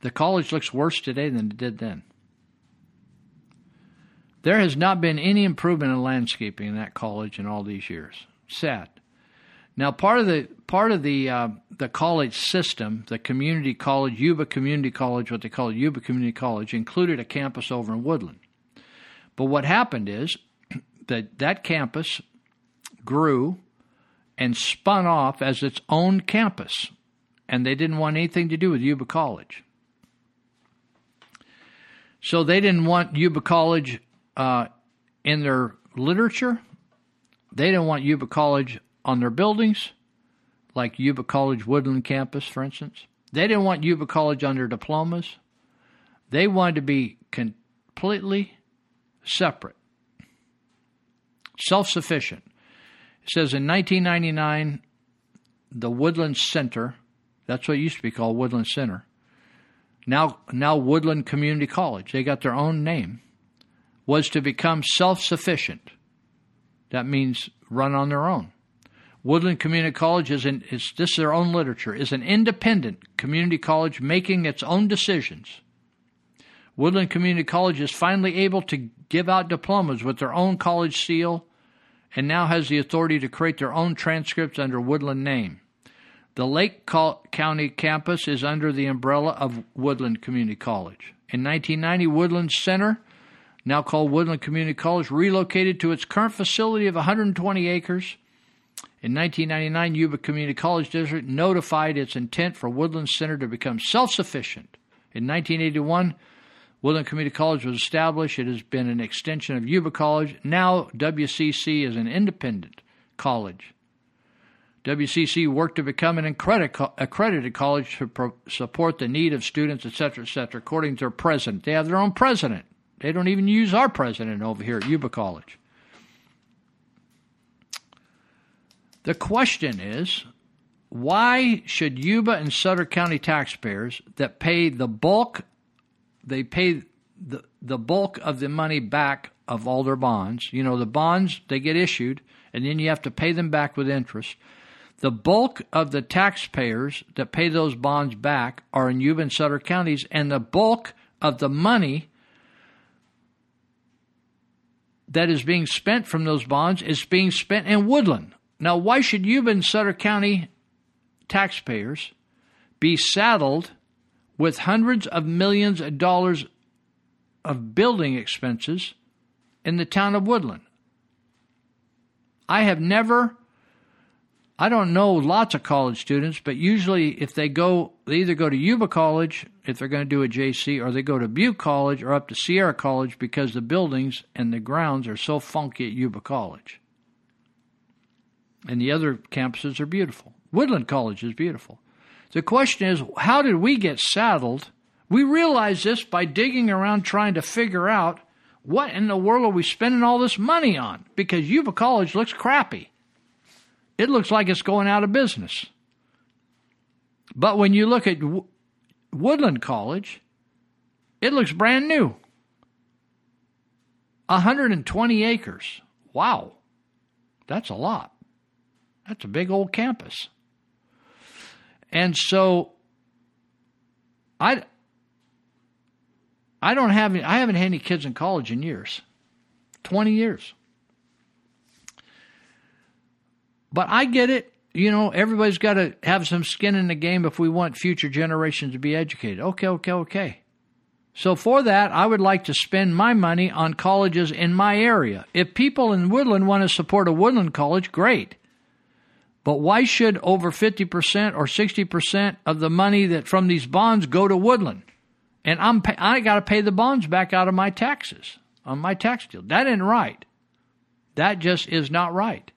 The college looks worse today than it did then. There has not been any improvement in landscaping in that college in all these years. Sad. Now, part of the part of the uh, the college system, the community college, Yuba Community College, what they call Yuba Community College, included a campus over in Woodland. But what happened is that that campus grew and spun off as its own campus, and they didn't want anything to do with Yuba College. So they didn't want Yuba College uh, in their literature. They didn't want Yuba College on their buildings, like Yuba College Woodland campus, for instance. They didn't want Yuba College on their diplomas. They wanted to be completely separate, self sufficient. It says in 1999, the Woodland Center, that's what used to be called Woodland Center, now, now Woodland Community College, they got their own name, was to become self sufficient. That means run on their own. Woodland Community College is, an, is this is their own literature, is an independent community college making its own decisions. Woodland Community College is finally able to give out diplomas with their own college seal and now has the authority to create their own transcripts under Woodland name. The Lake County campus is under the umbrella of Woodland Community College. In 1990, Woodland Center, now called Woodland Community College, relocated to its current facility of 120 acres. In 1999, Yuba Community College District notified its intent for Woodland Center to become self sufficient. In 1981, Woodland Community College was established. It has been an extension of Yuba College. Now, WCC is an independent college. WCC worked to become an accredited college to pro- support the need of students, etc., etc., according to their president. They have their own president. They don't even use our president over here at Yuba College. The question is why should Yuba and Sutter County taxpayers that pay the bulk they pay the, the bulk of the money back of all their bonds. You know, the bonds, they get issued, and then you have to pay them back with interest. The bulk of the taxpayers that pay those bonds back are in Yuba and Sutter counties, and the bulk of the money that is being spent from those bonds is being spent in Woodland. Now, why should Yuba and Sutter County taxpayers be saddled with hundreds of millions of dollars of building expenses in the town of Woodland? I have never, I don't know lots of college students, but usually if they go, they either go to Yuba College if they're going to do a JC, or they go to Butte College or up to Sierra College because the buildings and the grounds are so funky at Yuba College. And the other campuses are beautiful. Woodland College is beautiful. The question is, how did we get saddled? We realize this by digging around trying to figure out what in the world are we spending all this money on? Because Yuba College looks crappy. It looks like it's going out of business. But when you look at w- Woodland College, it looks brand new. 120 acres. Wow. That's a lot. That's a big old campus. And so I I don't have I haven't had any kids in college in years. 20 years. But I get it. You know, everybody's got to have some skin in the game if we want future generations to be educated. Okay, okay, okay. So for that, I would like to spend my money on colleges in my area. If people in Woodland want to support a Woodland college, great. But why should over 50% or 60% of the money that from these bonds go to Woodland? And I'm I got to pay the bonds back out of my taxes on my tax deal. That ain't right. That just is not right.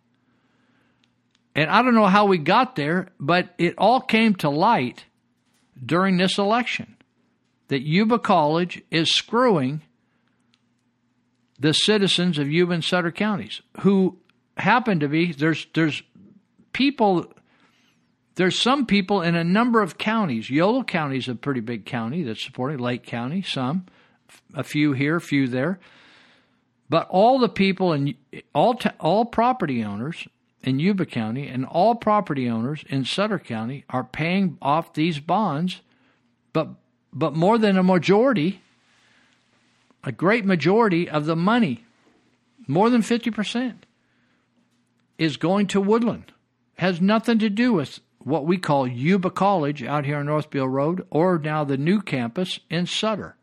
And I don't know how we got there, but it all came to light during this election that Yuba College is screwing the citizens of Yuba and Sutter counties who happen to be there's there's people there's some people in a number of counties. Yolo County is a pretty big county that's supporting Lake County, some, a few here, a few there. But all the people and all all property owners in Yuba County and all property owners in Sutter County are paying off these bonds, but but more than a majority, a great majority of the money, more than fifty percent, is going to Woodland. Has nothing to do with what we call Yuba College out here on North Beale Road, or now the new campus in Sutter.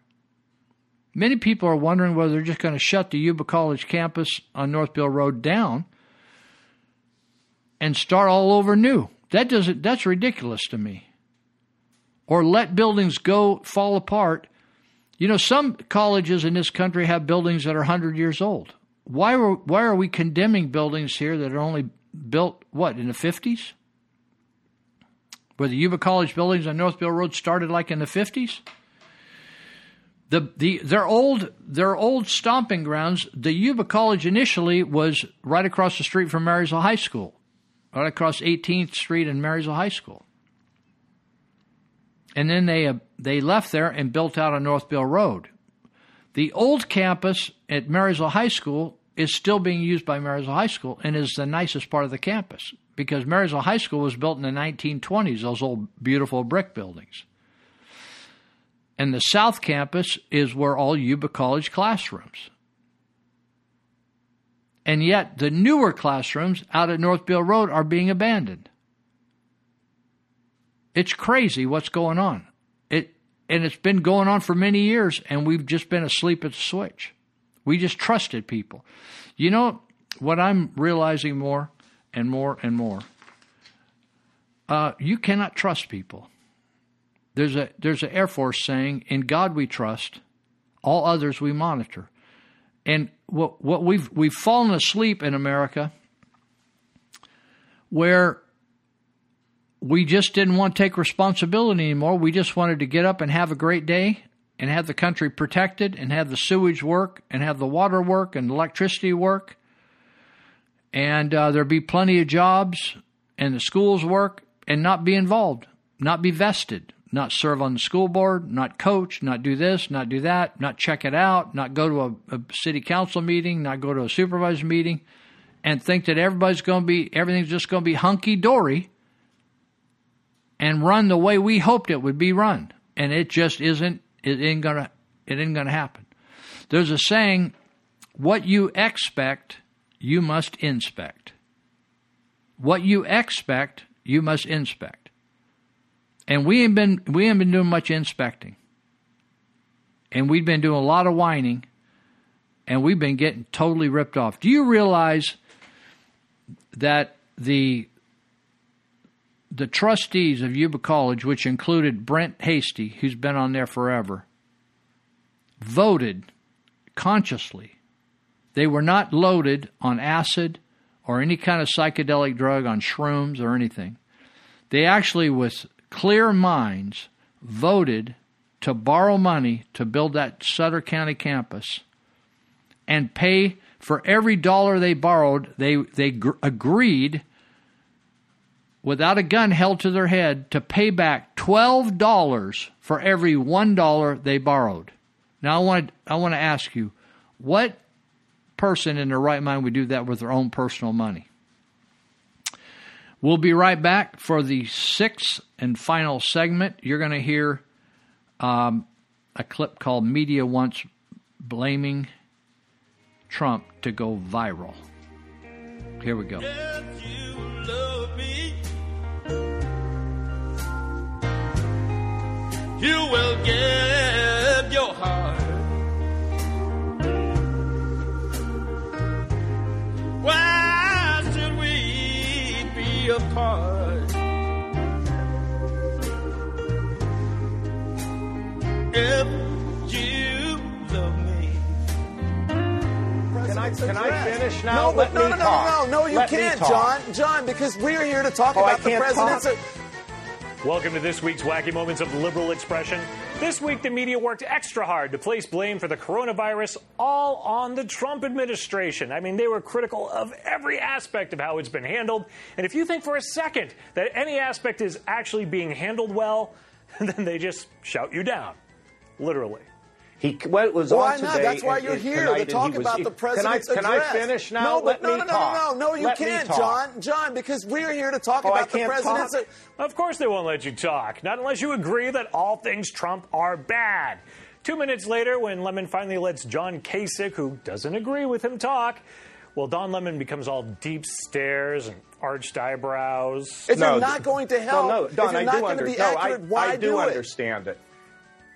Many people are wondering whether they're just going to shut the Yuba College campus on North Beale Road down and start all over new. That doesn't that's ridiculous to me. Or let buildings go fall apart. You know, some colleges in this country have buildings that are 100 years old. Why are, why are we condemning buildings here that are only built, what, in the 50s? Where the Yuba College buildings on North Beale Road started like in the 50s? The, the their old their old stomping grounds. The Yuba College initially was right across the street from Marysville High School right across 18th Street and Marysville High School. And then they uh, they left there and built out on Beale Road. The old campus at Marysville High School is still being used by Marysville High School and is the nicest part of the campus because Marysville High School was built in the 1920s, those old beautiful brick buildings. And the South Campus is where all Yuba College classrooms. And yet, the newer classrooms out at North Beale Road are being abandoned. It's crazy what's going on. It and it's been going on for many years, and we've just been asleep at the switch. We just trusted people. You know what I'm realizing more and more and more. Uh, you cannot trust people. There's a there's an Air Force saying, "In God we trust; all others we monitor." And what, what we've we've fallen asleep in America where we just didn't want to take responsibility anymore. We just wanted to get up and have a great day and have the country protected and have the sewage work and have the water work and electricity work. And uh, there'd be plenty of jobs and the schools work and not be involved, not be vested. Not serve on the school board, not coach, not do this, not do that, not check it out, not go to a, a city council meeting, not go to a supervisor meeting, and think that everybody's going to be, everything's just going to be hunky dory and run the way we hoped it would be run. And it just isn't, it ain't going to, it ain't going to happen. There's a saying, what you expect, you must inspect. What you expect, you must inspect. And we ain't been we ain't been doing much inspecting. And we've been doing a lot of whining and we've been getting totally ripped off. Do you realize that the the trustees of Yuba College, which included Brent Hastey, who's been on there forever, voted consciously. They were not loaded on acid or any kind of psychedelic drug on shrooms or anything. They actually, with clear minds, voted to borrow money to build that Sutter County campus and pay for every dollar they borrowed. They, they gr- agreed, without a gun held to their head, to pay back $12 for every $1 they borrowed. Now, I want, I want to ask you, what person in their right mind would do that with their own personal money? We'll be right back for the sixth and final segment. You're going to hear um, a clip called Media Wants Blaming Trump to Go Viral. Here we go. You will get your heart. Be apart? If you love me. Can I, can I finish now? No, Let no, me no, no, talk. no, no, you Let can't. John. John, because we're here to talk Oh, I about the can't president's. talk? Welcome to this week's Wacky Moments of Liberal Expression. This week, the media worked extra hard to place blame for the coronavirus all on the Trump administration. I mean, they were critical of every aspect of how it's been handled. And if you think for a second that any aspect is actually being handled well, then they just shout you down. Literally. He what was Why on not? today That's why and- you're and here to talk he was- about the Can I, president's can I finish now? No, Let but no, me no, no, talk. no, no, no, you Let can't. John. John, because we're here to talk Oh, about the can't president's. talk? Of course they won't let you talk. Not unless you agree that all things Trump are bad. Two minutes later, when Lemon finally lets John Kasich, who doesn't agree with him, talk, well, Don Lemon becomes all deep stares and arched eyebrows. If you're not going to help, Well, no, Don, if you're I not do going under- to be no, I- why I do, do it? understand it.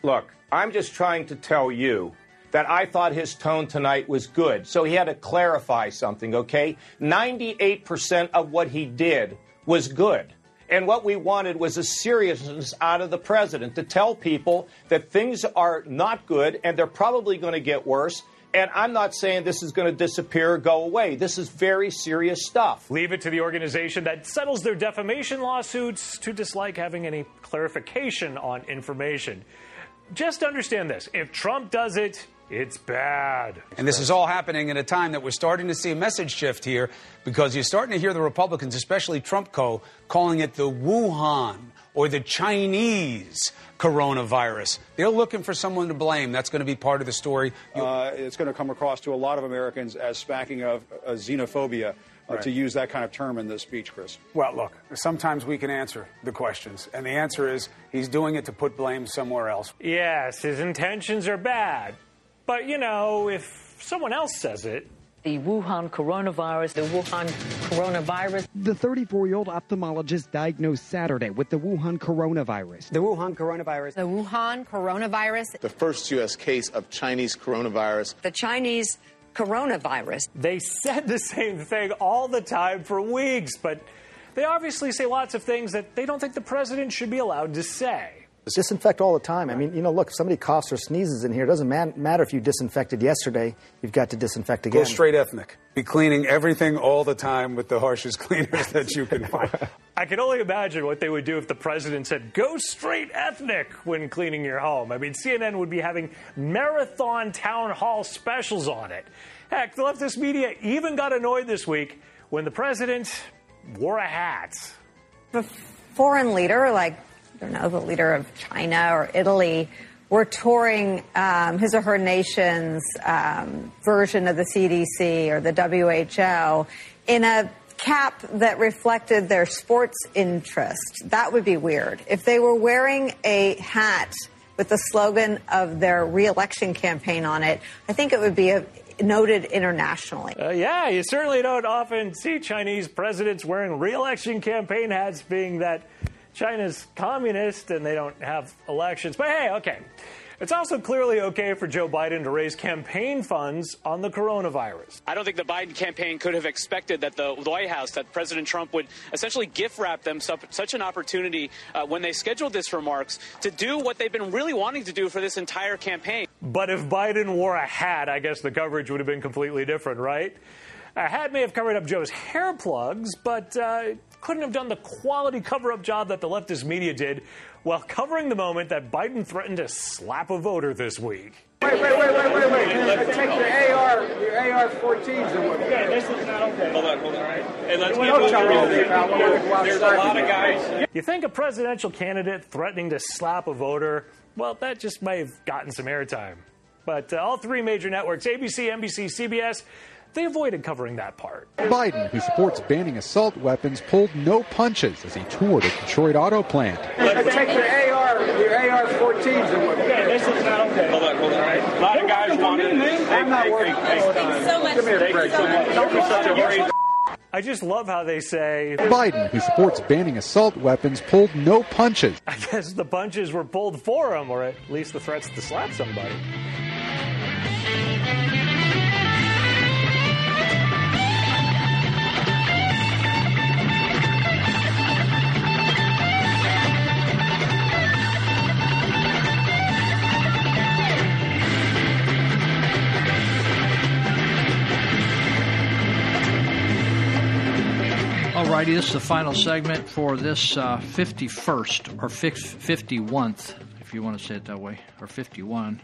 Look, I'm just trying to tell you that I thought his tone tonight was good. So he had to clarify something, okay? 98% of what he did was good. And what we wanted was a seriousness out of the president to tell people that things are not good and they're probably going to get worse. And I'm not saying this is going to disappear or go away. This is very serious stuff. Leave it to the organization that settles their defamation lawsuits to dislike having any clarification on information. Just understand this if Trump does it, it's bad. And this is all happening at a time that we're starting to see a message shift here because you're starting to hear the Republicans, especially Trump Co., calling it the Wuhan or the Chinese coronavirus. They're looking for someone to blame. That's going to be part of the story. Uh, it's going to come across to a lot of Americans as smacking of uh, xenophobia, uh, Right. to use that kind of term in this speech, Chris. Well, look, sometimes we can answer the questions. And the answer is he's doing it to put blame somewhere else. Yes, his intentions are bad. But, you know, if someone else says it, The Wuhan coronavirus, the Wuhan coronavirus. The 34 year old ophthalmologist diagnosed Saturday with the Wuhan coronavirus. The Wuhan coronavirus. The Wuhan coronavirus. The first U.S. case of Chinese coronavirus. The Chinese coronavirus. they said the same thing all the time for weeks, but they obviously say lots of things that they don't think the president should be allowed to say. Disinfect all the time. I mean, you know, look, if somebody coughs or sneezes in here, it doesn't man- matter if you disinfected yesterday, you've got to disinfect again. Go straight ethnic. Be cleaning everything all the time with the harshest cleaners that you can find. I can only imagine what they would do if the president said, go straight ethnic when cleaning your home. I mean, CNN would be having marathon town hall specials on it. Heck, the leftist media even got annoyed this week when the president wore a hat. A foreign leader like don't know, the leader of China or Italy were touring um, his or her nation's um, version of the CDC or the WHO in a cap that reflected their sports interest. That would be weird. If they were wearing a hat with the slogan of their reelection campaign on it, I think it would be a, noted internationally. Uh, yeah, you certainly don't often see Chinese presidents wearing reelection campaign hats, being that China's communist and they don't have elections. But hey, okay. It's also clearly okay for Joe Biden to raise campaign funds on the coronavirus. I don't think the Biden campaign could have expected that the White House, that President Trump would essentially gift wrap them such an opportunity uh, when they scheduled this remarks to do what they've been really wanting to do for this entire campaign. But if Biden wore a hat, I guess the coverage would have been completely different, right? A hat may have covered up Joe's hair plugs, but uh, couldn't have done the quality cover up job that the leftist media did while covering the moment that Biden threatened to slap a voter this week. Wait, wait, wait, wait, wait, wait. Let's take your AR, your AR-14s and what? Okay, this is not okay. Hold on, hold on. Right. Hey, let's get moving. There's a lot of guys. You think a presidential candidate threatening to slap a voter? Well, that just may have gotten some airtime. But uh, all three major networks, ABC, NBC, CBS, they avoided covering that part. Biden, who supports banning assault weapons, pulled no punches as he toured a Detroit auto plant. Let's take your AR, your AR-14s and what? Okay, this is not okay. Hold on, hold on. Right. A lot of guys wanted. I'm not worried. Thanks so much. Come here, Greg. Don't be such a worried. I just love how they say Biden, who supports banning assault weapons, pulled no punches. I guess the punches were pulled for him, or at least the threats to slap somebody. Alrighty, this is the final segment for this uh, 51st or 51st, if you want to say it that way, or 51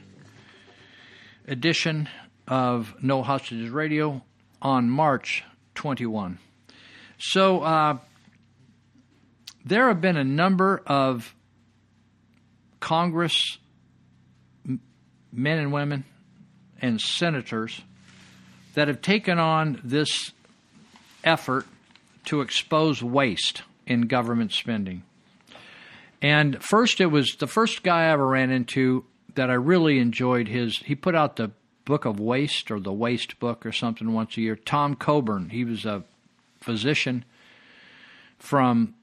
edition of No Hostages Radio on March 21. So uh, there have been a number of Congress men and women and senators that have taken on this effort to expose waste in government spending. And first, it was the first guy I ever ran into that I really enjoyed his. He put out the Book of Waste or the Waste Book or something once a year. Tom Coburn, he was a physician from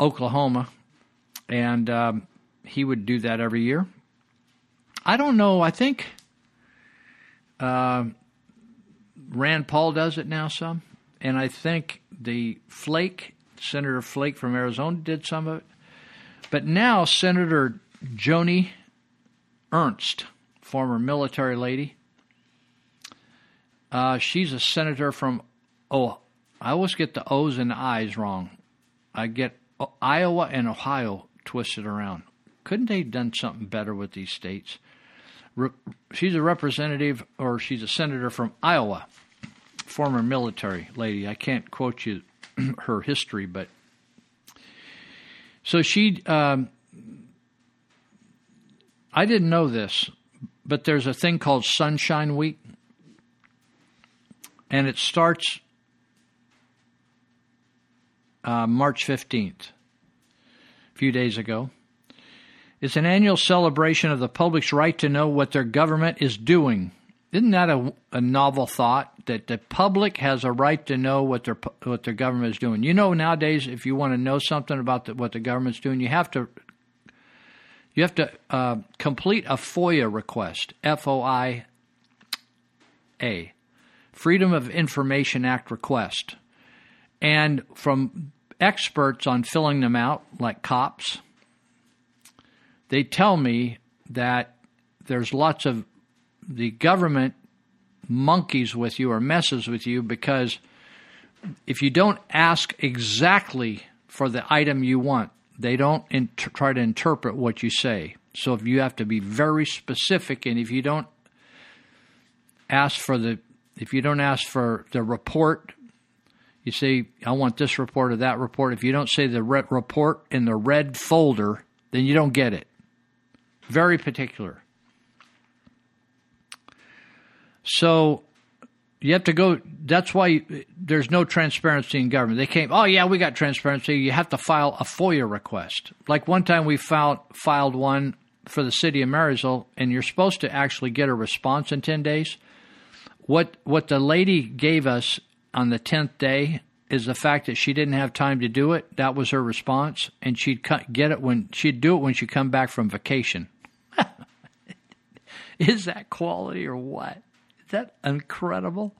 Oklahoma, and um, he would do that every year. I don't know. I think uh, Rand Paul does it now some, and I think the Flake, Senator Flake from Arizona, did some of it. But now Senator Joni Ernst, former military lady, uh, she's a senator from oh, I always get the O's and the I's wrong. I get Iowa and Ohio twisted around. Couldn't they have done something better with these states? Re- she's a representative or she's a senator from Iowa former military lady. I can't quote you her history, but so she. Um, I didn't know this, but there's a thing called Sunshine Week, and it starts uh, March 15th, a few days ago. It's an annual celebration of the public's right to know what their government is doing isn't that a, a novel thought that the public has a right to know what their what their government is doing? You know, nowadays, if you want to know something about the, what the government's doing, you have to you have to uh, complete a FOIA request, F O I A, Freedom of Information Act request, and from experts on filling them out, like cops, they tell me that there's lots of the government monkeys with you or messes with you because if you don't ask exactly for the item you want, they don't inter- try to interpret what you say. So if you have to be very specific, and if you don't ask for the if you don't ask for the report, you say I want this report or that report. If you don't say the report in the red folder, then you don't get it. Very particular. So you have to go. That's why there's no transparency in government. They came, oh yeah, we got transparency. You have to file a FOIA request. Like one time we filed filed one for the city of Marysville, and you're supposed to actually get a response in ten days. What what the lady gave us on the tenth day is the fact that she didn't have time to do it. That was her response, and she'd get it when she'd do it when she come back from vacation. is that quality or what? That incredible?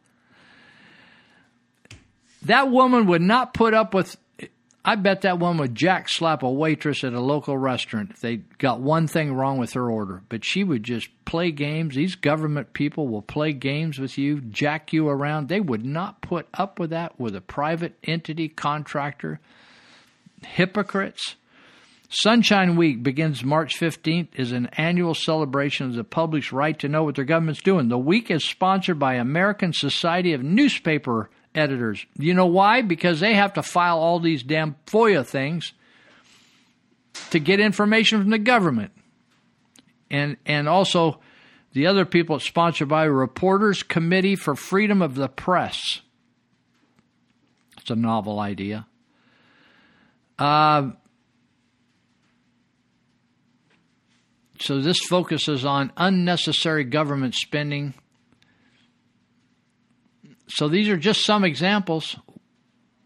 That woman would not put up with. I bet that woman would jack slap a waitress at a local restaurant if they got one thing wrong with her order. But she would just play games. These government people will play games with you, jack you around. They would not put up with that with a private entity contractor. Hypocrites. Sunshine Week begins March 15th is an annual celebration of the public's right to know what their government's doing. The week is sponsored by American Society of Newspaper Editors. You know why? Because they have to file all these damn FOIA things to get information from the government. And and also the other people sponsored by Reporters Committee for Freedom of the Press. It's a novel idea. Uh, so this focuses on unnecessary government spending. So these are just some examples.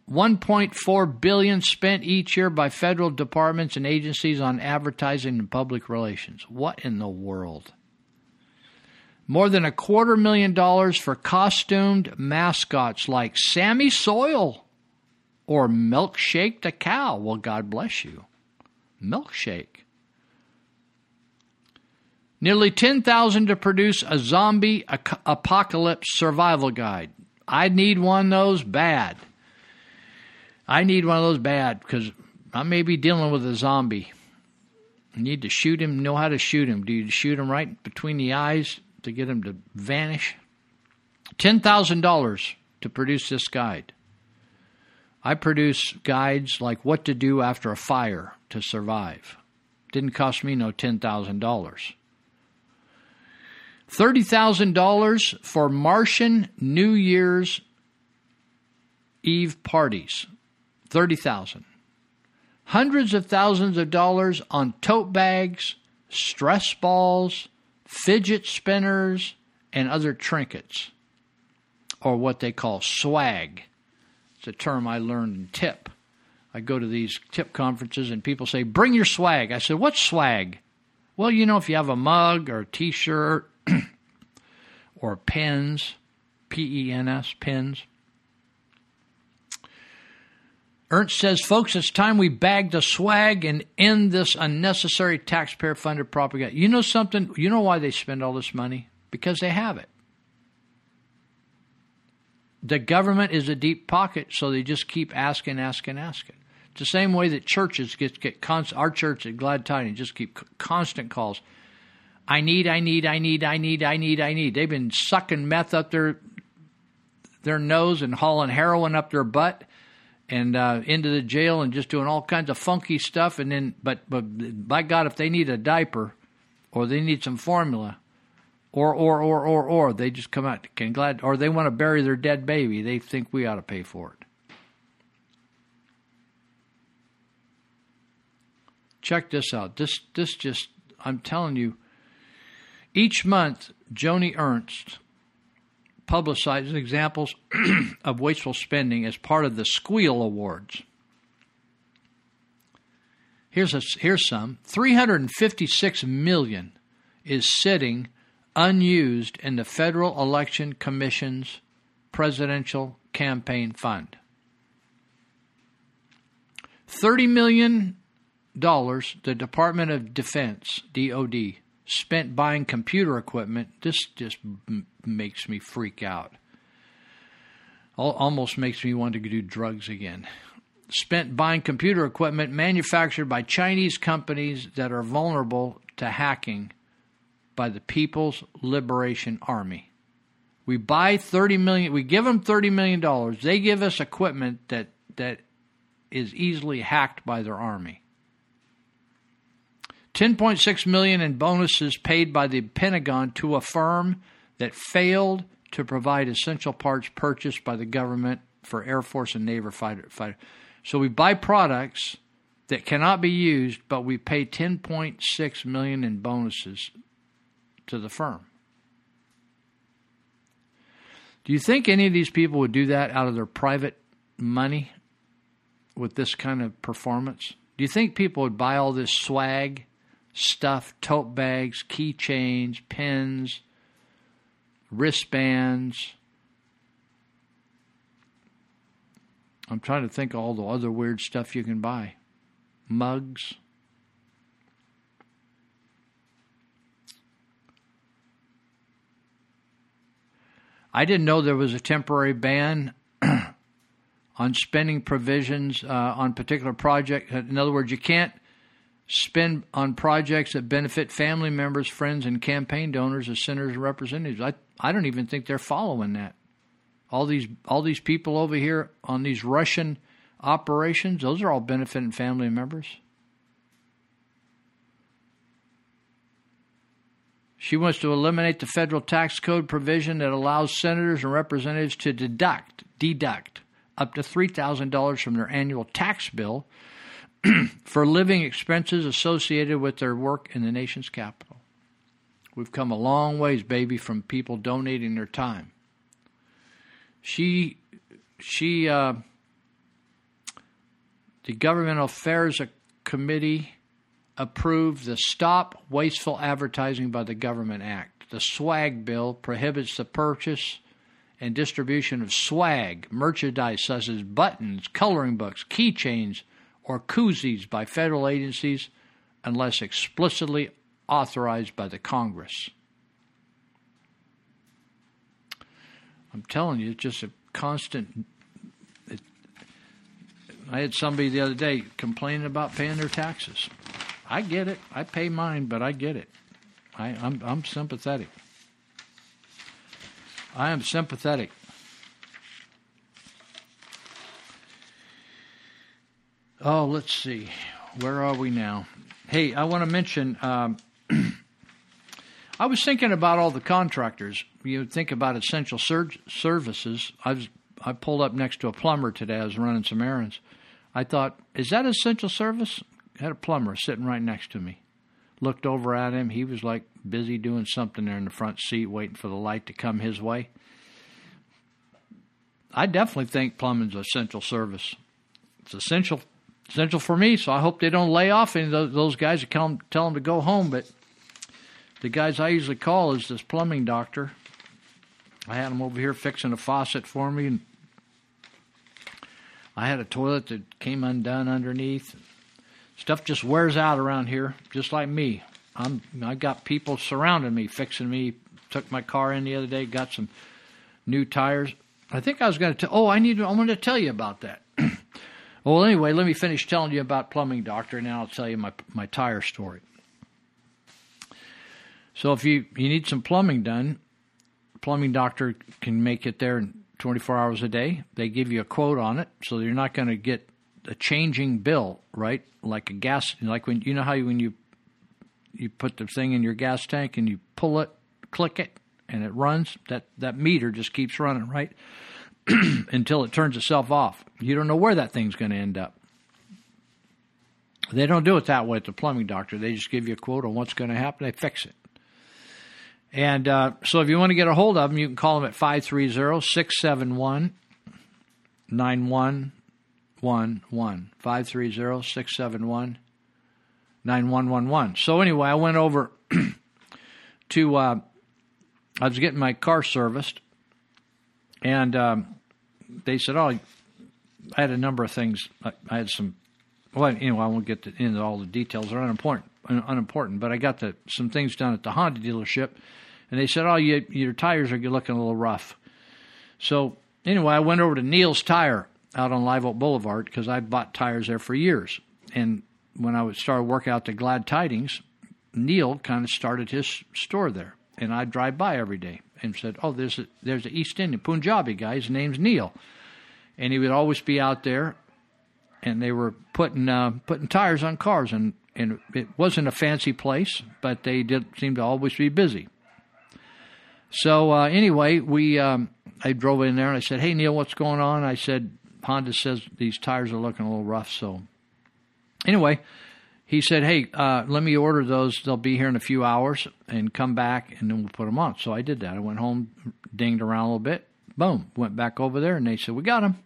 1.4 billion spent each year by federal departments and agencies on advertising and public relations. What in the world? More than a quarter million dollars for costumed mascots like Sammy Soil or Milkshake the cow. Well, God bless you. Milkshake. Nearly 10,000 to produce a zombie apocalypse survival guide. I need one of those bad. I need one of those bad because I may be dealing with a zombie. You need to shoot him, know how to shoot him. Do you shoot him right between the eyes to get him to vanish? $10,000 to produce this guide. I produce guides like what to do after a fire to survive. Didn't cost me no $10,000. $30,000 for Martian New Year's Eve parties. 30,000. Hundreds of thousands of dollars on tote bags, stress balls, fidget spinners, and other trinkets, or what they call swag. It's a term I learned in tip. I go to these tip conferences and people say, Bring your swag. I said, What's swag? Well, you know, if you have a mug or a t shirt or pens, P E N S, pens. Ernst says, folks, it's time we bag the swag and end this unnecessary taxpayer funded propaganda. You know something? You know why they spend all this money? Because they have it. The government is a deep pocket, so they just keep asking, asking, asking. It's the same way that churches get, get constant, our church at Glad Tidings just keep constant calls. I need, I need, I need, I need, I need, I need. They've been sucking meth up their their nose and hauling heroin up their butt and uh, into the jail and just doing all kinds of funky stuff. And then, but but by God, if they need a diaper or they need some formula, or or or or or they just come out can glad, or they want to bury their dead baby, they think we ought to pay for it. Check this out. This this just I'm telling you. Each month, Joni Ernst publicizes examples of wasteful spending as part of the Squeal Awards. Here's a, here's some. 356 million is sitting unused in the Federal Election Commission's presidential campaign fund. 30 million dollars the Department of Defense, DoD, spent buying computer equipment, this just makes me freak out. Almost makes me want to do drugs again. Spent buying computer equipment manufactured by Chinese companies that are vulnerable to hacking by the People's Liberation Army. We buy 30 million, we give them 30 million dollars. They give us equipment that that is easily hacked by their army. 10.6 million in bonuses paid by the Pentagon to a firm that failed to provide essential parts purchased by the government for Air Force and Navy fighter. fighter. So we buy products that cannot be used, but we pay 10.6 million in bonuses to the firm. Do you think any of these people would do that out of their private money with this kind of performance? Do you think people would buy all this swag stuff, tote bags, keychains, pens, wristbands? I'm trying to think of all the other weird stuff you can buy. Mugs. I didn't know there was a temporary ban on spending provisions uh, on particular projects. In other words, you can't spend on projects that benefit family members, friends, and campaign donors as senators and representatives. I I don't even think they're following that. All these all these people over here on these Russian operations, those are all benefiting family members. She wants to eliminate the federal tax code provision that allows senators and representatives to deduct deduct up to $3,000 from their annual tax bill for living expenses associated with their work in the nation's capital. We've come a long ways, baby, from people donating their time. She, she, uh, the Government Affairs Committee approved the Stop Wasteful Advertising by the Government Act. The swag bill prohibits the purchase and distribution of swag, merchandise such as buttons, coloring books, keychains, or koozies by federal agencies unless explicitly authorized by the Congress. I'm telling you, it's just a constant. It, I had somebody the other day complaining about paying their taxes. I get it. I pay mine, but I get it. I, I'm, I'm sympathetic. I am sympathetic. Oh, let's see. Where are we now? Hey, I want to mention. Um, I was thinking about all the contractors. You think about essential sur- services. I was I pulled up next to a plumber today. I was running some errands. I thought, is that essential service? I had a plumber sitting right next to me. Looked over at him. He was like busy doing something there in the front seat, waiting for the light to come his way. I definitely think plumbing's essential service. It's essential essential for me. So I hope they don't lay off any of those, guys and tell them, tell them to go home. But the guys I usually call is this plumbing doctor. I had him over here fixing a faucet for me, and I had a toilet that came undone underneath. Stuff just wears out around here, just like me. I'm I got people surrounding me, fixing me. Took my car in the other day, got some new tires. I think I was going to. Oh, I need. I'm going to tell you about that. well, anyway, let me finish telling you about plumbing doctor, and then I'll tell you my my tire story. So if you you need some plumbing done, plumbing doctor can make it there in 24 hours a day. They give you a quote on it, so you're not going to get a changing bill, right? Like a gas, like when you know how you, when you you put the thing in your gas tank and you pull it, click it, and it runs. That that meter just keeps running, right? Until it turns itself off. You don't know where that thing's going to end up. They don't do it that way at the plumbing doctor. They just give you a quote on what's going to happen. They fix it. And uh, so if you want to get a hold of them, you can call them at 530 671 9111. 530 671 9111. So anyway, I went over to, uh, I was getting my car serviced, and um, they said, oh, I had a number of things. I, I had some, well, anyway, I won't get to, into all the details. They're unimportant, unimportant, but I got the, some things done at the Honda dealership, and they said, oh, you, your tires are looking a little rough. So anyway, I went over to Neil's Tire out on Live Oak Boulevard because I bought tires there for years. And when I would start working out the Glad Tidings, Neil kind of started his store there, and I'd drive by every day and said, "Oh, there's a, there's an East Indian Punjabi guy. His name's Neil," and he would always be out there, and they were putting uh, putting tires on cars, and and it wasn't a fancy place, but they did seem to always be busy. So uh, anyway, we um, I drove in there and I said, "Hey Neil, what's going on?" I said, "Honda says these tires are looking a little rough." So anyway, he said, "Hey, uh, let me order those. They'll be here in a few hours, and come back, and then we'll put them on." So I did that. I went home, dinged around a little bit, boom, went back over there, and they said, "We got them."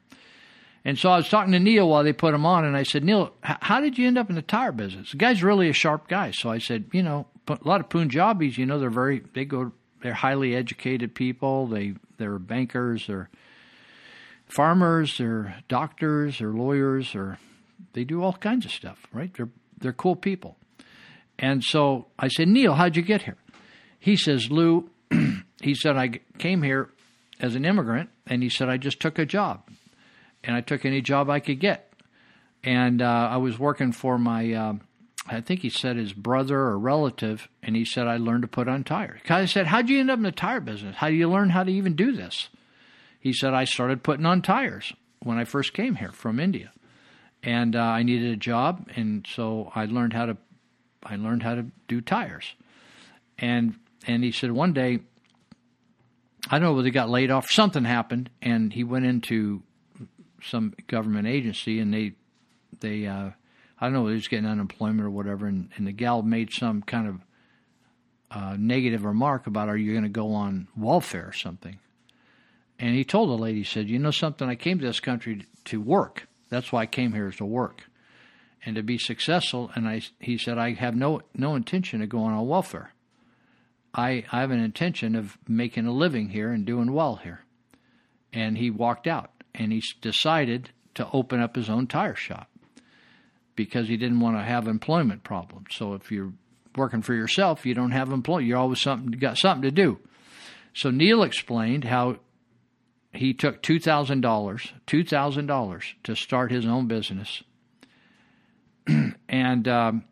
And so I was talking to Neil while they put them on, and I said, Neil, how did you end up in the tire business? The guy's really a sharp guy. So I said, you know, a lot of Punjabis, you know, they're very, they go, they're highly educated people. They, they're bankers, they're farmers, they're doctors, they're lawyers, or they do all kinds of stuff, right? They're, they're cool people. And so I said, Neil, how'd you get here? He says, Lou, he said, I came here as an immigrant, and he said, I just took a job and I took any job I could get. And uh, I was working for my, uh, I think he said his brother or relative, and he said I learned to put on tires. I said, "How'd you end up in the tire business? How do you learn how to even do this?" He said, "I started putting on tires when I first came here from India, and uh, I needed a job, and so I learned how to, I learned how to do tires." And and he said one day, I don't know whether he got laid off, something happened, and he went into some government agency, and they they uh, I don't know whether he was getting unemployment or whatever, and, and the gal made some kind of uh, negative remark about are you going to go on welfare or something, and he told the lady, he said, you know something, I came to this country to work. That's why I came here is to work and to be successful. And I, he said, I have no no intention of going on welfare. I, I have an intention of making a living here and doing well here. And he walked out and he decided to open up his own tire shop because he didn't want to have employment problems. So if you're working for yourself, you don't have employment. You're always something got something to do. So Neil explained how he took two thousand dollars, two thousand dollars to start his own business, and um,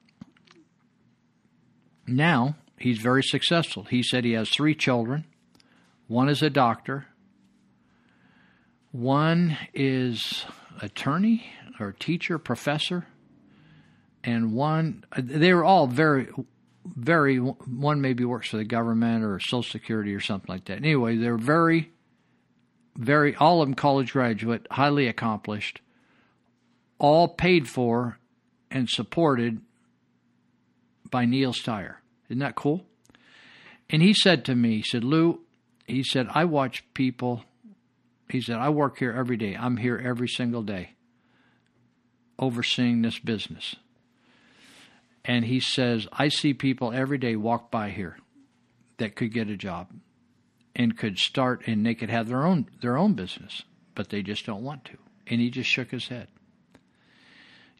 now he's very successful. He said he has three children. One is a doctor. One is attorney or teacher, professor, and one they were all very, very. One maybe works for the government or Social Security or something like that. Anyway, they're very, very all of them college graduate, highly accomplished, all paid for and supported by Neil Steyer. Isn't that cool? And he said to me, he said, Lou, he said, I watch people he said, I work here every day. I'm here every single day overseeing this business. And he says, I see people every day walk by here that could get a job and could start and they could have their own their own business, but they just don't want to. And he just shook his head.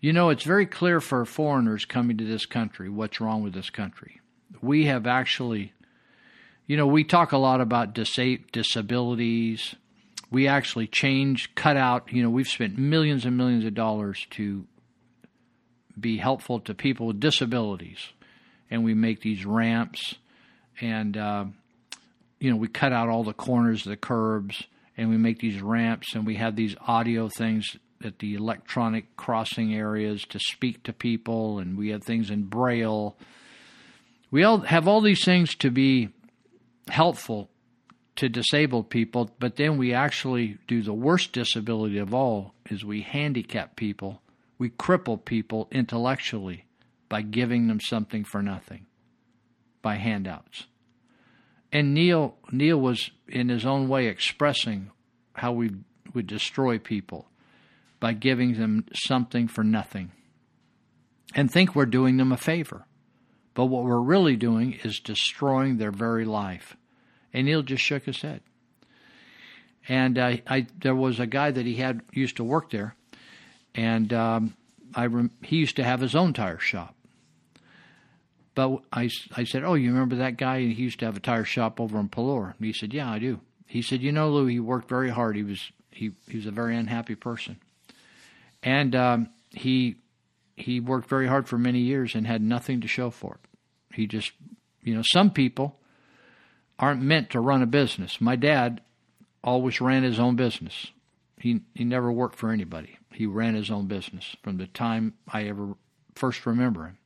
You know, it's very clear for foreigners coming to this country what's wrong with this country. We have actually, you know, we talk a lot about disa- disabilities, we actually change, cut out. You know, we've spent millions and millions of dollars to be helpful to people with disabilities, and we make these ramps, and uh, you know, we cut out all the corners the curbs, and we make these ramps, and we have these audio things at the electronic crossing areas to speak to people, and we have things in braille. We all have all these things to be helpful to disabled people, but then we actually do the worst disability of all is we handicap people, we cripple people intellectually by giving them something for nothing, by handouts. And Neil Neil was in his own way expressing how we would destroy people by giving them something for nothing. And think we're doing them a favor. But what we're really doing is destroying their very life. And Neil just shook his head. And I, there was a guy that he had used to work there, and um, I rem- he used to have his own tire shop. But I, I said, "Oh, you remember that guy? He used to have a tire shop over in Pelor." And he said, "Yeah, I do." He said, "You know, Lou, he worked very hard. He was he he was a very unhappy person, and um, he he worked very hard for many years and had nothing to show for it. He just, you know, some people." aren't meant to run a business. My dad always ran his own business. He he never worked for anybody. He ran his own business from the time I ever first remember him.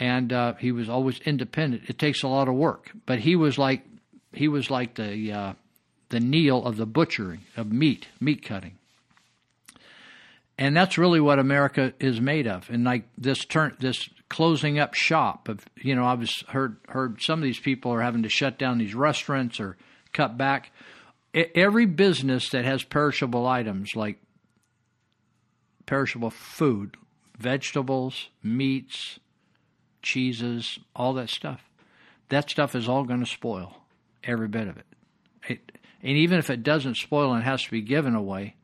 And uh, he was always independent. It takes a lot of work, but he was like he was like the uh, the Neil of the butchering of meat, meat cutting. And that's really what America is made of. And like this turn, this closing up shop of, you know, I've heard heard some of these people are having to shut down these restaurants or cut back. Every business that has perishable items like perishable food, vegetables, meats, cheeses, all that stuff, that stuff is all going to spoil, every bit of it. it. And even if it doesn't spoil and has to be given away,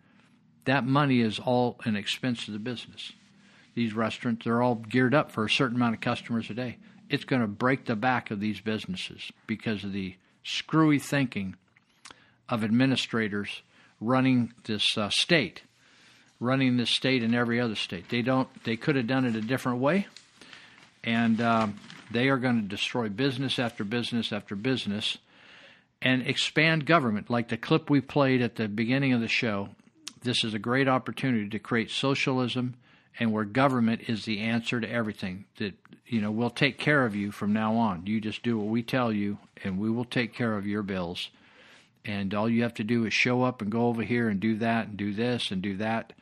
that money is all an expense to the business. These restaurants, they're all geared up for a certain amount of customers a day. It's going to break the back of these businesses because of the screwy thinking of administrators running this uh, state, running this state and every other state. They don't. They could have done it a different way, and um, they are going to destroy business after business after business, and expand government. Like the clip we played at the beginning of the show, this is a great opportunity to create socialism and where government is the answer to everything that you know we'll take care of you from now on. You just do what we tell you and we will take care of your bills. And all you have to do is show up and go over here and do that and do this and do that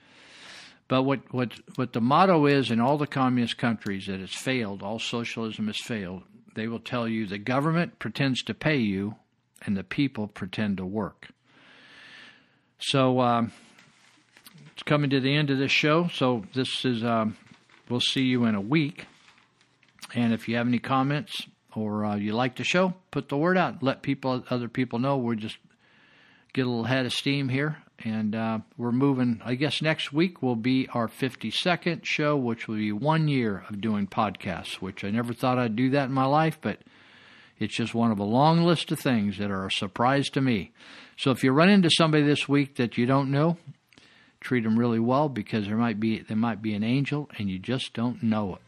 but what what what the motto is in all the communist countries that it's failed all socialism has failed they will tell you the government pretends to pay you and the people pretend to work so um, it's coming to the end of this show. So this is um, we'll see you in a week. And if you have any comments or uh, you like the show, put the word out. Let people, other people know. We're just get a little head of steam here, and uh, we're moving. I guess next week will be our 52nd show, which will be one year of doing podcasts. Which I never thought I'd do that in my life, but it's just one of a long list of things that are a surprise to me. So if you run into somebody this week that you don't know, treat them really well because there might be there might be an angel and you just don't know it.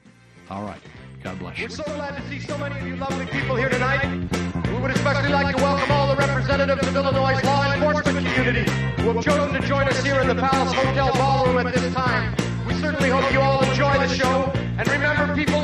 All right. God bless you. We're so glad to see so many of you lovely people here tonight. We would especially like to welcome all the representatives of Illinois' law enforcement community who have chosen to join us here in the Palace Hotel Ballroom at this time. We certainly hope you all enjoy the show. And remember, people,